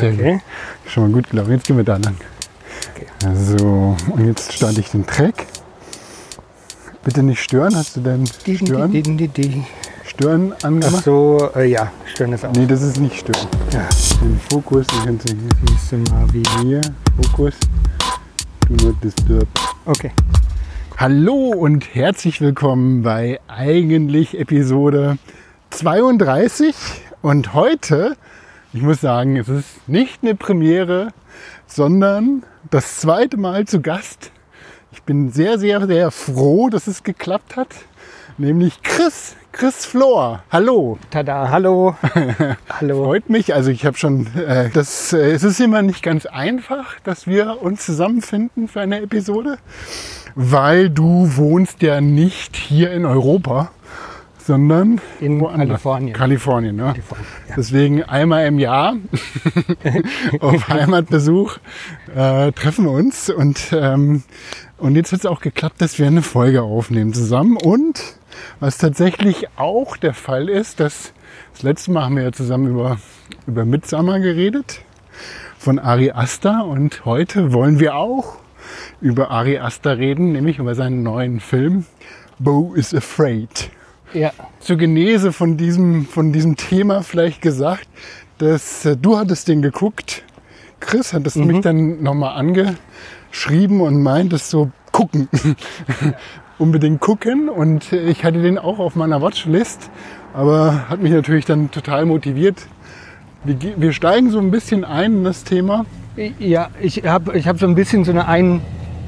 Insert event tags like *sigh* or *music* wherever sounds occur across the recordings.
Sehr Okay. gut. Schon mal gut gelaufen. Jetzt gehen wir da lang. Okay. So, und jetzt starte ich den Track. Bitte nicht stören. Hast du denn Stören, Die, die, die, die. Stören Ach angemacht? so, äh, ja, stören ist auch. Nee, das ist nicht Stören. Ja, Den Fokus, den kannst du hier, siehst du mal wie. hier. Fokus. Do not disturb. Okay. Hallo und herzlich willkommen bei eigentlich Episode 32. Und heute, ich muss sagen, es ist nicht eine Premiere, sondern das zweite Mal zu Gast. Ich bin sehr, sehr, sehr froh, dass es geklappt hat. Nämlich Chris, Chris Flor. Hallo. Tada, hallo. *laughs* hallo. Freut mich. Also ich habe schon, äh, das, äh, es ist immer nicht ganz einfach, dass wir uns zusammenfinden für eine Episode, weil du wohnst ja nicht hier in Europa, sondern In woanders. Kalifornien. Kalifornien, ne? Kalifornien, ja. Deswegen einmal im Jahr *laughs* auf Heimatbesuch äh, treffen wir uns und ähm, und jetzt hat es auch geklappt, dass wir eine Folge aufnehmen zusammen und was tatsächlich auch der Fall ist, dass das letzte Mal haben wir ja zusammen über über Midsummer geredet von Ari Aster und heute wollen wir auch über Ari Aster reden, nämlich über seinen neuen Film Bo is Afraid Ja, zur Genese von diesem, von diesem Thema vielleicht gesagt, dass äh, du hattest den geguckt. Chris hattest mich dann nochmal angeschrieben und meintest so, gucken. *laughs* Unbedingt gucken. Und ich hatte den auch auf meiner Watchlist, aber hat mich natürlich dann total motiviert. Wir, wir steigen so ein bisschen ein in das Thema. ja ich habe ich hab so ein bisschen so eine ein,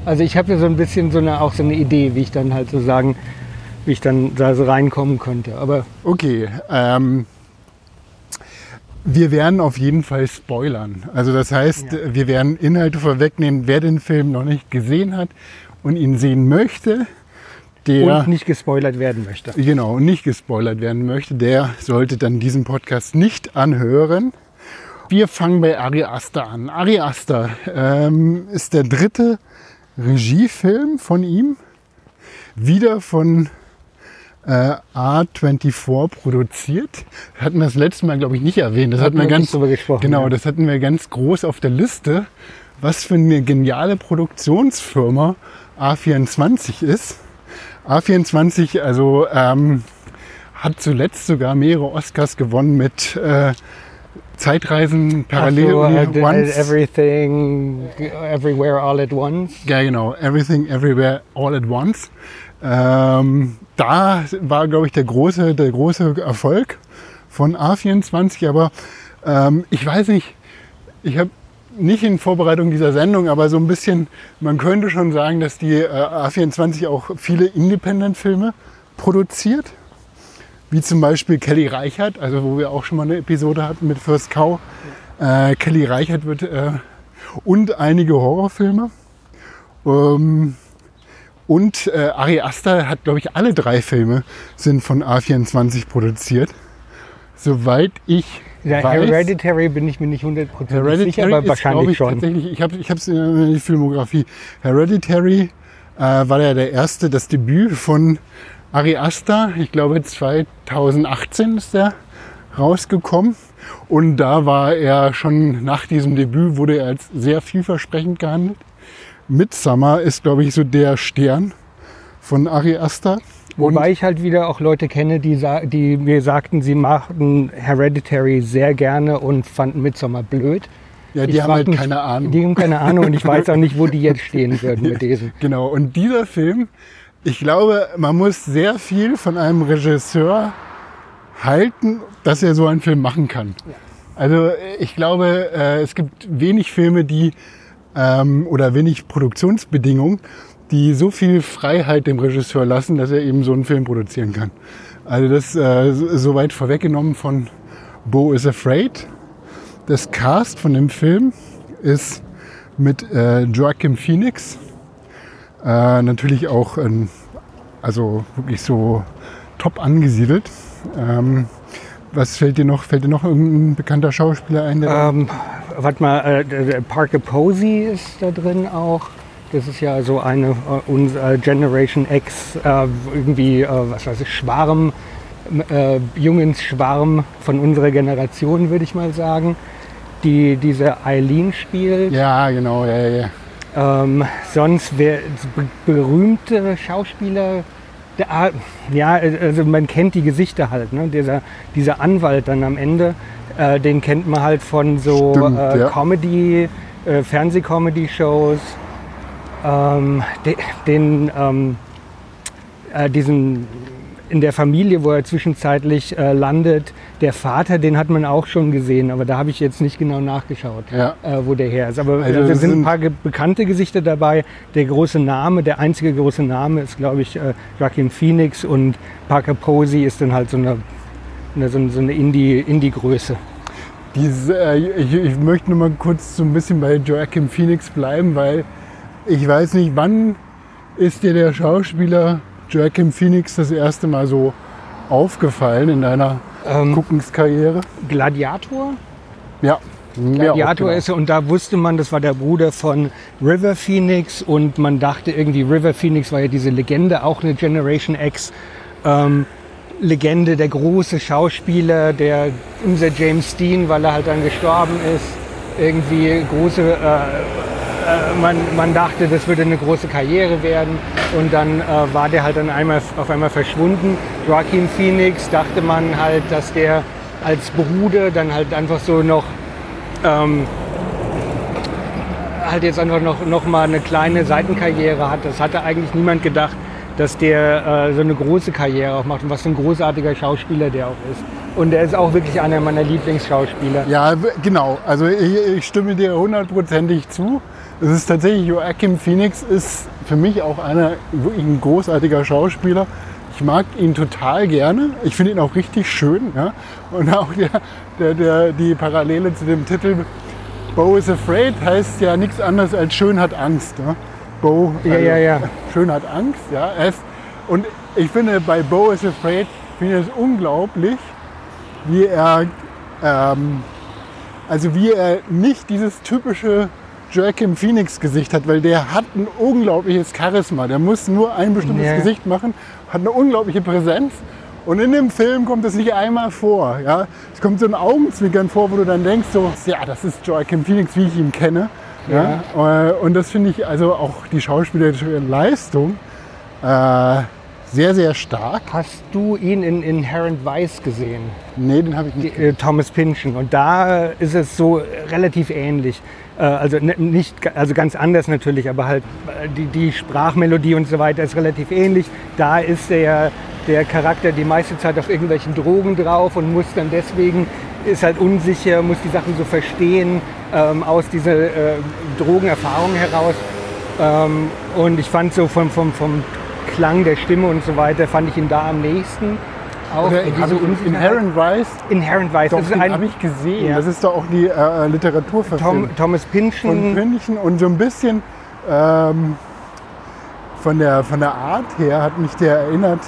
also ich habe ja so ein bisschen so eine auch so eine Idee, wie ich dann halt so sagen, wie ich dann da so reinkommen könnte. Aber Okay, ähm, wir werden auf jeden Fall spoilern. Also das heißt, Ja. wir werden Inhalte vorwegnehmen, wer den Film noch nicht gesehen hat und ihn sehen möchte, der und nicht gespoilert werden möchte. genau und nicht gespoilert werden möchte, der sollte dann diesen Podcast nicht anhören. Wir fangen bei Ari Aster an. Ari Aster ähm, ist der dritte Regiefilm von ihm, wieder von äh, A24 produziert. Wir hatten das letzte Mal, glaube ich, nicht erwähnt. Das hatten wir wir ganz drüber gesprochen, Genau, ja. das hatten wir ganz groß auf der Liste, was für eine geniale Produktionsfirma A24 ist. A24, also ähm, hat zuletzt sogar mehrere Oscars gewonnen mit äh, Zeitreisen parallel once. everything, everywhere, all at once. Ja, genau. Everything, Everywhere, All at Once. Ähm, da war, glaube ich, der große, der große Erfolg von A24. Aber ähm, ich weiß nicht, ich habe nicht in Vorbereitung dieser Sendung, aber so ein bisschen, man könnte schon sagen, dass die äh, A24 auch viele Independent-Filme produziert. Wie zum Beispiel Kelly Reichardt, also wo wir auch schon mal eine Episode hatten mit First Cow. Äh, Kelly Reichardt wird äh, und einige Horrorfilme. Ähm, und äh, Ari Aster hat, glaube ich, alle drei Filme sind von A24 produziert. Soweit ich Ja, weiß. Hereditary bin ich mir nicht hundertprozentig sicher, aber ist, wahrscheinlich ich, schon. Tatsächlich, ich habe ich hab's in der Filmografie. Hereditary äh, war ja der erste, das Debüt von Ari Aster. Ich glaube 2018 ist der rausgekommen. Und da war er schon nach diesem Debüt, wurde er als sehr vielversprechend gehandelt. Midsummer ist, glaube ich, so der Stern von Ari Aster. Und Wobei ich halt wieder auch Leute kenne, die, die mir sagten, sie machten Hereditary sehr gerne und fanden Midsommar blöd. ja, die ich haben halt keine Ahnung. Die haben keine Ahnung und ich weiß auch nicht, wo die jetzt stehen würden mit *laughs* diesem. Genau, und dieser Film, ich glaube, man muss sehr viel von einem Regisseur halten, dass er so einen Film machen kann. Also ich glaube, äh, es gibt wenig Filme, die ähm, oder wenig Produktionsbedingungen, die so viel Freiheit dem Regisseur lassen, dass er eben so einen Film produzieren kann. Also das äh, so- soweit vorweggenommen von Bo is Afraid. Das Cast von dem Film ist mit äh, Joaquin Phoenix, äh, natürlich auch ähm, also wirklich so top angesiedelt. Ähm, was fällt dir noch? Fällt dir noch irgendein bekannter Schauspieler ein? Der Ähm, warte mal, äh, Parker Posey ist da drin auch. Das ist ja so eine äh, unser Generation X, äh, irgendwie, äh, was weiß ich, Schwarm, äh, Jungensschwarm von unserer Generation, würde ich mal sagen. die diese Eileen spielt. Ja, genau, ja, ja. Ähm, sonst wer be berühmte Schauspieler, der, ah, ja, also man kennt die Gesichter halt. Ne? Dieser, dieser Anwalt dann am Ende, äh, den kennt man halt von so Stimmt, äh, ja. Comedy, äh, Fernsehcomedy-Shows. Ähm, de, den, ähm, äh, diesen in der Familie, wo er zwischenzeitlich äh, landet, der Vater, den hat man auch schon gesehen, aber da habe ich jetzt nicht genau nachgeschaut, Ja. äh, wo der her ist. Aber Also also, es sind sind- ein paar ge- bekannte Gesichter dabei. Der große Name, der einzige große Name ist, glaube ich, äh, Joaquin Phoenix und Parker Posey ist dann halt so eine, eine, so eine- Indie-Größe. Diese, äh, ich, ich möchte nur mal kurz so ein bisschen bei Joaquin Phoenix bleiben, weil ich weiß nicht, wann ist dir der Schauspieler Joaquin Phoenix das erste Mal so aufgefallen in deiner Ähm, Guckenskarriere? Gladiator? Ja. Gladiator genau. ist und da wusste man, das war der Bruder von River Phoenix und man dachte irgendwie, River Phoenix war ja diese Legende, auch eine Generation X ähm, Legende, der große Schauspieler, der unser James Dean, weil er halt dann gestorben ist, irgendwie große, äh, äh, man, man dachte, das würde eine große Karriere werden und dann äh, war der halt dann einmal, auf einmal verschwunden. Joaquin Phoenix dachte man halt, dass der als Bruder dann halt einfach so noch ähm, halt jetzt einfach noch, noch mal eine kleine Seitenkarriere hat. Das hatte eigentlich niemand gedacht, dass der äh, so eine große Karriere auch macht und was für ein großartiger Schauspieler der auch ist. Und er ist auch wirklich einer meiner Lieblingsschauspieler. Ja, genau. Also ich, ich stimme dir hundertprozentig zu. Es ist tatsächlich, Joachim Phoenix ist für mich auch einer, wirklich ein großartiger Schauspieler. Ich mag ihn total gerne. Ich finde ihn auch richtig schön. Ja? Und auch der, der, der, die Parallele zu dem Titel Bo is Afraid heißt ja nichts anderes als Schön hat Angst. Ja? Bo, Ja, ja, ja. Schön hat Angst. Ja? Ist, und ich finde bei Bo is Afraid, finde ich es unglaublich, wie er ähm, also wie er nicht dieses typische Joaquin Phoenix Gesicht hat, weil der hat ein unglaubliches Charisma. Der muss nur ein bestimmtes Ja. Gesicht machen, hat eine unglaubliche Präsenz. Und in dem Film kommt es nicht einmal vor. Ja? Es kommt so ein Augenzwinkern vor, wo du dann denkst, so, ja, das ist Joaquin Phoenix, wie ich ihn kenne. Ja? Äh, Und das finde ich also auch die schauspielerische Leistung äh, sehr, sehr stark. Hast du ihn in Inherent Vice gesehen? Nee, den habe ich nicht. Die, äh, Thomas Pynchon. Und da äh, ist es so relativ ähnlich. Äh, also nicht, also ganz anders natürlich, aber halt die, die Sprachmelodie und so weiter ist relativ ähnlich. Da ist der, der Charakter die meiste Zeit auf irgendwelchen Drogen drauf und muss dann deswegen, ist halt unsicher, muss die Sachen so verstehen ähm, aus dieser äh, Drogenerfahrung heraus. Ähm, und ich fand so vom, vom, vom Klang der Stimme und so weiter, fand ich ihn da am nächsten. Auch Oder diese. Inherent Vice Inherent Vice. Doch, das den habe ich gesehen. Ja. Das ist doch auch die äh, Literaturverfilmung. Tom, Thomas von Pynchon. Und so ein bisschen ähm, von, der, von der Art her hat mich der erinnert.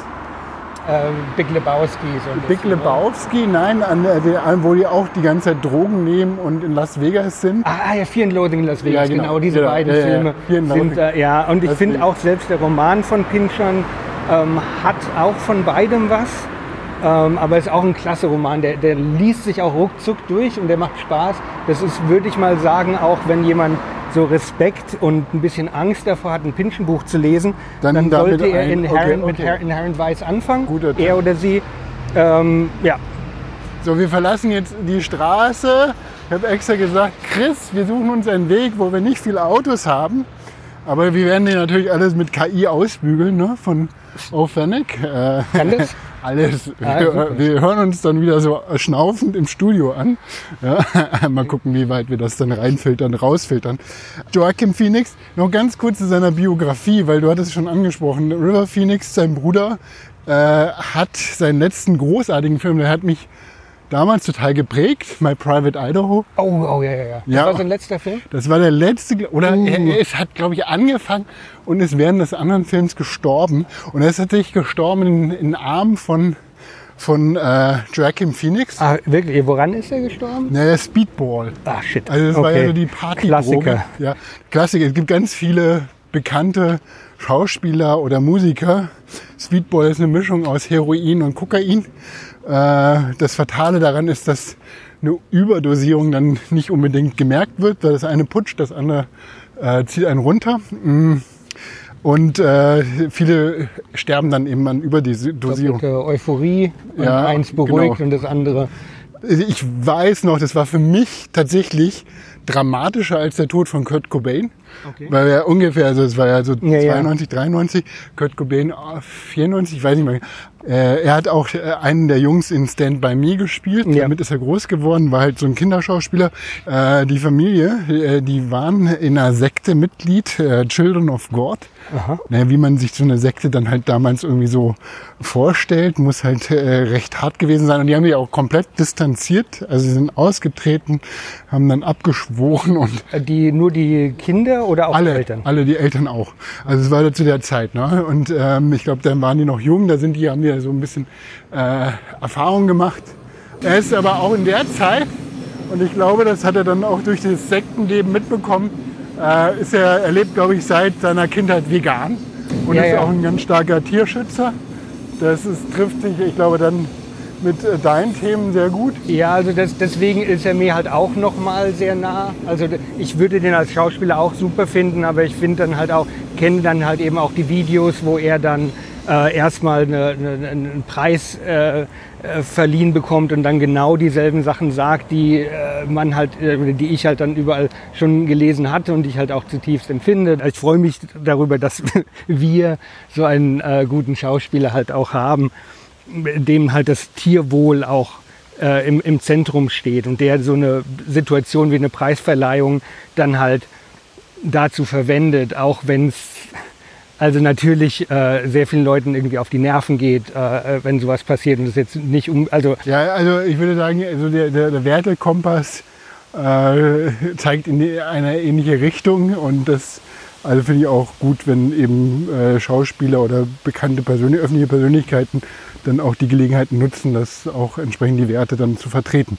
Ähm, Big Lebowski. So Big bisschen, ne? Lebowski, nein, an, äh, an, wo die auch die ganze Zeit Drogen nehmen und in Las Vegas sind. Ah ja, Fear and Loathing in Las Vegas, Ja, genau. genau. diese Ja, beiden ja. Filme sind äh, ja und ich finde auch selbst der Roman von Pynchon ähm, hat auch von beidem was, ähm, aber ist auch ein klasse Roman. Der, der liest sich auch ruckzuck durch und der macht Spaß. Das ist, würde ich mal sagen, auch wenn jemand so Respekt und ein bisschen Angst davor hat, ein Pynchon-Buch zu lesen, Dann dann, sollte er ein- Inherent, okay, mit okay. Her- Inherent Vice anfangen, Guter er oder sie. Ähm, ja, So, wir verlassen jetzt die Straße. Ich habe extra gesagt, Chris, wir suchen uns einen Weg, wo wir nicht viele Autos haben. Aber wir werden den natürlich alles mit KI ausbügeln, ne? von Aufwendig. Äh, das? *laughs* Alles. Ah, wir, wir hören uns dann wieder so schnaufend im Studio an. Ja, *laughs* mal gucken, wie weit wir das dann reinfiltern, rausfiltern. Joachim Phoenix, noch ganz kurz zu seiner Biografie, weil du hattest es schon angesprochen. River Phoenix, sein Bruder, äh, hat seinen letzten großartigen Film, der hat mich damals total geprägt, My Private Idaho. Oh, oh ja, ja, ja. Das Ja. war sein letzter Film? Das war der letzte, oder Uh. er, ist, hat, glaube ich, angefangen und ist während des anderen Films gestorben. Und er ist tatsächlich gestorben in, in den Armen von, von äh, Joaquin Phoenix. Ah, wirklich? Woran ist er gestorben? Naja, Speedball. Ah, shit. Also das war Okay. ja so die Party Klassiker. Ja, Klassiker. Es gibt ganz viele bekannte Schauspieler oder Musiker. Speedball ist eine Mischung aus Heroin und Kokain. Äh, das Fatale daran ist, dass eine Überdosierung dann nicht unbedingt gemerkt wird, weil das eine putscht, das andere äh, zieht einen runter. Mm. Und äh, viele sterben dann eben an Überdosierung. Doppelte Euphorie Ja, eins beruhigt genau. und das andere. Ich weiß noch, das war für mich tatsächlich dramatischer als der Tod von Kurt Cobain. Okay. Weil er ungefähr, also es war ja so Ja, ja. 92, 93, Kurt Cobain ah, 94, ich weiß nicht mehr. Äh, er hat auch äh, einen der Jungs in Stand By Me gespielt. Ja. Damit ist er groß geworden, war halt so ein Kinderschauspieler. Äh, die Familie, äh, die waren in einer Sekte Mitglied, äh, Children of God. Aha. Naja, wie man sich so eine Sekte dann halt damals irgendwie so vorstellt, muss halt recht hart gewesen sein. Und die haben sich auch komplett distanziert. Also sie sind ausgetreten, haben dann abgeschworen und Die, nur die Kinder oder auch die alle, Eltern? alle die Eltern auch. Also es war zu der Zeit. Ne? Und ähm, ich glaube, dann waren die noch jung, da sind die, haben die ja so ein bisschen äh, Erfahrung gemacht. Er ist aber auch in der Zeit, und ich glaube, das hat er dann auch durch das Sektenleben mitbekommen, äh, ist er, er lebt, glaube ich, seit seiner Kindheit vegan und Ja, ist ja. auch ein ganz starker Tierschützer. Das ist, trifft sich, ich glaube, dann mit äh, deinen Themen sehr gut. Ja, also das, deswegen ist er mir halt auch noch mal sehr nah. Also ich würde den als Schauspieler auch super finden, aber ich finde dann halt auch, kenne dann halt eben auch die Videos, wo er dann äh, erstmal eine, eine, einen Preis äh, äh, verliehen bekommt und dann genau dieselben Sachen sagt, die äh, man halt, äh, die ich halt dann überall schon gelesen hatte und die ich halt auch zutiefst empfinde. Ich freue mich darüber, dass *laughs* wir so einen äh, guten Schauspieler halt auch haben dem halt das Tierwohl auch äh, im, im Zentrum steht und der so eine Situation wie eine Preisverleihung dann halt dazu verwendet, auch wenn es also natürlich äh, sehr vielen Leuten irgendwie auf die Nerven geht, äh, äh, wenn sowas passiert und das jetzt nicht um, also Ja, also ich würde sagen, also der, der, der Wertekompass äh, zeigt in eine ähnliche Richtung und das also finde ich auch gut, wenn eben äh, Schauspieler oder bekannte Persön öffentliche Persönlichkeiten dann auch die Gelegenheit nutzen, das auch entsprechend die Werte dann zu vertreten.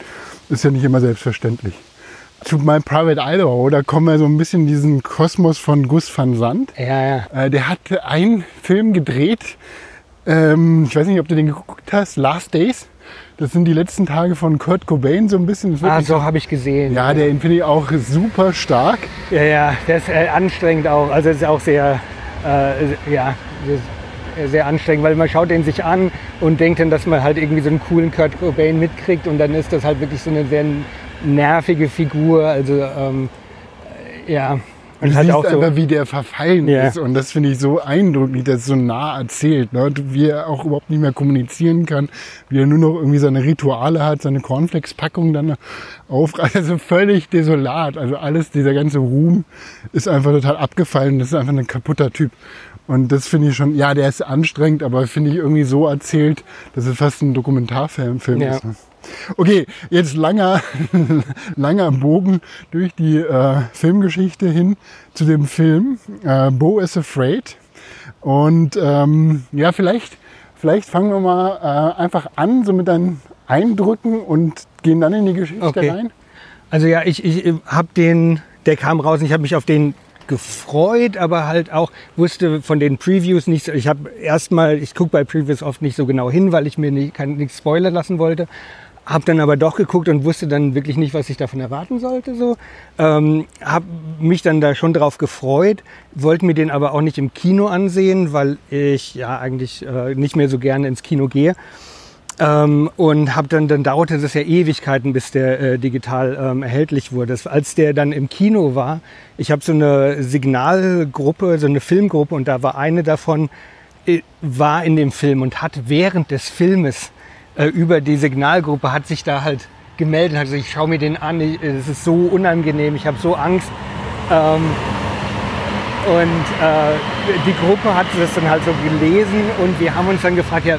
Ist ja nicht immer selbstverständlich. Zu meinem Private Idaho, da kommen wir so ein bisschen in diesen Kosmos von Gus van Sant. ja, ja. Äh, der hat einen Film gedreht. Ähm, ich weiß nicht, ob du den geguckt hast. Last Days. Das sind die letzten Tage von Kurt Cobain so ein bisschen. Ah, so habe ich gesehen. ja, der finde ich auch super stark. Ja, ja, der ist äh, anstrengend auch. Also es ist auch sehr, äh, ja, ist sehr anstrengend, weil man schaut den sich an und denkt dann, dass man halt irgendwie so einen coolen Kurt Cobain mitkriegt und dann ist das halt wirklich so eine sehr nervige Figur. Also ähm, äh, ja, Und du halt siehst auch so- einfach, wie der verfallen Ja. ist. Und das finde ich so eindrücklich, dass es so nah erzählt. Ne? Wie er auch überhaupt nicht mehr kommunizieren kann. Wie er nur noch irgendwie seine Rituale hat, seine Cornflakes-Packung dann aufreißt. Also völlig desolat. Also alles, dieser ganze Ruhm ist einfach total abgefallen. Das ist einfach ein kaputter Typ. Und das finde ich schon, ja, der ist anstrengend, aber finde ich irgendwie so erzählt, dass es fast ein Dokumentarfilm Film Ja. ist. Ne? Okay, jetzt langer, *laughs* langer Bogen durch die äh, Filmgeschichte hin zu dem Film äh, Bo is Afraid. Und ähm, ja, vielleicht, vielleicht fangen wir mal äh, einfach an, so mit deinen Eindrücken und gehen dann in die Geschichte Okay. rein. Also ja, ich, ich habe den, der kam raus und ich habe mich auf den gefreut, aber halt auch wusste von den Previews nichts. Ich habe erstmal, ich gucke bei Previews oft nicht so genau hin, weil ich mir nicht, kein, nichts spoilern lassen wollte. Hab dann aber doch geguckt und wusste dann wirklich nicht, was ich davon erwarten sollte. So. Ähm, hab mich dann da schon drauf gefreut, wollte mir den aber auch nicht im Kino ansehen, weil ich ja eigentlich äh, nicht mehr so gerne ins Kino gehe. Ähm, und hab dann, dann dauerte es ja Ewigkeiten, bis der äh, digital ähm, erhältlich wurde. Das, als der dann im Kino war, ich habe so eine Signalgruppe, so eine Filmgruppe und da war eine davon, äh, war in dem Film und hat während des Filmes äh, über die Signalgruppe, hat sich da halt gemeldet, gesagt, ich schaue mir den an, es ist so unangenehm, ich habe so Angst. Ähm, und äh, die Gruppe hat das dann halt so gelesen und wir haben uns dann gefragt, ja,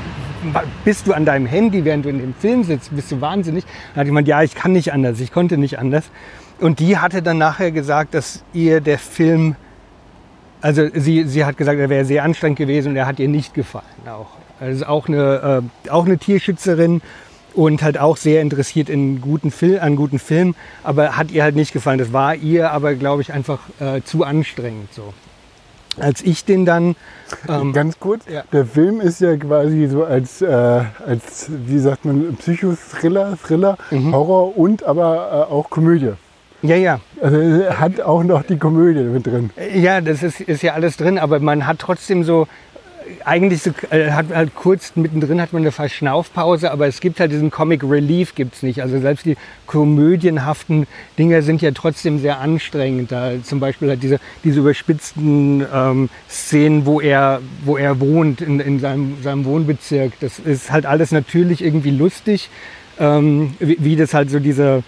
bist du an deinem Handy, während du in dem Film sitzt? Bist du wahnsinnig? Dann hat jemand, ja, ich kann nicht anders, ich konnte nicht anders. Und die hatte dann nachher gesagt, dass ihr der Film, also sie, sie hat gesagt, er wäre sehr anstrengend gewesen und er hat ihr nicht gefallen auch. Also auch eine, äh, auch eine Tierschützerin und halt auch sehr interessiert in guten Fil an guten Filmen, aber hat ihr halt nicht gefallen. Das war ihr aber, glaube ich, einfach äh, zu anstrengend so. als ich den dann. Ähm, Ganz kurz, ja. der Film ist ja quasi so als, äh, als wie sagt man, Psychothriller, Thriller, Mhm. Horror und aber äh, auch Komödie. ja, ja. Also er hat auch noch die Komödie mit drin. Ja, das ist, ist ja alles drin, aber man hat trotzdem so, eigentlich so, äh, hat halt kurz mittendrin hat man eine Verschnaufpause, aber es gibt halt diesen Comic Relief gibt's nicht. Also selbst die komödienhaften Dinger sind ja trotzdem sehr anstrengend. Da zum Beispiel halt diese, diese überspitzten ähm, Szenen, wo er, wo er wohnt in, in seinem, seinem Wohnbezirk. Das ist halt alles natürlich irgendwie lustig, ähm, wie, wie das halt so diese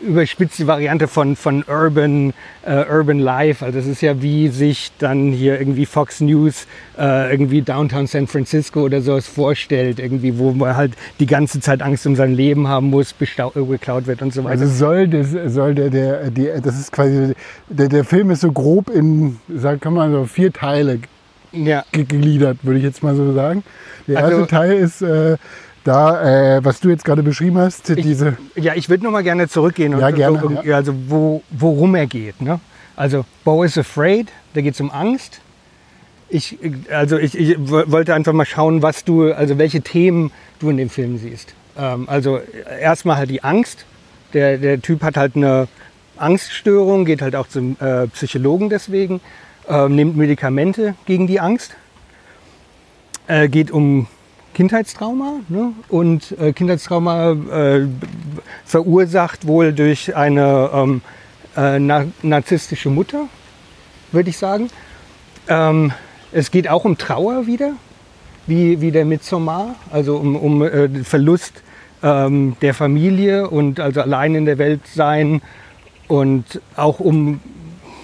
überspitzte Variante von, von Urban, äh, Urban Life. Also es ist ja wie sich dann hier irgendwie Fox News äh, irgendwie Downtown San Francisco oder sowas vorstellt, irgendwie, wo man halt die ganze Zeit Angst um sein Leben haben muss, bestau- geklaut wird und so weiter. Also soll, das, soll der, der, die, das ist quasi, der, der Film ist so grob in, sag, kann man so vier Teile ja, ge- gegliedert, würde ich jetzt mal so sagen. Der Also- erste Teil ist äh, da, äh, was du jetzt gerade beschrieben hast, diese, ja, ich würde noch mal gerne zurückgehen und Ja, gerne, so, irgendwie- also wo, worum er geht. Ne? Also Bo is afraid, da geht es um Angst. Ich, also ich, ich wollte einfach mal schauen, was du, also welche Themen du in dem Film siehst. Ähm, also erstmal halt die Angst. Der, der Typ hat halt eine Angststörung, geht halt auch zum äh, Psychologen deswegen, ähm, nimmt Medikamente gegen die Angst. Äh, geht um Kindheitstrauma ne? und äh, Kindheitstrauma äh, verursacht wohl durch eine ähm, äh, na narzisstische Mutter, würde ich sagen. Ähm, es geht auch um Trauer wieder, wie, wie der Midsommar, also um, um äh, Verlust ähm, der Familie und also allein in der Welt sein und auch um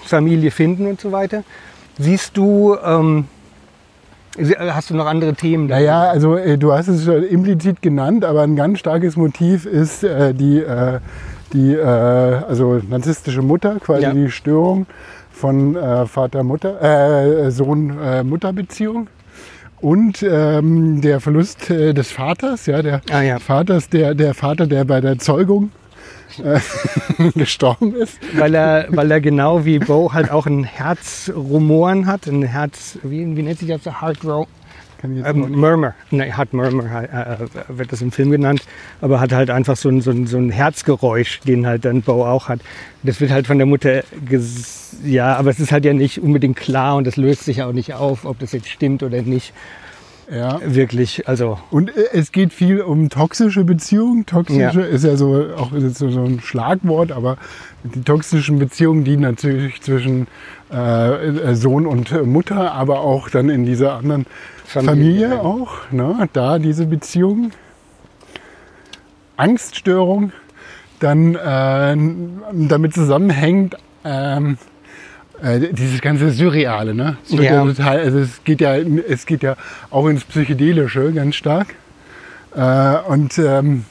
Familie finden und so weiter. Siehst du, ähm, hast du noch andere Themen? da? Naja, also äh, du hast es schon implizit genannt, aber ein ganz starkes Motiv ist äh, die, äh, die äh, also narzisstische Mutter, quasi Ja. die Störung von äh, Vater-Mutter, äh, Sohn-Mutter-Beziehung. Und ähm, der Verlust äh, des Vaters, ja, der Ah, ja. Vaters, der, der Vater, der bei der Zeugung äh, *laughs* gestorben ist. weil er, weil er genau wie Bo halt auch ein Herzrumoren hat, ein Herz, wie, wie nennt sich das? Heart ähm, Murmur, ne, Heart Murmur äh, wird das im Film genannt, aber hat halt einfach so ein, so, ein, so ein Herzgeräusch, den halt dann Bo auch hat. Das wird halt von der Mutter, ja, aber es ist halt ja nicht unbedingt klar und das löst sich auch nicht auf, ob das jetzt stimmt oder nicht. Ja. Wirklich, also Und äh, es geht viel um toxische Beziehungen. Toxische Ja. ist ja so auch ist so ein Schlagwort, aber die toxischen Beziehungen, die natürlich zwischen äh, Sohn und Mutter, aber auch dann in dieser anderen Familie, Familie, auch, ne, da diese Beziehungen. Angststörung, dann äh, damit zusammenhängt ähm, äh, dieses ganze Surreale, ne? Es, Ja. total, also es, geht ja, es geht ja auch ins Psychedelische ganz stark. Äh, und ähm,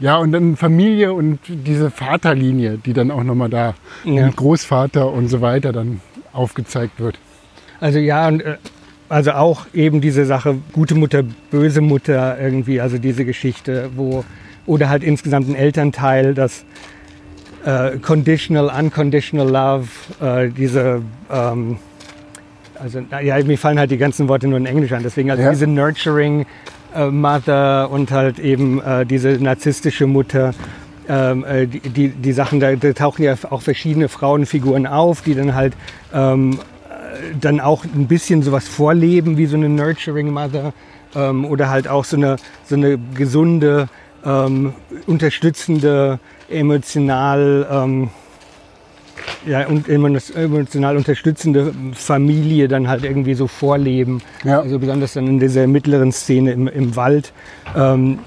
ja, und dann Familie und diese Vaterlinie, die dann auch nochmal da Ja. mit Großvater und so weiter dann aufgezeigt wird. Also ja, und, äh, also auch eben diese Sache, gute Mutter, böse Mutter irgendwie, also diese Geschichte, wo, oder halt insgesamt ein Elternteil, das äh, conditional, unconditional love, äh, diese, ähm, also ja, mir fallen halt die ganzen Worte nur in Englisch an, deswegen also Ja. diese nurturing äh, Mother und halt eben äh, diese narzisstische Mutter, ähm, äh, die, die, die Sachen, da, da tauchen ja auch verschiedene Frauenfiguren auf, die dann halt ähm, äh, dann auch ein bisschen sowas vorleben wie so eine Nurturing Mother ähm, oder halt auch so eine, so eine gesunde, ähm, unterstützende, emotional, ähm, ja, und emo- emotional unterstützende Familie dann halt irgendwie so vorleben. Ja. Also besonders dann in dieser mittleren Szene im, im Wald. Ähm,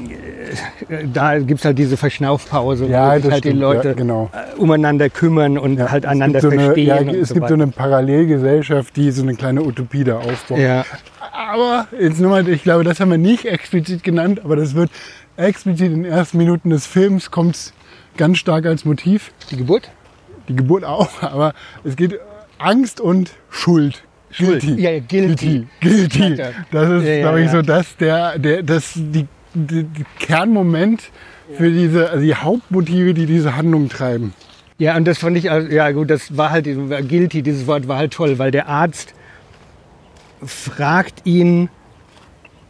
äh, da gibt es halt diese Verschnaufpause, Ja, wo sich halt die stimmt, Leute ja, genau. äh, umeinander kümmern und Ja, halt einander so eine, verstehen. Und es so gibt so eine Parallelgesellschaft, die so eine kleine Utopie da aufbaut. ja. Aber jetzt nochmal, ich glaube, das haben wir nicht explizit genannt, aber das wird explizit in den ersten Minuten des Films kommt ganz stark als Motiv. Die Geburt? Die Geburt auch, *laughs* aber es geht Angst und Schuld. Schuld. Guilty. Ja, guilty. Guilty. Guilty. Das ist, ja, ja, glaube ich, ja. so das, der, der, das, die, die, die Kernmoment für diese, also die Hauptmotive, die diese Handlung treiben. Ja, und das fand ich, ja gut, das war halt, guilty, dieses Wort war halt toll, weil der Arzt fragt ihn,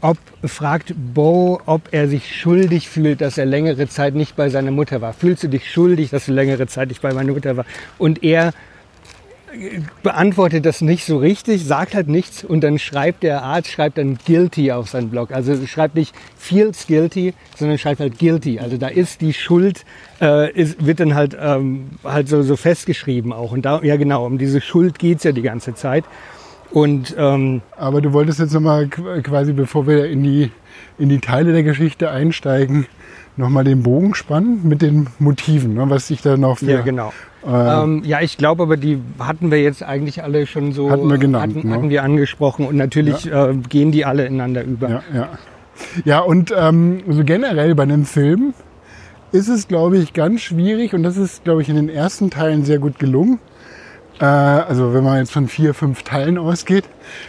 ob, fragt Bo, ob er sich schuldig fühlt, dass er längere Zeit nicht bei seiner Mutter war. Fühlst du dich schuldig, dass du längere Zeit nicht bei meiner Mutter war? Und er äh, beantwortet das nicht so richtig, sagt halt nichts und dann schreibt der Arzt, schreibt dann guilty auf seinen Blog. Also schreibt nicht feels guilty, sondern schreibt halt guilty. Also da ist die Schuld, äh, ist, wird dann halt, ähm, halt so, so festgeschrieben auch. Und da, ja genau, um diese Schuld geht's ja die ganze Zeit. Und ähm, Aber du wolltest jetzt nochmal quasi, bevor wir in die, in die Teile der Geschichte einsteigen, nochmal den Bogen spannen mit den Motiven, ne, was sich da noch für... ja, genau. Äh, Ähm, ja, ich glaube aber, die hatten wir jetzt eigentlich alle schon so Hatten wir genannt, hatten, ne? hatten wir angesprochen und natürlich äh, gehen die alle ineinander über. Ja, ja. ja und ähm, so generell bei einem Film ist es, glaube ich, ganz schwierig und das ist, glaube ich, in den ersten Teilen sehr gut gelungen. Äh, also wenn man jetzt von vier, fünf Teilen ausgeht.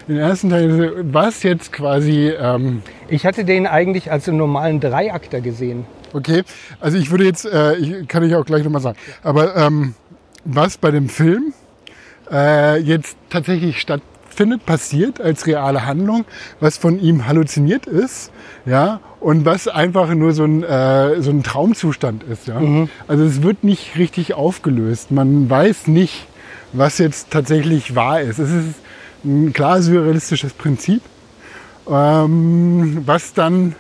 Den ersten Teilen, was jetzt quasi, ähm, Ich hatte den eigentlich als einen normalen Dreiakter gesehen. okay, also ich würde jetzt, äh, ich, kann ich auch gleich nochmal sagen, aber ähm, was bei dem Film äh, jetzt tatsächlich stattfindet, passiert als reale Handlung, was von ihm halluziniert ist, ja, und was einfach nur so ein, äh, so ein Traumzustand ist, ja. Also es wird nicht richtig aufgelöst. Man weiß nicht, was jetzt tatsächlich wahr ist. Es ist ein klar surrealistisches Prinzip, ähm, was dann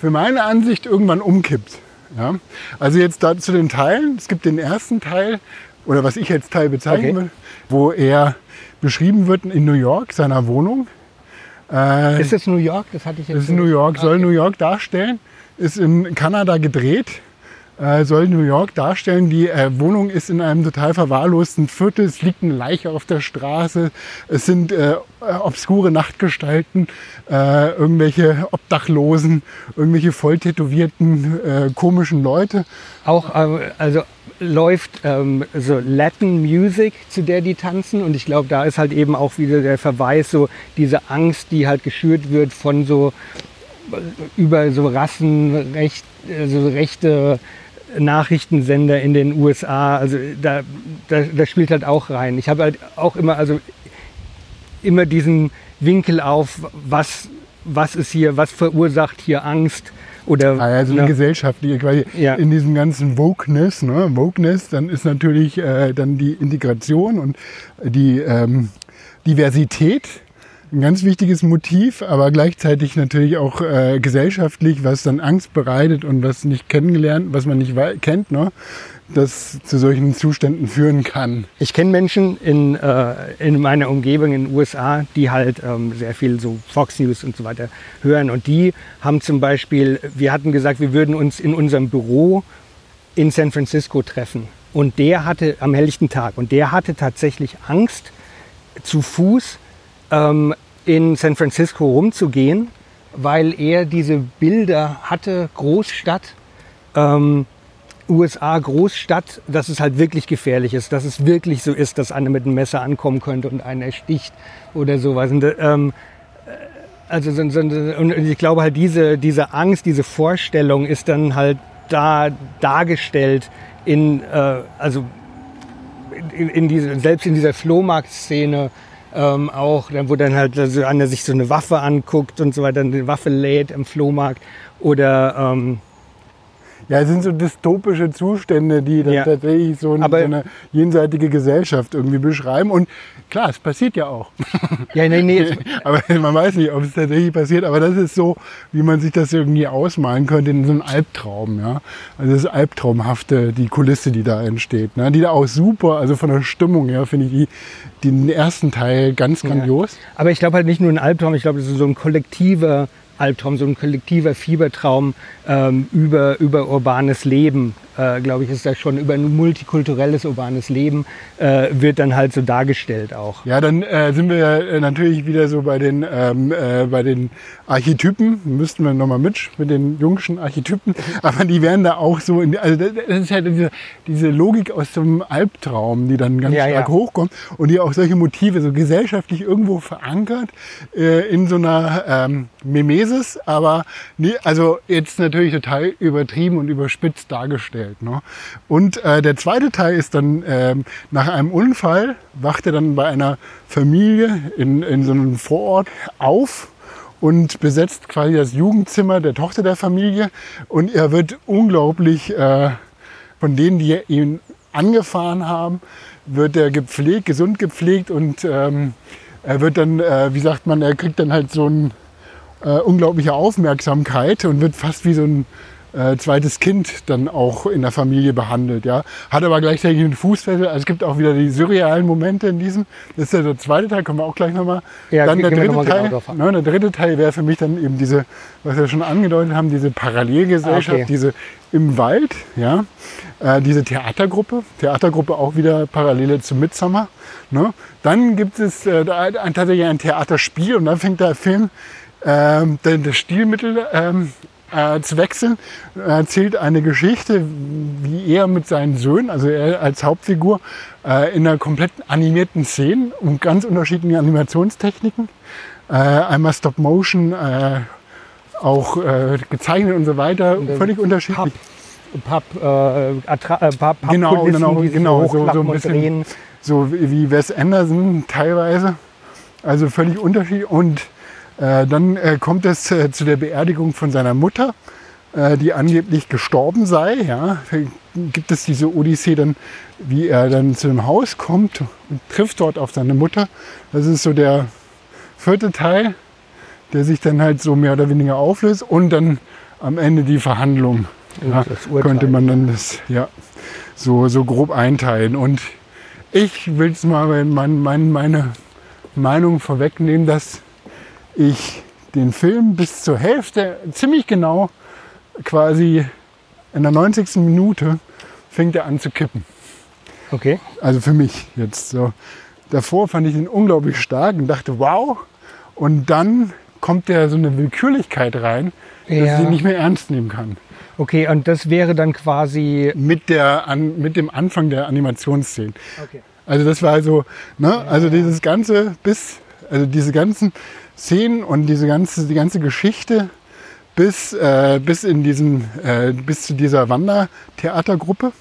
für meine Ansicht irgendwann umkippt. Ja? Also jetzt da zu den Teilen. Es gibt den ersten Teil, oder was ich jetzt Teil bezeichnen Okay. will, wo er beschrieben wird in New York, seiner Wohnung. Äh, Ist das New York? Das hatte ich jetzt. das ist New York, soll Okay. New York darstellen, ist in Kanada gedreht, äh, soll New York darstellen. Die äh, Wohnung ist in einem total verwahrlosten Viertel, es liegt eine Leiche auf der Straße, es sind äh, obskure Nachtgestalten, äh, irgendwelche Obdachlosen, irgendwelche volltätowierten, äh, komischen Leute. Auch äh, also läuft ähm, so Latin Music, zu der die tanzen. Und ich glaube, da ist halt eben auch wieder der Verweis, so diese Angst, die halt geschürt wird von so äh, über so Rassenrecht, also rechte Nachrichtensender in den USA. Also da, da, da spielt halt auch rein. Ich habe halt auch immer, also immer diesen Winkel auf, was, was ist hier, was verursacht hier Angst oder Ah ja, so eine ne? gesellschaftliche, quasi Ja. in diesem ganzen Wokeness, ne? Wokeness, dann ist natürlich äh, dann die Integration und die ähm, Diversität ein ganz wichtiges Motiv, aber gleichzeitig natürlich auch äh, gesellschaftlich, was dann Angst bereitet und was nicht kennengelernt, was man nicht kennt, ne? das zu solchen Zuständen führen kann. Ich kenne Menschen in, äh, in meiner Umgebung in den USA, die halt ähm, sehr viel so Fox News und so weiter hören. Und die haben zum Beispiel, wir hatten gesagt, wir würden uns in unserem Büro in San Francisco treffen. Und der hatte am helllichten Tag, und der hatte tatsächlich Angst, zu Fuß ähm, in San Francisco rumzugehen, weil er diese Bilder hatte, Großstadt, ähm, USA Großstadt, dass es halt wirklich gefährlich ist, dass es wirklich so ist, dass einer mit einem Messer ankommen könnte und einen ersticht oder sowas. Und, ähm, äh, also so, so, und ich glaube halt diese, diese Angst, diese Vorstellung ist dann halt da dargestellt in, äh, also in, in diese, selbst in dieser Flohmarktszene ähm, auch, wo dann halt so einer sich so eine Waffe anguckt und so weiter, eine Waffe lädt im Flohmarkt oder ähm, Ja, es sind so dystopische Zustände, die dann Ja. tatsächlich so, ein, so eine jenseitige Gesellschaft irgendwie beschreiben. Und klar, es passiert ja auch. *laughs* ja, nee, nee, *laughs* Aber man weiß nicht, ob es tatsächlich passiert. Aber das ist so, wie man sich das irgendwie ausmalen könnte in so einem Albtraum. Ja? Also das Albtraumhafte, die Kulisse, die da entsteht. Ne? Die da auch super, also von der Stimmung her finde ich die, den ersten Teil ganz grandios. Aber ich glaube halt nicht nur ein Albtraum, ich glaube, das ist so ein kollektiver Albtraum, so ein kollektiver Fiebertraum ähm, über, über urbanes Leben, äh, glaube ich, ist das schon über ein multikulturelles urbanes Leben, äh, wird dann halt so dargestellt auch. Ja, dann äh, sind wir ja äh, natürlich wieder so bei den, ähm, äh, bei den Archetypen. Müssten wir nochmal mit, mit den jungschen Archetypen. Aber die wären da auch so, in, also das ist halt diese, diese Logik aus einem Albtraum, die dann ganz Ja, stark ja. hochkommt und die auch solche Motive so gesellschaftlich irgendwo verankert äh, in so einer ähm, Memese ist es, aber nee, also jetzt natürlich total übertrieben und überspitzt dargestellt. Ne? Und äh, der zweite Teil ist dann ähm, nach einem Unfall wacht er dann bei einer Familie in, in so einem Vorort auf und besetzt quasi das Jugendzimmer der Tochter der Familie und er wird unglaublich äh, von denen, die ihn angefahren haben, wird er gepflegt, gesund gepflegt und ähm, er wird dann, äh, wie sagt man, er kriegt dann halt so eine äh, unglaubliche Aufmerksamkeit und wird fast wie so ein äh, zweites Kind dann auch in der Familie behandelt. Ja. Hat aber gleichzeitig einen Fußfessel. Also es gibt auch wieder die surrealen Momente in diesem. Das ist ja der zweite Teil, kommen wir auch gleich nochmal. Ja, dann der dritte, mal Teil, genau ne, der dritte Teil wäre für mich dann eben diese, was wir schon angedeutet haben, diese Parallelgesellschaft, Ah, okay. diese im Wald, ja, äh, diese Theatergruppe, Theatergruppe auch wieder Parallele zu Midsummer. Ne? Dann gibt es äh, da ein, tatsächlich ein Theaterspiel und dann fängt der Film ähm, denn das Stilmittel ähm, äh, zu wechseln. Er erzählt eine Geschichte, wie er mit seinen Söhnen, also er als Hauptfigur, äh, in einer komplett animierten Szene und ganz unterschiedlichen Animationstechniken. Äh, einmal Stop Motion, äh, auch äh, gezeichnet und so weiter, dann völlig unterschiedlich. Papp, Papp, äh, äh, Papp, Genau, genau, genau, so- so ein und bisschen- drehen. so wie Wes Anderson teilweise. Also völlig unterschiedlich. Und äh, dann äh, kommt es äh, zu der Beerdigung von seiner Mutter, äh, die angeblich gestorben sei. Ja. Gibt es diese Odyssee dann, wie er dann zu dem Haus kommt und trifft dort auf seine Mutter. Das ist so der vierte Teil, der sich dann halt so mehr oder weniger auflöst. Und dann am Ende die Verhandlung. Ja, könnte man dann das ja so, so grob einteilen. Und ich will es mal mein, mein, meine Meinung vorwegnehmen, dass ich den Film bis zur Hälfte ziemlich genau quasi in der 90. Minute fängt er an zu kippen. Okay. Also für mich jetzt so. Davor fand ich ihn unglaublich stark und dachte, wow. Und dann kommt der so eine Willkürlichkeit rein, dass Ja. ich ihn nicht mehr ernst nehmen kann. Okay, und das wäre dann quasi. Mit, der, an, mit dem Anfang der Animationsszenen. Okay. Also das war so, ne? Also dieses ganze bis, also diese ganzen Szenen und diese ganze, die ganze Geschichte bis, äh, bis in diesen, äh, bis zu dieser Wandertheatergruppe,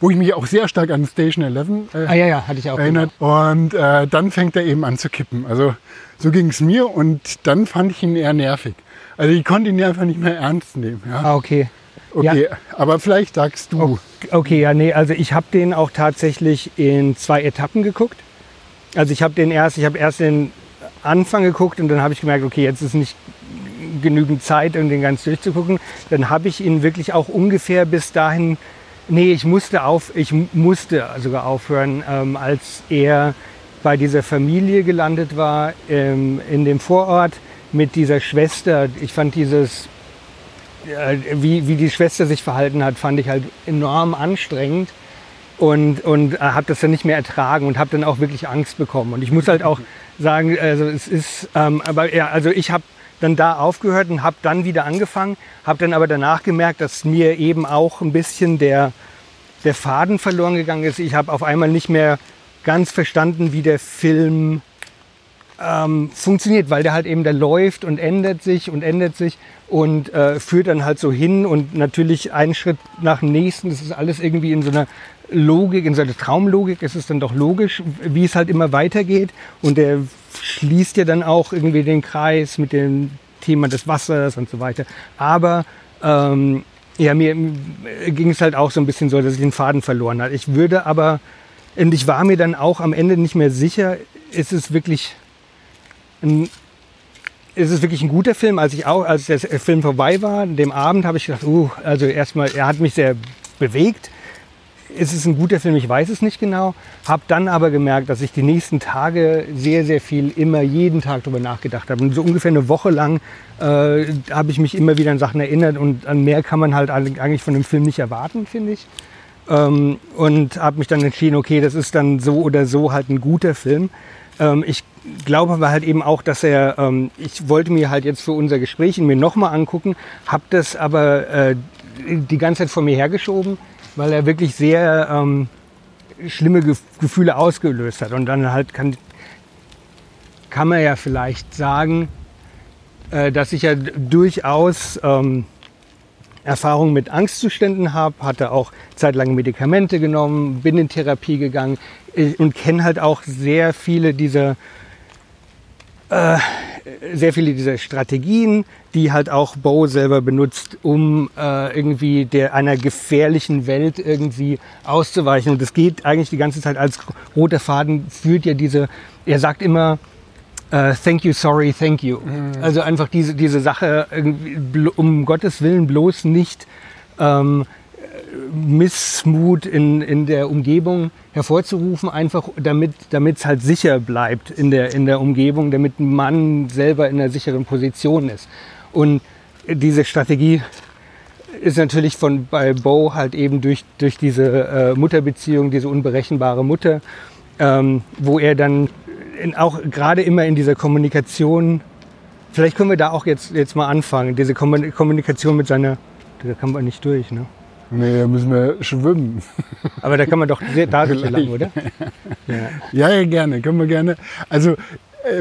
wo ich mich auch sehr stark an Station 11 äh, Ah ja, ja, hatte ich auch. erinnert. Und äh, dann fängt er eben an zu kippen. Also so ging es mir und dann fand ich ihn eher nervig. Also ich konnte ihn einfach nicht mehr ernst nehmen. Ja? Ah, okay. Okay, aber vielleicht sagst du. Okay, ja, nee, also ich habe den auch tatsächlich in zwei Etappen geguckt. Also ich habe den erst, ich habe erst den Anfang geguckt und dann habe ich gemerkt, okay, jetzt ist nicht genügend Zeit, um den ganz durchzugucken. Dann habe ich ihn wirklich auch ungefähr bis dahin, nee, ich musste auf, ich musste sogar aufhören, ähm, als er bei dieser Familie gelandet war, ähm, in dem Vorort mit dieser Schwester. Ich fand dieses äh, wie, wie die Schwester sich verhalten hat, fand ich halt enorm anstrengend und, und äh, habe das dann nicht mehr ertragen und habe dann auch wirklich Angst bekommen. Und ich muss halt auch sagen, also es ist, ähm, aber ja, also ich habe dann da aufgehört und habe dann wieder angefangen, habe dann aber danach gemerkt, dass mir eben auch ein bisschen der, der Faden verloren gegangen ist. Ich habe auf einmal nicht mehr ganz verstanden, wie der Film ähm, funktioniert, weil der halt eben, der läuft und ändert sich und ändert sich und äh, führt dann halt so hin und natürlich einen Schritt nach dem nächsten. Das ist alles irgendwie in so einer Logik, in so einer Traumlogik. Es ist dann doch logisch, wie es halt immer weitergeht und der schließt ja dann auch irgendwie den Kreis mit dem Thema des Wassers und so weiter. Aber ähm, ja, mir ging es halt auch so ein bisschen so, dass ich den Faden verloren hatte. Ich würde aber, und ich war mir dann auch am Ende nicht mehr sicher, ist es wirklich ein, ist es wirklich ein guter Film. Als ich auch, als der Film vorbei war, dem Abend habe ich gedacht, uh, also erstmal, er hat mich sehr bewegt. Ist es ein guter Film? Ich weiß es nicht genau. Habe dann aber gemerkt, dass ich die nächsten Tage sehr, sehr viel immer jeden Tag darüber nachgedacht habe. Und so ungefähr eine Woche lang äh, habe ich mich immer wieder an Sachen erinnert und an mehr kann man halt eigentlich von dem Film nicht erwarten, finde ich. Ähm, und habe mich dann entschieden, okay, das ist dann so oder so halt ein guter Film. Ähm, ich glaube aber halt eben auch, dass er, ähm, ich wollte mir halt jetzt für unser Gespräch ihn mir nochmal angucken, habe das aber äh, die ganze Zeit vor mir hergeschoben, weil er wirklich sehr ähm, schlimme Gef Gefühle ausgelöst hat. Und dann halt kann, kann man ja vielleicht sagen, äh, dass ich ja durchaus ähm, Erfahrung mit Angstzuständen habe, hatte auch zeitlang Medikamente genommen, bin in Therapie gegangen äh, und kenne halt auch sehr viele dieser äh, sehr viele dieser Strategien, die halt auch Bo selber benutzt, um äh, irgendwie der einer gefährlichen Welt irgendwie auszuweichen. Und das geht eigentlich die ganze Zeit als roter Faden führt ja diese. Er sagt immer äh, Thank you, sorry, thank you. Mhm. Also einfach diese diese Sache um Gottes Willen bloß nicht ähm, Missmut in, in der Umgebung hervorzurufen, einfach damit es halt sicher bleibt in der, in der Umgebung, damit man selber in einer sicheren Position ist. Und diese Strategie ist natürlich von bei Bo halt eben durch, durch diese äh, Mutterbeziehung, diese unberechenbare Mutter, ähm, wo er dann in, auch gerade immer in dieser Kommunikation, vielleicht können wir da auch jetzt, jetzt mal anfangen, diese Kommunikation mit seiner, da kann man nicht durch, ne? Nee, da müssen wir schwimmen. Aber da kann man doch sehr da lang, oder? Ja. ja, ja, gerne, können wir gerne. Also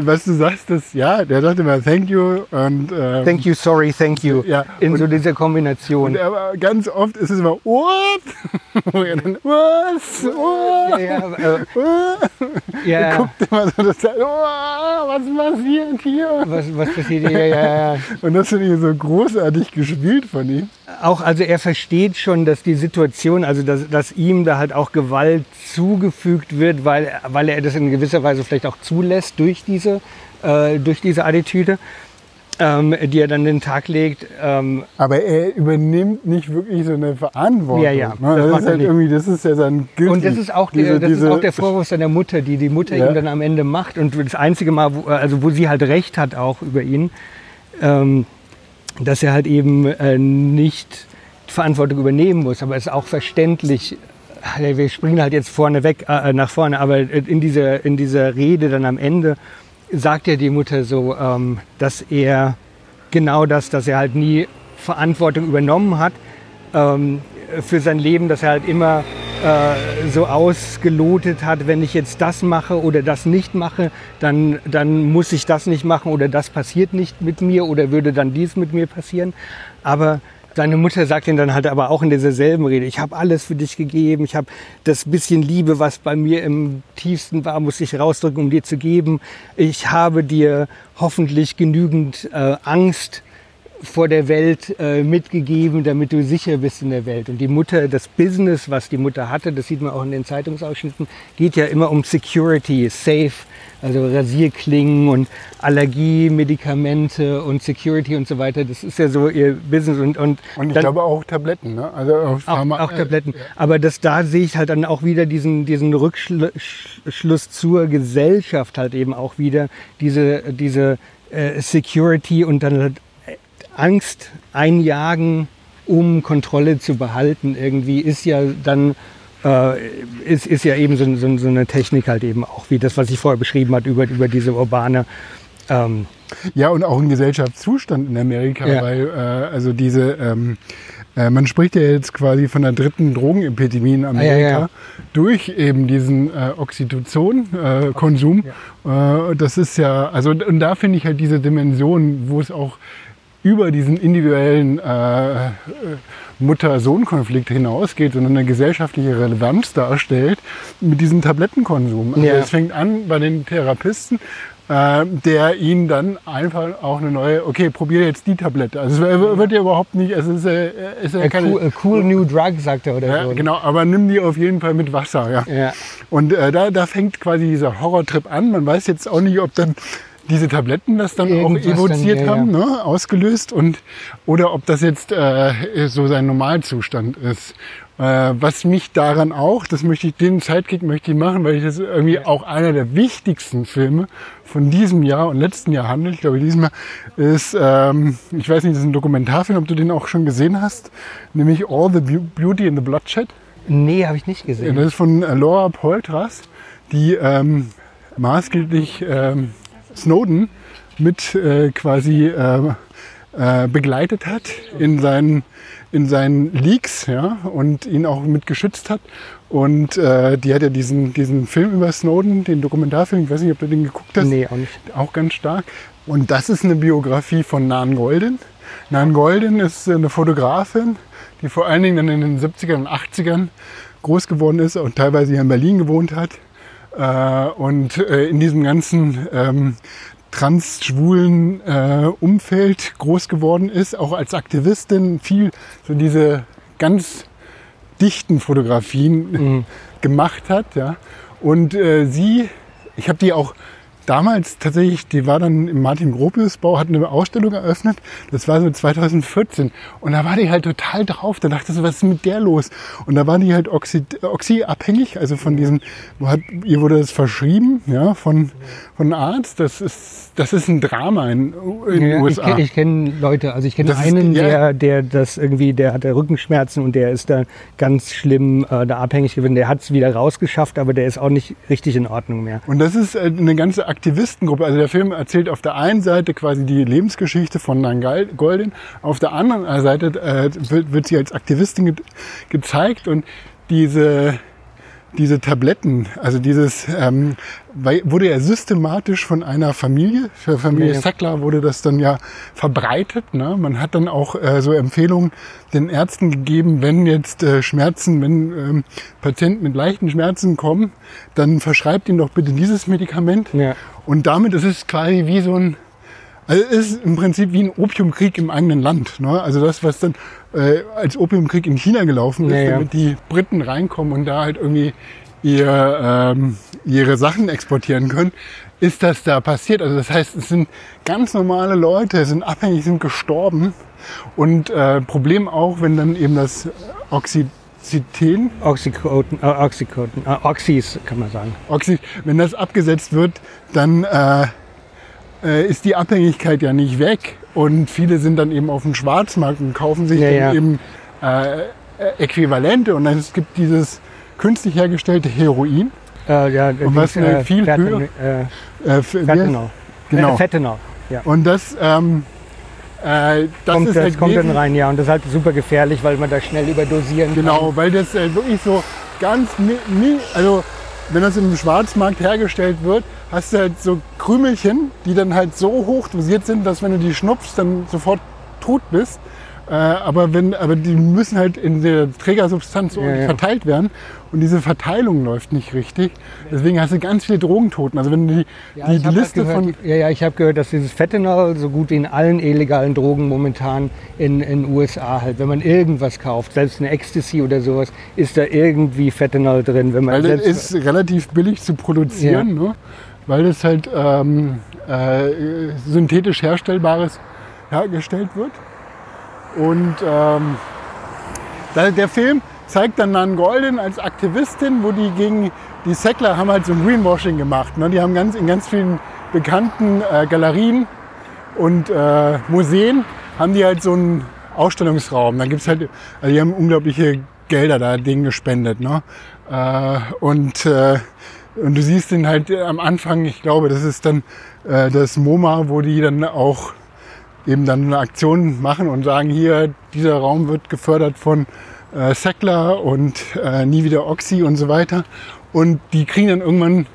was du sagst, ist, ja, der sagt immer Thank you und ähm, Thank you, sorry, thank you. Ja, in und, so dieser Kombination. Und, aber ganz oft ist es immer What? *laughs* Dann Was? What? Ja, ja, äh, *laughs* ja. guckt immer so, das, oh, was passiert hier? Was, was passiert hier? Ja, ja. *laughs* Und das finde ich so großartig gespielt von ihm. Auch, also er versteht schon, dass die Situation, also dass, dass ihm da halt auch Gewalt zugefügt wird, weil, weil er das in gewisser Weise vielleicht auch zulässt durch die diese, äh, durch diese Attitüde, ähm, die er dann den Tag legt. Ähm, Aber er übernimmt nicht wirklich so eine Verantwortung. Ja, ja. Ne? Das, das, ist halt irgendwie, das ist ja sein Guilty. Und das ist auch, diese, der, das diese, ist auch der Vorwurf seiner Mutter, die die Mutter ja. ihm dann am Ende macht. Und das einzige Mal, wo, also wo sie halt recht hat auch über ihn, ähm, dass er halt eben äh, nicht Verantwortung übernehmen muss. Aber es ist auch verständlich, wir springen halt jetzt vorne weg, äh, nach vorne, aber in dieser, in dieser Rede dann am Ende sagt ja die Mutter so, ähm, dass er genau das, dass er halt nie Verantwortung übernommen hat ähm, für sein Leben, dass er halt immer äh, so ausgelotet hat, wenn ich jetzt das mache oder das nicht mache, dann, dann muss ich das nicht machen oder das passiert nicht mit mir oder würde dann dies mit mir passieren. Aber Seine Mutter sagt ihn dann halt aber auch in dieser selben Rede, ich habe alles für dich gegeben, ich habe das bisschen Liebe, was bei mir im tiefsten war, muss ich rausdrücken, um dir zu geben. Ich habe dir hoffentlich genügend äh, Angst vor der Welt äh, mitgegeben, damit du sicher bist in der Welt. Und die Mutter, das Business, was die Mutter hatte, das sieht man auch in den Zeitungsausschnitten, geht ja immer um Security, Safe, also Rasierklingen und Allergiemedikamente und Security und so weiter. Das ist ja so ihr Business. Und, und, und ich dann, glaube auch Tabletten, ne? Also auch, auch, auch Tabletten. Äh, ja. Aber das, da sehe ich halt dann auch wieder diesen, diesen Rückschluss zur Gesellschaft halt eben auch wieder, diese, diese äh, Security und dann halt Angst einjagen, um Kontrolle zu behalten, irgendwie ist ja dann äh, ist, ist ja eben so, so, so, eine Technik halt eben auch, wie das, was ich vorher beschrieben habe, über, über diese urbane ähm ja, und auch ein Gesellschaftszustand in Amerika, ja. weil äh, also diese ähm, äh, man spricht ja jetzt quasi von der dritten Drogenepidemie in Amerika ah, ja, ja. durch eben diesen äh, Oxytocin-Konsum. Äh, das ist ja, also und da finde ich halt diese Dimension, wo es auch über diesen individuellen äh, Mutter-Sohn-Konflikt hinausgeht, sondern eine gesellschaftliche Relevanz darstellt mit diesem Tablettenkonsum. Also Es fängt an bei den Therapisten, äh, der ihnen dann einfach auch eine neue, okay, probiere jetzt die Tablette. Also es wird ja überhaupt nicht, es ist, äh, ist ja keine... Cool, cool, new drug, sagt er, oder ja, so. Genau, aber nimm die auf jeden Fall mit Wasser. Ja. ja. Und äh, da, da fängt quasi dieser Horrortrip an. Man weiß jetzt auch nicht, ob dann diese Tabletten das dann Irgendwas auch evoziert dann, ja, haben, ja. Ne, ausgelöst und oder ob das jetzt äh, so sein Normalzustand ist. Äh, was mich daran auch, das möchte ich, den Sidekick möchte ich machen, weil ich das irgendwie ja. auch einer der wichtigsten Filme von diesem Jahr und letzten Jahr handelt. Ich glaube, diesmal ist, ähm, ich weiß nicht, das ist ein Dokumentarfilm, ob du den auch schon gesehen hast, nämlich All the Beauty in the Bloodshed. Nee, habe ich nicht gesehen. Das ist von äh, Laura Poitras, die ähm, maßgeblich ähm, Snowden mit äh, quasi äh, äh, begleitet hat in seinen, in seinen Leaks ja, und ihn auch mit geschützt hat. Und äh, die hat ja diesen, diesen Film über Snowden, den Dokumentarfilm, ich weiß nicht, ob du den geguckt hast. Nee, auch nicht. Auch ganz stark. Und das ist eine Biografie von Nan Golden. Nan Golden ist eine Fotografin, die vor allen Dingen dann in den 70ern und 80ern groß geworden ist und teilweise hier in Berlin gewohnt hat. Äh, und äh, in diesem ganzen ähm, trans-schwulen äh, Umfeld groß geworden ist, auch als Aktivistin viel so diese ganz dichten Fotografien Mhm. gemacht hat. Ja. Und äh, sie, ich habe die auch damals tatsächlich, die war dann im Martin Gropius Bau, hat eine Ausstellung eröffnet. Das war so 2014. Und da war die halt total drauf. Da dachte ich so, was ist mit der los? Und da war die halt Oxy, Oxy-abhängig, also von diesem, hat, ihr wurde das verschrieben, ja, von, von einem Arzt. Das ist, das ist ein Drama in, in den Ja, ich USA. kenne kenn Leute, also ich kenne Das ist- einen, ja. der, der das irgendwie, der hatte Rückenschmerzen und der ist da ganz schlimm äh, da abhängig gewesen. Der hat es wieder rausgeschafft, aber der ist auch nicht richtig in Ordnung mehr. Und das ist äh, eine ganze Aktivistengruppe. Also der Film erzählt auf der einen Seite quasi die Lebensgeschichte von Nan Goldin, auf der anderen Seite äh, wird, wird sie als Aktivistin ge gezeigt und diese diese Tabletten, also dieses ähm, wurde ja systematisch von einer Familie, für Familie ja. Sackler wurde das dann ja verbreitet. Ne? Man hat dann auch äh, so Empfehlungen den Ärzten gegeben, wenn jetzt äh, Schmerzen, wenn ähm, Patienten mit leichten Schmerzen kommen, dann verschreibt ihnen doch bitte dieses Medikament. Ja. Und damit ist es quasi wie so ein, also es ist im Prinzip wie ein Opiumkrieg im eigenen Land. Ne? Also das, was dann äh, als Opiumkrieg in China gelaufen ist, Ja, ja. damit die Briten reinkommen und da halt irgendwie ihr, ähm, ihre Sachen exportieren können, ist das da passiert. Also das heißt, es sind ganz normale Leute, sind abhängig, sind gestorben. Und äh, Problem auch, wenn dann eben das Oxycitän Oxycotin, äh, Oxycotin, äh, Oxys kann man sagen. Oxy, wenn das abgesetzt wird, dann äh, äh, ist die Abhängigkeit ja nicht weg. Und viele sind dann eben auf dem Schwarzmarkt und kaufen sich Ja, dann ja. eben äh, äh, Äquivalente. Und dann es gibt dieses künstlich hergestellte Heroin. Äh, ja, Und was eine viel Fentanyl, äh, Äh, für- Fentanyl. Genau. Äh, Fentanyl. Ja. Und das, ähm, äh, das kommt, ist das halt kommt dann rein, ja. Und das ist halt super gefährlich, weil man da schnell überdosieren Genau, weil das äh, wirklich so ganz, also wenn das im Schwarzmarkt hergestellt wird, hast du halt so Krümelchen, die dann halt so hoch dosiert sind, dass wenn du die schnupfst, dann sofort tot bist. Äh, aber, wenn, aber die müssen halt in der Trägersubstanz Ja, ja. verteilt werden und diese Verteilung läuft nicht richtig. Deswegen hast du ganz viele Drogentoten. Also wenn die, Ja, die, die Liste gehört, von ja, ja, ich habe gehört, dass dieses Fentanyl so gut wie in allen illegalen Drogen momentan in in USA halt, wenn man irgendwas kauft, selbst eine Ecstasy oder sowas, ist da irgendwie Fentanyl drin. Wenn man Weil das ist relativ billig zu produzieren, ne? Weil das halt ähm, äh, synthetisch herstellbares hergestellt wird. Und ähm, der Film zeigt dann Nan Golden als Aktivistin, wo die gegen die Sackler haben halt so ein Greenwashing gemacht. Ne? Die haben ganz, in ganz vielen bekannten äh, Galerien und äh, Museen haben die halt so einen Ausstellungsraum. Da gibt's halt, also die haben unglaubliche Gelder da denen gespendet. Ne? Äh, und, äh, und du siehst den halt am Anfang, ich glaube, das ist dann äh, das MoMA, wo die dann auch eben dann eine Aktion machen und sagen, hier, dieser Raum wird gefördert von äh, Sackler und äh, nie wieder Oxy und so weiter. Und die kriegen dann irgendwann,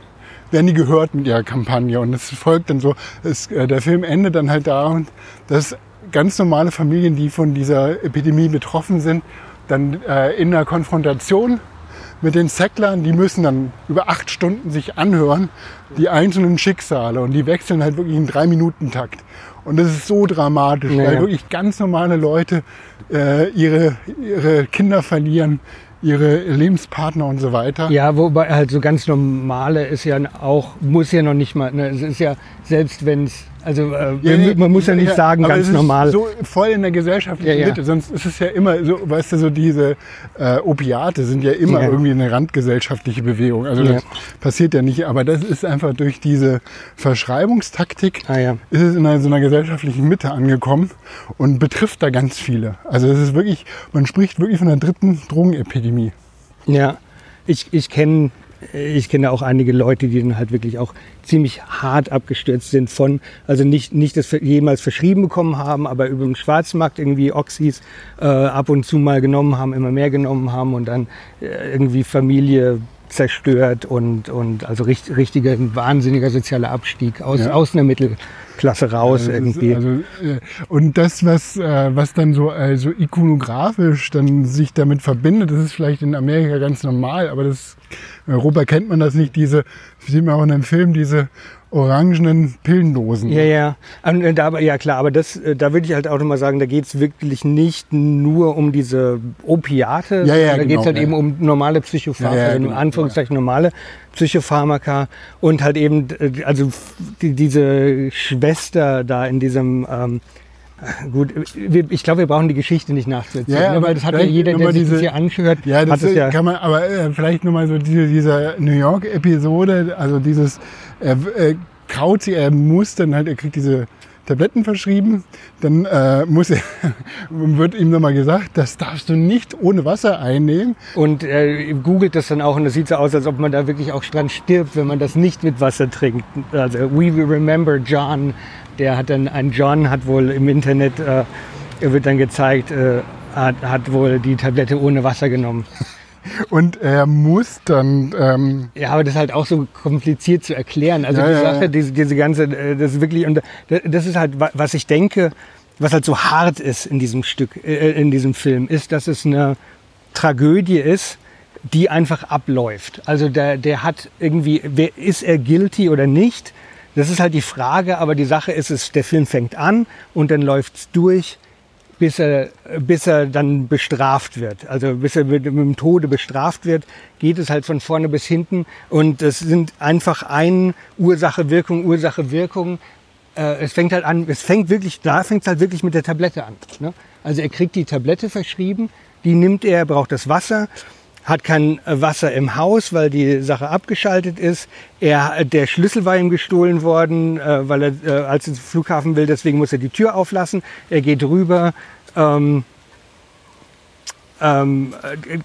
werden die gehört mit ihrer Kampagne. Und es folgt dann so, es, äh, der Film endet dann halt da, dass ganz normale Familien, die von dieser Epidemie betroffen sind, dann äh, in der Konfrontation mit den Säcklern, die müssen dann über acht Stunden sich anhören, die einzelnen Schicksale. Und die wechseln halt wirklich in drei Minuten Takt. Und das ist so dramatisch, Ja, weil ja. wirklich ganz normale Leute äh, ihre, ihre Kinder verlieren, ihre Lebenspartner und so weiter. ja, wobei halt so ganz normale ist ja auch, muss ja noch nicht mal, ne, es ist ja, selbst wenn es, also äh, Ja, nee, man muss ja nicht sagen, aber ganz es ist normal. So voll in der gesellschaftlichen Ja, ja. Mitte. Sonst ist es ja immer so, weißt du, so diese äh, Opiate sind ja immer Ja. irgendwie eine randgesellschaftliche Bewegung. Also Ja. das passiert ja nicht. Aber das ist einfach durch diese Verschreibungstaktik Ah, ja. ist es in einer, so einer gesellschaftlichen Mitte angekommen und betrifft da ganz viele. Also es ist wirklich, man spricht wirklich von einer dritten Drogenepidemie. Ja, ich, ich kenne ich kenne auch einige Leute, die dann halt wirklich auch ziemlich hart abgestürzt sind von, also nicht, nicht das jemals verschrieben bekommen haben, aber über den Schwarzmarkt irgendwie Oxys äh, ab und zu mal genommen haben, immer mehr genommen haben und dann äh, irgendwie Familie zerstört und, und also richtig, richtiger wahnsinniger sozialer Abstieg aus, ja. aus einer Mittelklasse raus ist irgendwie. Also, äh, und das, was, äh, was dann so also ikonografisch dann sich damit verbindet, das ist vielleicht in Amerika ganz normal, aber das, in Europa kennt man das nicht, diese, sieht man auch in einem Film, diese orangenen Pillendosen. Ja, ja. Und, äh, da, ja klar, aber das, äh, da würde ich halt auch nochmal sagen, da geht es wirklich nicht nur um diese Opiate, Ja, ja, da geht genau, es halt ja. eben um normale Psychopharmaka, Ja, ja, also in genau, Anführungszeichen normale Psychopharmaka und halt eben, äh, also die, diese Schwester da in diesem, ähm, gut, ich glaube, wir brauchen die Geschichte nicht nachzuerzählen, Ja, ne, aber weil das hat ja jeder, der sich diese- das hier anhört, Ja, das hat es ja. kann man, aber äh, vielleicht nochmal so diese, dieser New York-Episode, also dieses, er äh, kaut sie, er muss dann halt, er kriegt diese Tabletten verschrieben, dann äh, muss er, *laughs* wird ihm nochmal gesagt, das darfst du nicht ohne Wasser einnehmen. Und äh, googelt das dann auch und das sieht so aus, als ob man da wirklich auch dran stirbt, wenn man das nicht mit Wasser trinkt. Also We Will Remember John, der hat dann, ein John hat wohl im Internet, äh, er wird dann gezeigt, äh, hat, hat wohl die Tablette ohne Wasser genommen. *laughs* Und er muss dann, ähm, Ja, aber das ist halt auch so kompliziert zu erklären. Also Ja, die Sache, ja. diese, diese ganze, äh, das ist wirklich, und da- das ist halt, wa- was ich denke, was halt so hart ist in diesem Stück, äh, in diesem Film, ist, dass es eine Tragödie ist, die einfach abläuft. Also der, der hat irgendwie, wer, ist er guilty oder nicht? Das ist halt die Frage, aber die Sache ist, es, der Film fängt an und dann läuft's durch bis er, bis er dann bestraft wird. Also bis er mit, mit dem Tode bestraft wird, geht es halt von vorne bis hinten. Und das sind einfach ein Ursache, Wirkung, Ursache, Wirkung. Äh, es fängt halt an, es fängt wirklich, da fängt es halt wirklich mit der Tablette an. Ne? Also er kriegt die Tablette verschrieben, die nimmt er, er braucht das Wasser, hat kein äh, Wasser im Haus, weil die Sache abgeschaltet ist. Er, der Schlüssel war ihm gestohlen worden, äh, weil er äh, als er Flughafen will, deswegen muss er die Tür auflassen. Er geht rüber, ähm, ähm, äh,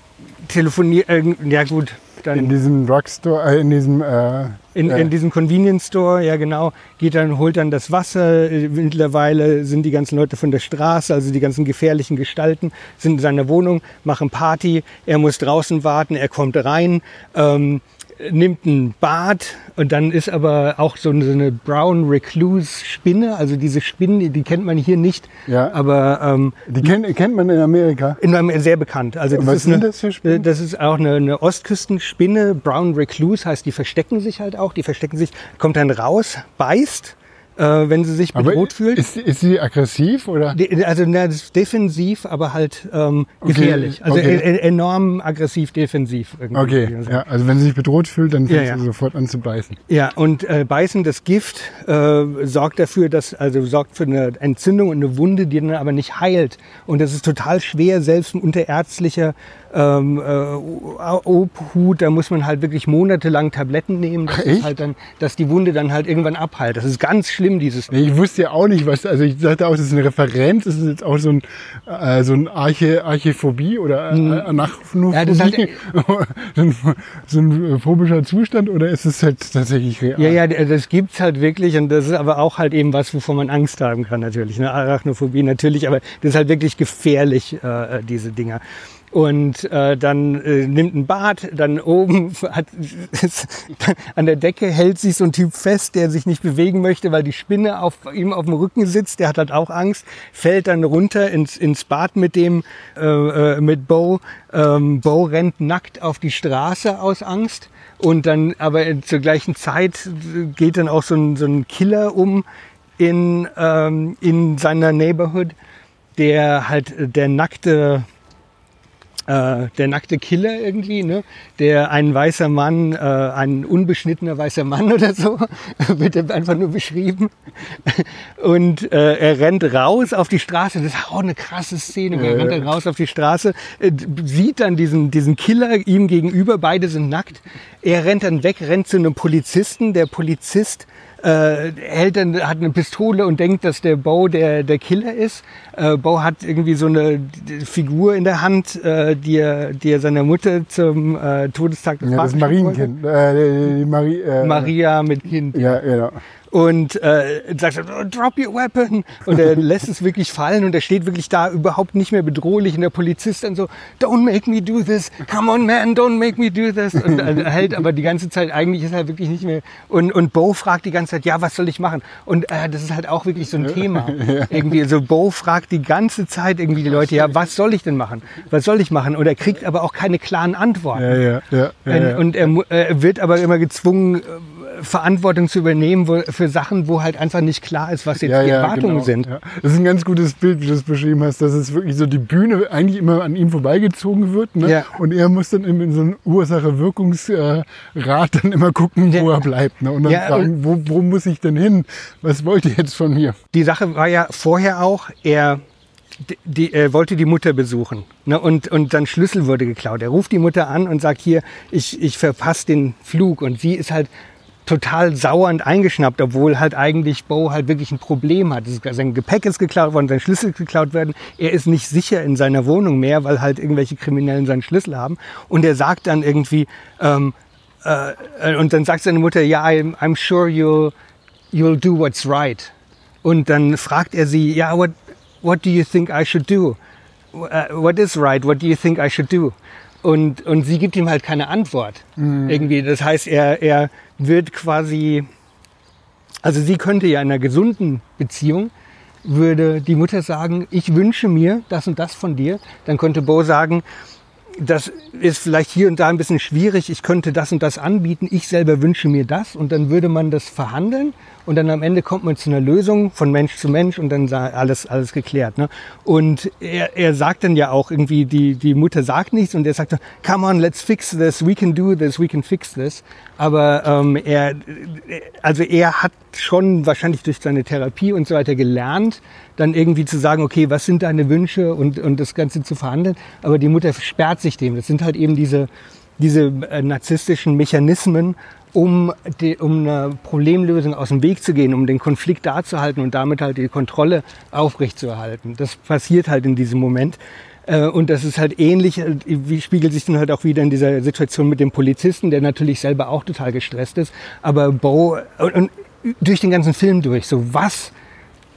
telefoniert, äh, ja gut, dann in diesem Drugstore, äh, in diesem, äh, in, äh, in diesem Convenience Store, ja genau, geht dann, holt dann das Wasser. Äh, Mittlerweile sind die ganzen Leute von der Straße, also die ganzen gefährlichen Gestalten, sind in seiner Wohnung, machen Party. Er muss draußen warten, er kommt rein, ähm, nimmt ein Bad und dann ist aber auch so eine, Brown Recluse Spinne, also diese Spinne, die kennt man hier nicht, Ja. aber ähm, die kennt, kennt man in Amerika. in einem sehr bekannt. Also das Was ist sind eine, das für Spinnen? Das ist auch eine, eine Ostküstenspinne, Brown Recluse heißt, die verstecken sich halt auch. Die verstecken sich, kommt dann raus, beißt, äh, wenn sie sich Aber bedroht fühlt. Ist, ist sie aggressiv oder? De- Also na, das ist defensiv, aber halt ähm, Okay, gefährlich. Also okay. e- e- enorm aggressiv defensiv. irgendwie. Okay, ja, also wenn sie sich bedroht fühlt, dann fängt ja. sie sofort an zu beißen. Ja, und äh, beißendes Gift äh, sorgt dafür, dass also sorgt für eine Entzündung und eine Wunde, die dann aber nicht heilt. Und das ist total schwer, selbst unter ärztlicher ähm, äh, Obhut, da muss man halt wirklich monatelang Tabletten nehmen, dass, echt? halt dann, dass die Wunde dann halt irgendwann abheilt. Das ist ganz schlimm, dieses. Nee, Ich wusste ja auch nicht, was, also ich dachte auch, das ist eine Referenz, das ist jetzt auch so ein, äh, so ein Arche, Archephobie oder äh, Anachronophobie, Mhm. Ja, das ist halt- *laughs* so, ein, so ein phobischer Zustand oder ist es halt tatsächlich real? Ja, ja, das gibt's halt wirklich und das ist aber auch halt eben was, wovon man Angst haben kann natürlich. Ne? Arachnophobie natürlich, aber das ist halt wirklich gefährlich, äh, äh, diese Dinger. Und äh, dann äh, nimmt ein Bad, dann oben *laughs* hat, *laughs* an der Decke hält sich so ein Typ fest, der sich nicht bewegen möchte, weil die Spinne auf ihm auf dem Rücken sitzt. Der hat halt auch Angst, fällt dann runter ins, ins Bad mit dem, äh, äh, mit Bo. Ähm, Bo rennt nackt auf die Straße aus Angst. Und dann, aber zur gleichen Zeit geht dann auch so ein, so ein Killer um in, ähm, in seiner Neighborhood, der halt äh, der nackte, äh, der nackte Killer irgendwie, ne? Der ein weißer Mann, äh, ein unbeschnittener weißer Mann oder so, *laughs* wird einfach nur beschrieben. Und äh, er rennt raus auf die Straße. Das ist auch eine krasse Szene. Er rennt dann raus auf die Straße, äh, sieht dann diesen, diesen Killer ihm gegenüber. Beide sind nackt. Er rennt dann weg, rennt zu einem Polizisten. Der Polizist äh, hält dann, hat eine Pistole und denkt, dass der Bo der, der Killer ist. Äh, Bo hat irgendwie so eine Figur in der Hand, äh, die, er, die er seiner Mutter zum äh, Todestag des Ja, das Vaters wollte. Marienkind. Äh, die Marie, äh, Maria mit Kind. Ja, genau. Und äh, sagt "Oh, drop your weapon. Und er *laughs* lässt es wirklich fallen und er steht wirklich da überhaupt nicht mehr bedrohlich und der Polizist dann so don't make me do this. Come on man don't make me do this. Und er *laughs* hält aber die ganze Zeit eigentlich ist er wirklich nicht mehr. Und und Bo fragt die ganze Zeit ja was soll ich machen? Und äh, das ist halt auch wirklich so ein *laughs* Thema. Irgendwie so Bo fragt die ganze Zeit irgendwie die Leute ja was soll ich denn machen? Was soll ich machen? Und er kriegt aber auch keine klaren Antworten. Ja, ja, ja. ja. und er, mu- äh, er wird aber immer gezwungen, Verantwortung zu übernehmen wo, für Sachen, wo halt einfach nicht klar ist, was jetzt ja, die ja, Erwartungen genau. sind. Ja. Das ist ein ganz gutes Bild, wie du das beschrieben hast, dass es wirklich so die Bühne eigentlich immer an ihm vorbeigezogen wird. Ne? Und er muss dann in so einem Ursache-Wirkungsrat dann immer gucken, wo er bleibt. Ne? Und dann fragen, wo, wo muss ich denn hin? Was wollt ihr jetzt von mir? Die Sache war ja vorher auch, er die, die, er wollte die Mutter besuchen ne? und, und sein Schlüssel wurde geklaut. Er ruft die Mutter an und sagt, hier, ich, ich verpasse den Flug. Und sie ist halt total sauer und eingeschnappt, obwohl halt eigentlich Bo halt wirklich ein Problem hat. Sein Gepäck ist geklaut worden, sein Schlüssel ist geklaut werden. Er ist nicht sicher in seiner Wohnung mehr, weil halt irgendwelche Kriminellen seinen Schlüssel haben. Und er sagt dann irgendwie, ähm, äh, und dann sagt seine Mutter, ja, I'm, I'm sure you'll, you'll do what's right. Und dann fragt er sie, ja, what, what do you think I should do? Uh, what is right? What do you think I should do? Und, und sie gibt ihm halt keine Antwort. Irgendwie, das heißt, er, er wird quasi, also sie könnte ja in einer gesunden Beziehung, würde die Mutter sagen, ich wünsche mir das und das von dir. Dann könnte Bo sagen, das ist vielleicht hier und da ein bisschen schwierig, ich könnte das und das anbieten, ich selber wünsche mir das und dann würde man das verhandeln und dann am Ende kommt man zu einer Lösung von Mensch zu Mensch und dann alles, alles geklärt. Ne? Und er, er sagt dann ja auch irgendwie, die, die Mutter sagt nichts und er sagt, come on, let's fix this, we can do this, we can fix this. Aber ähm, er, also er hat schon wahrscheinlich durch seine Therapie und so weiter gelernt, dann irgendwie zu sagen, okay, was sind deine Wünsche und, und das Ganze zu verhandeln. Aber die Mutter sperrt sich dem. Das sind halt eben diese, diese äh, narzisstischen Mechanismen, um, die, um eine Problemlösung aus dem Weg zu gehen, um den Konflikt da zu halten und damit halt die Kontrolle aufrechtzuerhalten. Das passiert halt in diesem Moment. Äh, Und das ist halt ähnlich, äh, wie spiegelt sich dann halt auch wieder in dieser Situation mit dem Polizisten, der natürlich selber auch total gestresst ist. Aber Bo, und, und durch den ganzen Film durch, so was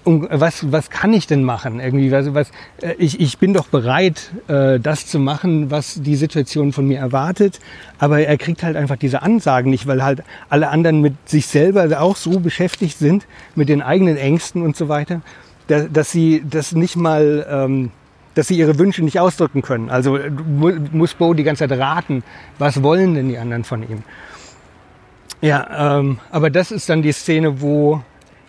was, was kann ich denn machen? Irgendwie, was, was, äh, ich, ich bin doch bereit, äh, das zu machen, was die Situation von mir erwartet. Aber er kriegt halt einfach diese Ansagen nicht, weil halt alle anderen mit sich selber auch so beschäftigt sind, mit den eigenen Ängsten und so weiter, dass, dass sie das nicht mal, ähm, dass sie ihre Wünsche nicht ausdrücken können. Also äh, mu- muss Bo die ganze Zeit raten, was wollen denn die anderen von ihm? Ja, ähm, aber das ist dann die Szene, wo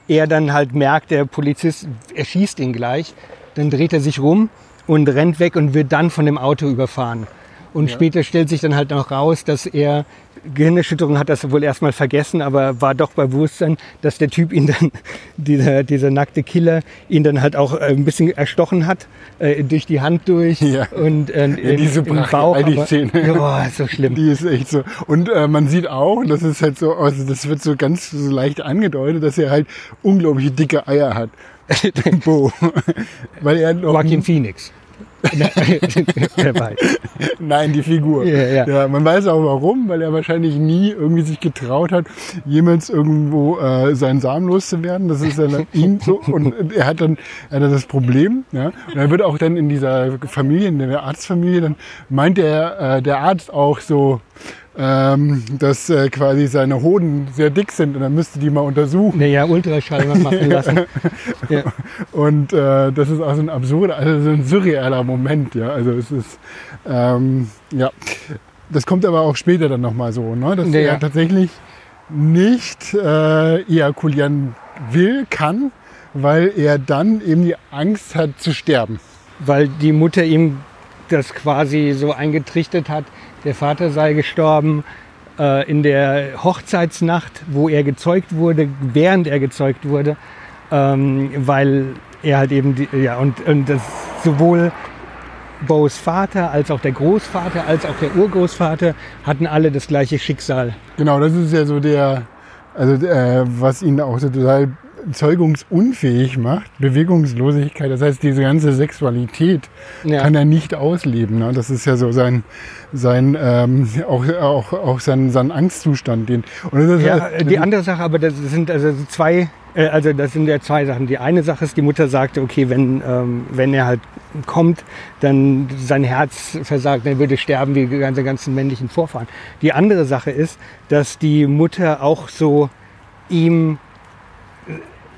er dann halt merkt, der Polizist erschießt ihn gleich. Dann dreht er sich rum und rennt weg und wird dann von dem Auto überfahren. Und später stellt sich dann halt noch raus, dass er Gehirnerschütterung hat das wohl erstmal vergessen, aber war doch bei Bewusstsein, dass der Typ ihn dann, *laughs* dieser, dieser nackte Killer, ihn dann halt auch äh, ein bisschen erstochen hat, äh, durch die Hand durch Ja. und äh, in, diese im Bauch. die aber- Szene. *laughs* Ja, ist so schlimm. Die ist echt so. Und äh, man sieht auch, das ist halt so, also das wird so ganz so leicht angedeutet, dass er halt unglaublich dicke Eier hat. *laughs* Bo. Weil er noch Joaquin Phoenix. *laughs* Wer weiß. Nein, die Figur. Ja, ja. man weiß auch warum, weil er wahrscheinlich nie irgendwie sich getraut hat, jemals irgendwo äh, seinen Samen loszuwerden. Das ist dann *laughs* ihm so. Und er hat dann er hat das Problem. Ja? Und er wird auch dann in dieser Familie, in der Arztfamilie, dann meint der, äh, der Arzt auch so, ähm, dass äh, quasi seine Hoden sehr dick sind und er müsste die mal untersuchen. Naja, Ultraschall machen lassen. *laughs* Ja. Und äh, das ist auch so ein absurder, also so ein surrealer Moment, ja. Also es ist, ähm, ja. Das kommt aber auch später dann nochmal so, ne? dass Ja, ja. er tatsächlich nicht äh, ejakulieren will, kann, weil er dann eben die Angst hat zu sterben. Weil die Mutter ihm das quasi so eingetrichtert hat, der Vater sei gestorben äh, in der Hochzeitsnacht, wo er gezeugt wurde, während er gezeugt wurde, ähm, weil er halt eben, die, ja, und, und das sowohl Bo's Vater als auch der Großvater als auch der Urgroßvater hatten alle das gleiche Schicksal. Genau, das ist ja so der, Also äh, was ihn auch so total zeugungsunfähig macht, Bewegungslosigkeit, das heißt diese ganze Sexualität Ja. kann er nicht ausleben. Ne? Das ist ja so sein, sein ähm, auch, auch, auch sein, sein Angstzustand. Den, das Ja, äh, die andere Sache, aber das sind also zwei, äh, also das sind ja zwei Sachen. Die eine Sache ist, die Mutter sagte, okay, wenn, ähm, wenn er halt kommt, dann sein Herz versagt, er würde sterben wie die ganze ganzen männlichen Vorfahren. Die andere Sache ist, dass die Mutter auch so ihm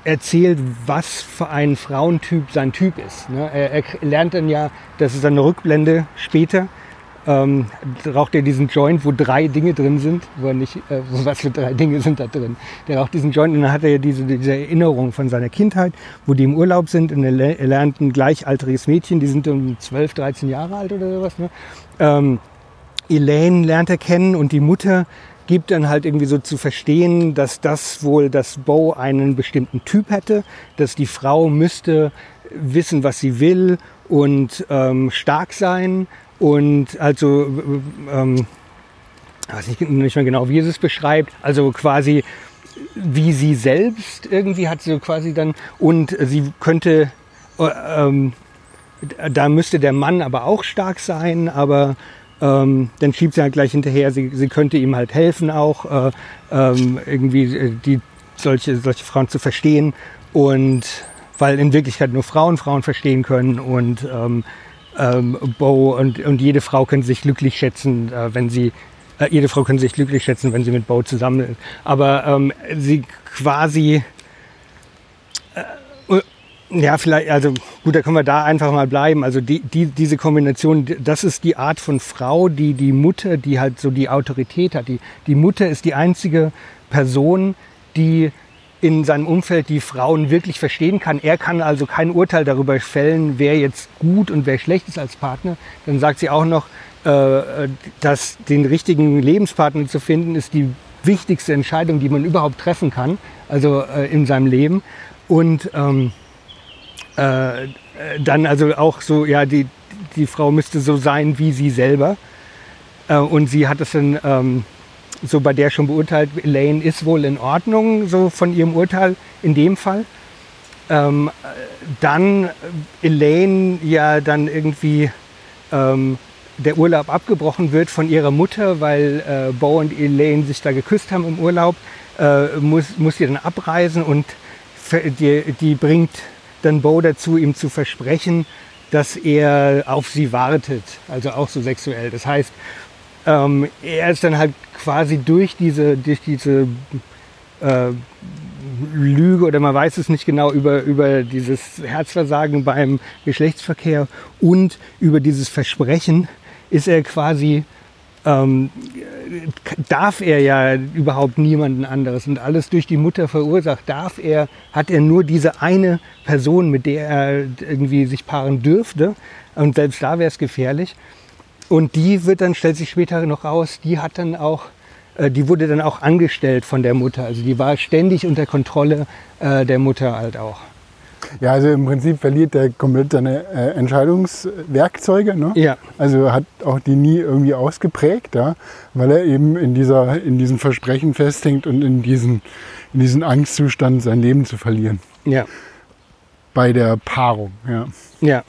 erzählt, was für ein Frauentyp sein Typ ist. Ne? Er, er lernt dann ja, das ist eine Rückblende später, ähm, raucht er diesen Joint, wo drei Dinge drin sind, wo nicht, äh, was für drei Dinge sind da drin. Der raucht diesen Joint und dann hat er ja diese, diese Erinnerung von seiner Kindheit, wo die im Urlaub sind und er, er lernt ein gleichaltriges Mädchen, die sind um 12, 13 Jahre alt oder sowas. Ne? Ähm, Elaine lernt er kennen und die Mutter gibt dann halt irgendwie so zu verstehen, dass das wohl, dass Bo einen bestimmten Typ hätte, dass die Frau müsste wissen, was sie will und ähm, stark sein und also ähm, ich weiß nicht, nicht mehr genau, wie es es beschreibt, also quasi wie sie selbst irgendwie hat sie quasi dann und sie könnte äh, ähm, da müsste der Mann aber auch stark sein, aber ähm, dann schiebt sie halt gleich hinterher, sie, sie könnte ihm halt helfen auch, äh, ähm, irgendwie äh, die, solche, solche Frauen zu verstehen und weil in Wirklichkeit nur Frauen Frauen verstehen können und ähm, ähm, Bo und, und jede Frau kann sich glücklich schätzen, äh, wenn sie äh, jede Frau kann sich glücklich schätzen, wenn sie mit Bo zusammen ist. Aber ähm, sie quasi ja, vielleicht, also gut, da können wir da einfach mal bleiben. Also die, die, diese Kombination, das ist die Art von Frau, die die Mutter, die halt so die Autorität hat. Die, die Mutter ist die einzige Person, die in seinem Umfeld die Frauen wirklich verstehen kann. Er kann also kein Urteil darüber fällen, wer jetzt gut und wer schlecht ist als Partner. Dann sagt sie auch noch, äh, dass den richtigen Lebenspartner zu finden, ist die wichtigste Entscheidung, die man überhaupt treffen kann, also äh, in seinem Leben. Und ähm, äh, dann also auch so, ja, die, die Frau müsste so sein wie sie selber. Äh, und sie hat es dann ähm, so bei der schon beurteilt, Elaine ist wohl in Ordnung, so von ihrem Urteil in dem Fall. Ähm, äh, dann Elaine ja dann irgendwie ähm, der Urlaub abgebrochen wird von ihrer Mutter, weil äh, Bo und Elaine sich da geküsst haben im Urlaub, äh, muss, muss sie dann abreisen und die, die bringt dann Bo dazu, ihm zu versprechen, dass er auf sie wartet, also auch so sexuell. Das heißt, ähm, er ist dann halt quasi durch diese, durch diese äh, Lüge oder man weiß es nicht genau über, über dieses Herzversagen beim Geschlechtsverkehr und über dieses Versprechen ist er quasi, ähm, darf er ja überhaupt niemanden anderes und alles durch die Mutter verursacht, darf er, hat er nur diese eine Person, mit der er irgendwie sich paaren dürfte und selbst da wäre es gefährlich. Und die wird dann, stellt sich später noch raus, die hat dann auch, äh, die wurde dann auch angestellt von der Mutter. Also die war ständig unter Kontrolle äh, der Mutter halt auch. Ja, also im Prinzip verliert er komplett seine äh, Entscheidungswerkzeuge. Ne? Ja. Also hat auch die nie irgendwie ausgeprägt, ja? weil er eben in, dieser, in diesem Versprechen festhängt und in diesen, in diesen Angstzustand sein Leben zu verlieren. Ja, Bei der Paarung. Ja. ja.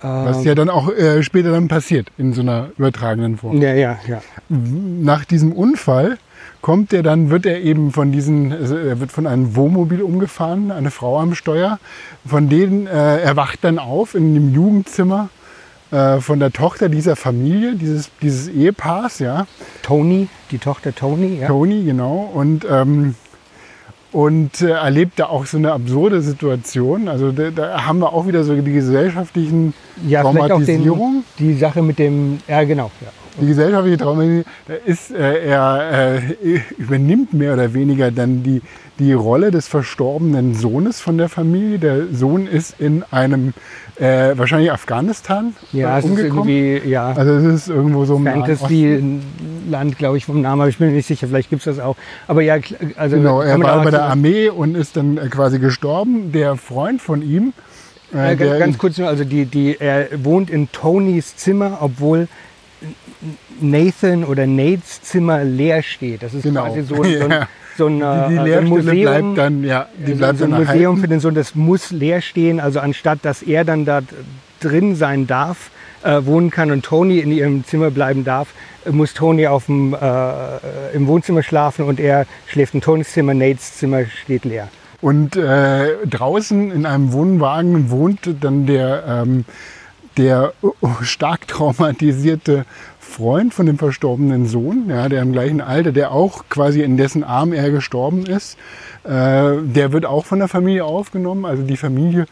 Was Ähm, ja dann auch äh, später dann passiert in so einer übertragenen Form. ja, ja, ja. Nach diesem Unfall kommt er dann, wird er eben von diesen, also er wird von einem Wohnmobil umgefahren, eine Frau am Steuer. Von denen, äh, er wacht dann auf in dem Jugendzimmer äh, von der Tochter dieser Familie, dieses, dieses Ehepaars, ja. Tony, die Tochter Tony, ja. Tony, genau. Und, ähm, und äh, erlebt da auch so eine absurde Situation. Also da, da haben wir auch wieder so die gesellschaftlichen Ja, vielleicht auch den, Traumatisierung. die Sache mit dem, ja genau, ja. Die gesellschaftliche da ist, äh, er äh, übernimmt mehr oder weniger dann die, die Rolle des verstorbenen Sohnes von der Familie. Der Sohn ist in einem äh, wahrscheinlich Afghanistan Ja, äh, es ist umgekommen. irgendwie, ja, also es ist irgendwo so Osten. Fantasy-Land, glaube ich, vom Namen, aber ich bin mir nicht sicher, vielleicht gibt es das auch. Aber ja, also Genau, er war bei der Armee und ist dann äh, quasi gestorben. Der Freund von ihm, äh, Äh, der ganz kurz nur, also die, die, er wohnt in Tonys Zimmer, obwohl Nathan oder Nates Zimmer leer steht. Das ist Genau. quasi so, so, ein, *laughs* so ein, Die, die äh, so ein Museum. bleibt dann, ja, die bleibt so ein Museum erhalten. für den Sohn, das muss leer stehen. Also anstatt, dass er dann da drin sein darf, äh, wohnen kann und Tony in ihrem Zimmer bleiben darf, äh, muss Tony auf dem, äh, im Wohnzimmer schlafen und er schläft in Tonys Zimmer, Nates Zimmer steht leer. Und äh, draußen in einem Wohnwagen wohnt dann der, ähm, der oh, oh, stark traumatisierte Freund von dem verstorbenen Sohn, ja, der im gleichen Alter, der auch quasi in dessen Arm er gestorben ist. Äh, der wird auch von der Familie aufgenommen. Also die Familie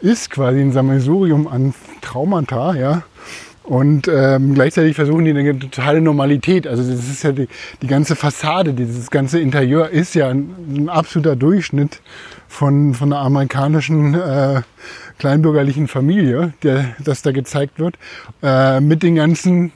ist quasi ein Sammelsurium an Traumata, ja. Und ähm, gleichzeitig versuchen die eine totale Normalität. Also das ist ja die, die ganze Fassade, dieses ganze Interieur ist ja ein, ein absoluter Durchschnitt von, von einer amerikanischen äh, kleinbürgerlichen Familie, der, das da gezeigt wird, äh, mit den ganzen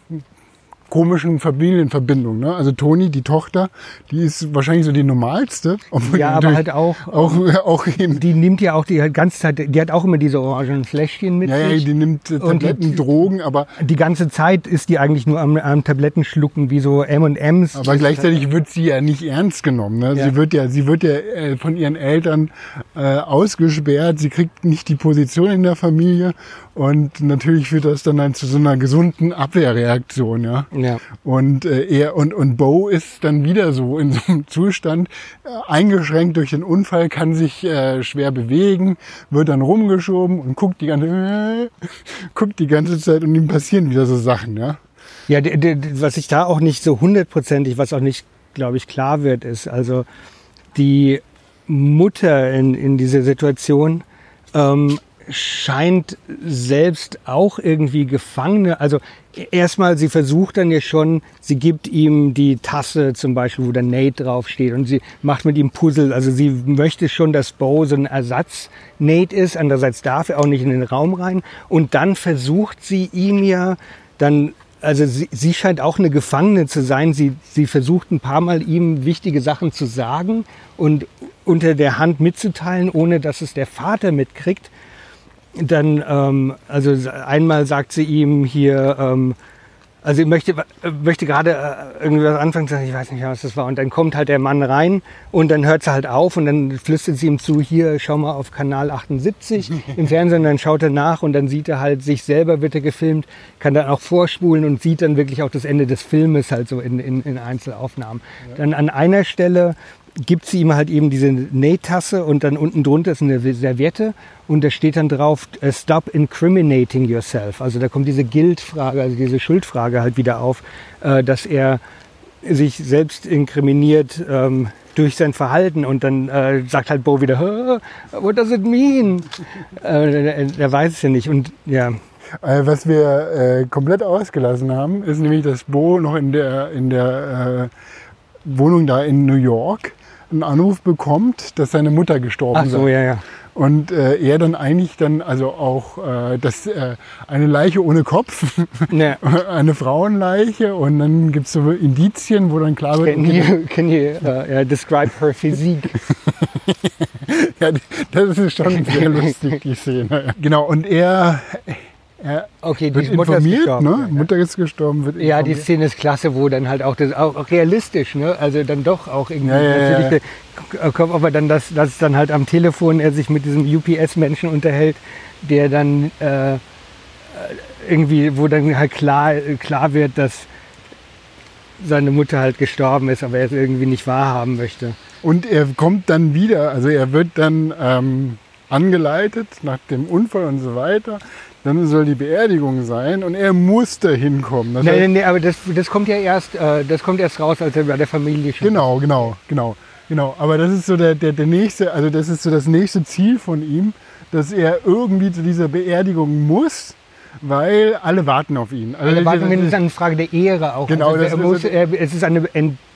komischen Familienverbindungen. Ne? Also Toni, die Tochter, die ist wahrscheinlich so die normalste. Ja, aber halt auch, auch, *laughs* auch eben die nimmt ja auch die ganze Zeit, die hat auch immer diese orangenen Fläschchen mit ja, ja, die nimmt äh, Und die- Tabletten, Drogen, aber die ganze Zeit ist die eigentlich nur am, am Tabletten schlucken, wie so M&M's. Aber gleichzeitig wird sie ja nicht ernst genommen. Ne? Ja. Sie wird ja, sie wird ja äh, von ihren Eltern äh, ausgesperrt. Sie kriegt nicht die Position in der Familie und natürlich führt das dann, dann zu so einer gesunden Abwehrreaktion. Ja. Ja. Und äh, er und und Bo ist dann wieder so in so einem Zustand äh, eingeschränkt durch den Unfall, kann sich äh, schwer bewegen, wird dann rumgeschoben und guckt die ganze äh, *laughs* guckt die ganze Zeit und ihm passieren wieder so Sachen. Ja. Ja, d- d- d- was ich da auch nicht so hundertprozentig, was auch nicht, glaube ich, klar wird, ist, also die Mutter in, in dieser Situation ähm, scheint selbst auch irgendwie Gefangene, also erstmal, sie versucht dann ja schon, sie gibt ihm die Tasse zum Beispiel, wo der Nate draufsteht und sie macht mit ihm Puzzle, also sie möchte schon, dass Bo so ein Ersatz-Nate ist, andererseits darf er auch nicht in den Raum rein und dann versucht sie ihm ja dann also sie, sie scheint auch eine Gefangene zu sein. Sie, sie versucht ein paar Mal ihm wichtige Sachen zu sagen und unter der Hand mitzuteilen, ohne dass es der Vater mitkriegt. Dann, ähm, also einmal sagt sie ihm hier, ähm, also ich möchte, möchte gerade äh, irgendwas anfangen zu sagen, ich weiß nicht was das war. Und dann kommt halt der Mann rein und dann hört sie halt auf und dann flüstert sie ihm zu, hier, schau mal auf Kanal 78 *laughs* im Fernsehen. Und dann schaut er nach und dann sieht er halt sich selber, wird er gefilmt, kann dann auch vorspulen und sieht dann wirklich auch das Ende des Filmes halt so in, in, in Einzelaufnahmen. Dann an einer Stelle gibt sie ihm halt eben diese Nähtasse und dann unten drunter ist eine Serviette und da steht dann drauf, äh, stop incriminating yourself. Also da kommt diese Guilt-Frage, also diese Schuldfrage halt wieder auf, äh, dass er sich selbst inkriminiert ähm, durch sein Verhalten und dann äh, sagt halt Bo wieder, "Huh, what does it mean? er, weiß es ja nicht und ja, was wir komplett ausgelassen haben, ist nämlich, dass Bo noch in der, in der Wohnung da in New York einen Anruf bekommt, dass seine Mutter gestorben ach so, sei. ja, ja. Und äh, er dann eigentlich dann also auch äh, das, äh, eine Leiche ohne Kopf, *laughs* ja. eine Frauenleiche und dann gibt es so Indizien, wo dann klar wird, Can you, can you uh, yeah, describe her physique? *laughs* ja, das ist schon *laughs* sehr lustig, die Szene. Genau, und er, er Okay, wird die Mutter ist informiert, gestorben. ne? Mutter ist gestorben, wird Ja, die. Szene ist klasse, wo dann halt auch das auch auch realistisch, ne? Also dann doch auch irgendwie Ja, ja, ja, natürlich der- kommt aber dann das, das dann halt am Telefon er sich mit diesem UPS-Menschen unterhält, der dann äh, irgendwie, wo dann halt klar, klar wird, dass seine Mutter halt gestorben ist, aber er es irgendwie nicht wahrhaben möchte. Und er kommt dann wieder, also er wird dann ähm, angeleitet nach dem Unfall und so weiter. Dann soll die Beerdigung sein und er muss da hinkommen. Das heißt- nee, nee, aber das, das kommt ja erst, äh, das kommt erst raus, als er bei der Familie schon Genau, genau, genau, genau. Aber das ist so der, der, der nächste, also das ist so das nächste Ziel von ihm, dass er irgendwie zu dieser Beerdigung muss, weil alle warten auf ihn. Also Wir warten das- mindestens eine Frage der Ehre auch. Genau, also, das ist- muss, er, es ist eine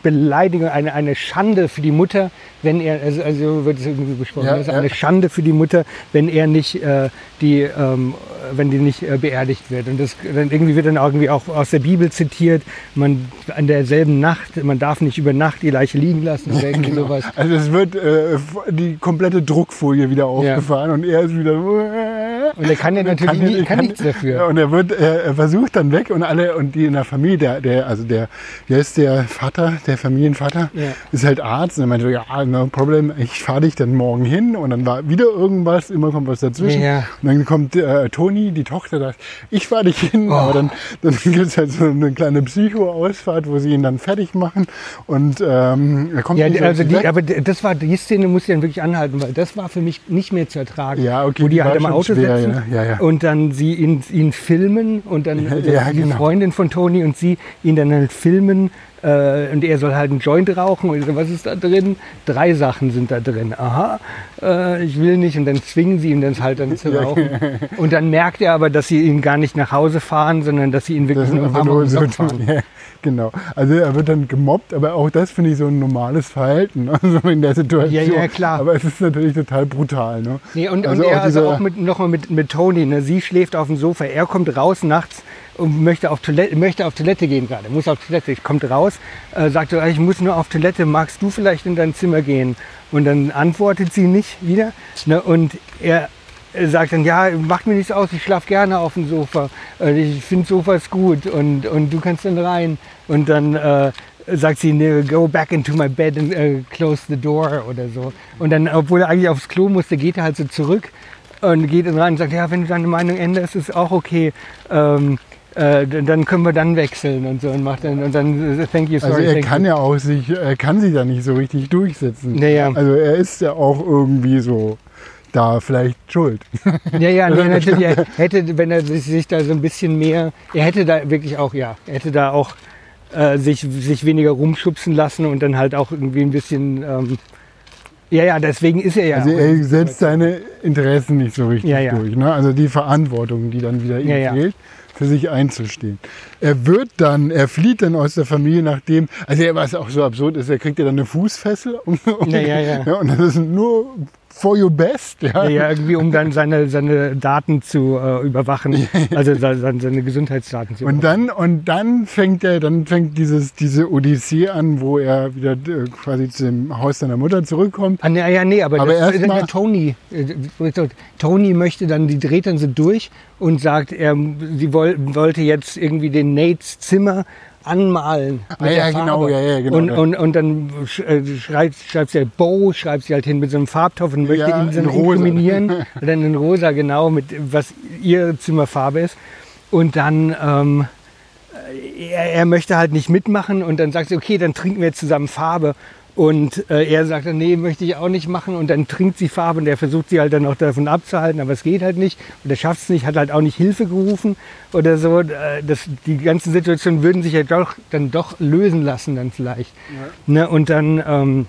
Beleidigung, eine, eine Schande für die Mutter, wenn er, also, also wird es irgendwie besprochen, Ja, es ist ja. eine Schande für die Mutter, wenn er nicht, äh, die, ähm, wenn die nicht äh, beerdigt wird. Und das, dann irgendwie wird dann irgendwie auch aus der Bibel zitiert, man an derselben Nacht, man darf nicht über Nacht die Leiche liegen lassen oder irgendwie sowas. Also es wird äh, die komplette Druckfolie wieder aufgefahren und er ist wieder Und er kann ja natürlich kann- nie, kann nichts dafür. Und er wird, er, er versucht dann weg und alle und die in der Familie, der, der also der, wie heißt der Vater, der Familienvater, Ja. ist halt Arzt und er meinte, so, ja, no problem, ich fahre dich dann morgen hin und dann war wieder irgendwas, immer kommt was dazwischen. Ja. Und dann kommt äh, Toni, die Tochter, sagt, ich fahre dich hin, Oh. aber dann, dann *laughs* gibt es halt so eine kleine Psycho-Ausfahrt, wo sie ihn dann fertig machen und ähm, er kommt Ja, nicht also die, aber das war, die Szene muss ich dann wirklich anhalten, weil das war für mich nicht mehr zu ertragen. Ja, okay, Wo die, die halt im Auto schwer, sitzen ja, ja, ja. und dann sie ihn, ihn filmen und dann ja, die genau. Freundin von Toni und sie ihn dann halt filmen äh, und er soll halt einen Joint rauchen und ich so, was ist da drin? Drei Sachen sind da drin. Aha, äh, ich will nicht und dann zwingen sie ihn dann halt dann zu rauchen. Und dann merkt er aber, dass sie ihn gar nicht nach Hause fahren, sondern dass sie ihn wirklich Das nur nur um so, fahren. *laughs* ja, genau. Also er wird dann gemobbt, aber auch das finde ich so ein normales Verhalten, *laughs* also in der Situation. Ja, ja, klar. Aber es ist natürlich total brutal. Ne? Nee, und, Also und er auch also auch mit, nochmal mit, mit Toni. Ne? Sie schläft auf dem Sofa, er kommt raus nachts und möchte auf Toilette, möchte auf Toilette gehen gerade. Muss auf Toilette, kommt raus, äh, sagt ich muss nur auf Toilette, magst du vielleicht in dein Zimmer gehen? Und dann antwortet sie nicht wieder. Ne? Und er sagt dann, ja, macht mir nichts aus, ich schlafe gerne auf dem Sofa. Äh, Ich finde Sofas gut und, und du kannst dann rein. Und dann äh, sagt sie, nee, go back into my bed and äh, close the door oder so. Und dann, obwohl er eigentlich aufs Klo musste, geht er halt so zurück und geht dann rein und sagt, ja, wenn du deine Meinung änderst, ist auch okay. Ähm, äh, dann können wir dann wechseln und so und macht dann und dann äh, thank you sorry. Also er kann you. ja auch sich, er kann sich da nicht so richtig durchsetzen. Naja. Also er ist ja auch irgendwie so da vielleicht schuld. *laughs* Ja, ja, nee, natürlich. Er *laughs* hätte, wenn er sich, da so ein bisschen mehr, er hätte da wirklich auch, ja, er hätte da auch äh, sich, sich weniger rumschubsen lassen und dann halt auch irgendwie ein bisschen, ähm, ja, ja, deswegen ist er ja. Also er setzt seine Interessen nicht so richtig Ja, ja. durch. Ne? Also die Verantwortung, die dann wieder ihm Ja, ja. Für sich einzustehen. Er wird dann, er flieht dann aus der Familie, nachdem, also er, was auch so absurd ist, er kriegt ja dann eine Fußfessel. Um, um, Ja, ja, ja. und das ist nur for your best. Ja. ja, irgendwie um dann seine, seine Daten zu äh, überwachen, also se- seine, seine Gesundheitsdaten zu Und überwachen. dann, und dann fängt er, dann fängt dieses, diese Odyssee an, wo er wieder äh, quasi zum Haus seiner Mutter zurückkommt. Ah, nee, ja, nee, aber, Aber das, erst mal- Tony. äh, Tony möchte dann, die dreht dann so durch und sagt, er, sie woll, wollte jetzt irgendwie den Nates Zimmer anmalen. Ah, ja, der genau, ja, ja, genau, Und, und, und dann äh, schreibt, schreibt sie halt Bo, schreibt sie halt hin mit so einem Farbtopf und möchte Ja, ihn dann rosa. inkriminieren. *laughs* Und dann in rosa, genau, mit was ihr Zimmerfarbe ist. Und dann, ähm, er, er möchte halt nicht mitmachen und dann sagt sie, okay, dann trinken wir zusammen Farbe. Und äh, er sagt dann, nee, möchte ich auch nicht machen. Und dann trinkt sie Farbe und er versucht sie halt dann auch davon abzuhalten, aber es geht halt nicht. Und er schafft es nicht, hat halt auch nicht Hilfe gerufen oder so. Äh, Das, die ganzen Situationen würden sich ja doch, dann doch lösen lassen dann vielleicht. Ne? Und dann ähm,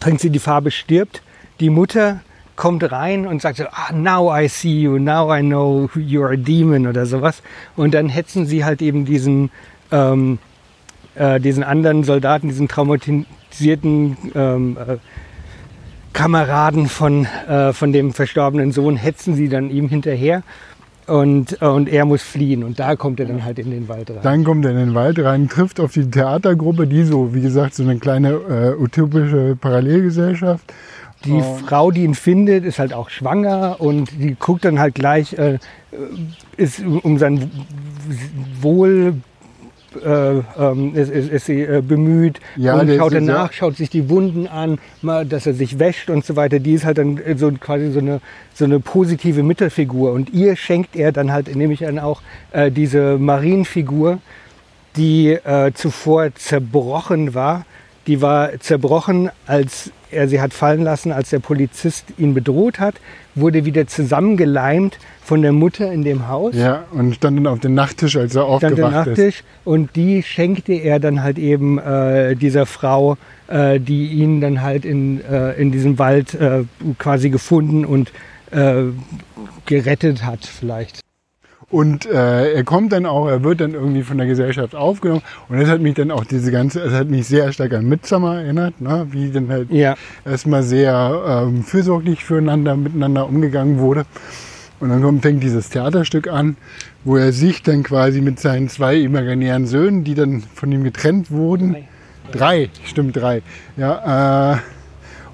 trinkt sie die Farbe, stirbt. Die Mutter kommt rein und sagt so, ah, now I see you, now I know you're a demon oder sowas. Und dann hetzen sie halt eben diesen, ähm, äh, diesen anderen Soldaten, diesen traumatisierten ähm, äh, Kameraden von, äh, von dem verstorbenen Sohn, hetzen sie dann ihm hinterher. Und, äh, und er muss fliehen. Und da kommt er dann halt in den Wald rein. Dann kommt er in den Wald rein, trifft auf die Theatergruppe, die so, wie gesagt, so eine kleine äh, utopische Parallelgesellschaft. Die Oh. Frau, die ihn findet, ist halt auch schwanger und die guckt dann halt gleich, äh, ist um sein Wohl äh, ähm, ist, ist, ist sie äh, bemüht Ja, und schaut danach, schaut sich die Wunden an, mal, dass er sich wäscht und so weiter. Die ist halt dann äh, so quasi so eine, so eine positive Mittelfigur und ihr schenkt er dann halt, nehme ich an, auch äh, diese Marienfigur, die äh, zuvor zerbrochen war. Die war zerbrochen, als er sie hat fallen lassen, als der Polizist ihn bedroht hat, wurde wieder zusammengeleimt von der Mutter in dem Haus. Ja, und stand dann auf dem Nachttisch, als er Stand der aufgewacht ist. Nachttisch und die schenkte er dann halt eben äh, dieser Frau, äh, die ihn dann halt in, äh, in diesem Wald äh, quasi gefunden und äh, gerettet hat vielleicht. Und äh, er kommt dann auch, er wird dann irgendwie von der Gesellschaft aufgenommen. Und das hat mich dann auch diese ganze, es hat mich sehr stark an Midsummer erinnert, ne? wie dann halt Ja, erstmal sehr ähm, fürsorglich füreinander, miteinander umgegangen wurde. Und dann kommt, fängt dieses Theaterstück an, wo er sich dann quasi mit seinen zwei imaginären Söhnen, die dann von ihm getrennt wurden, drei, stimmt drei, ja, äh,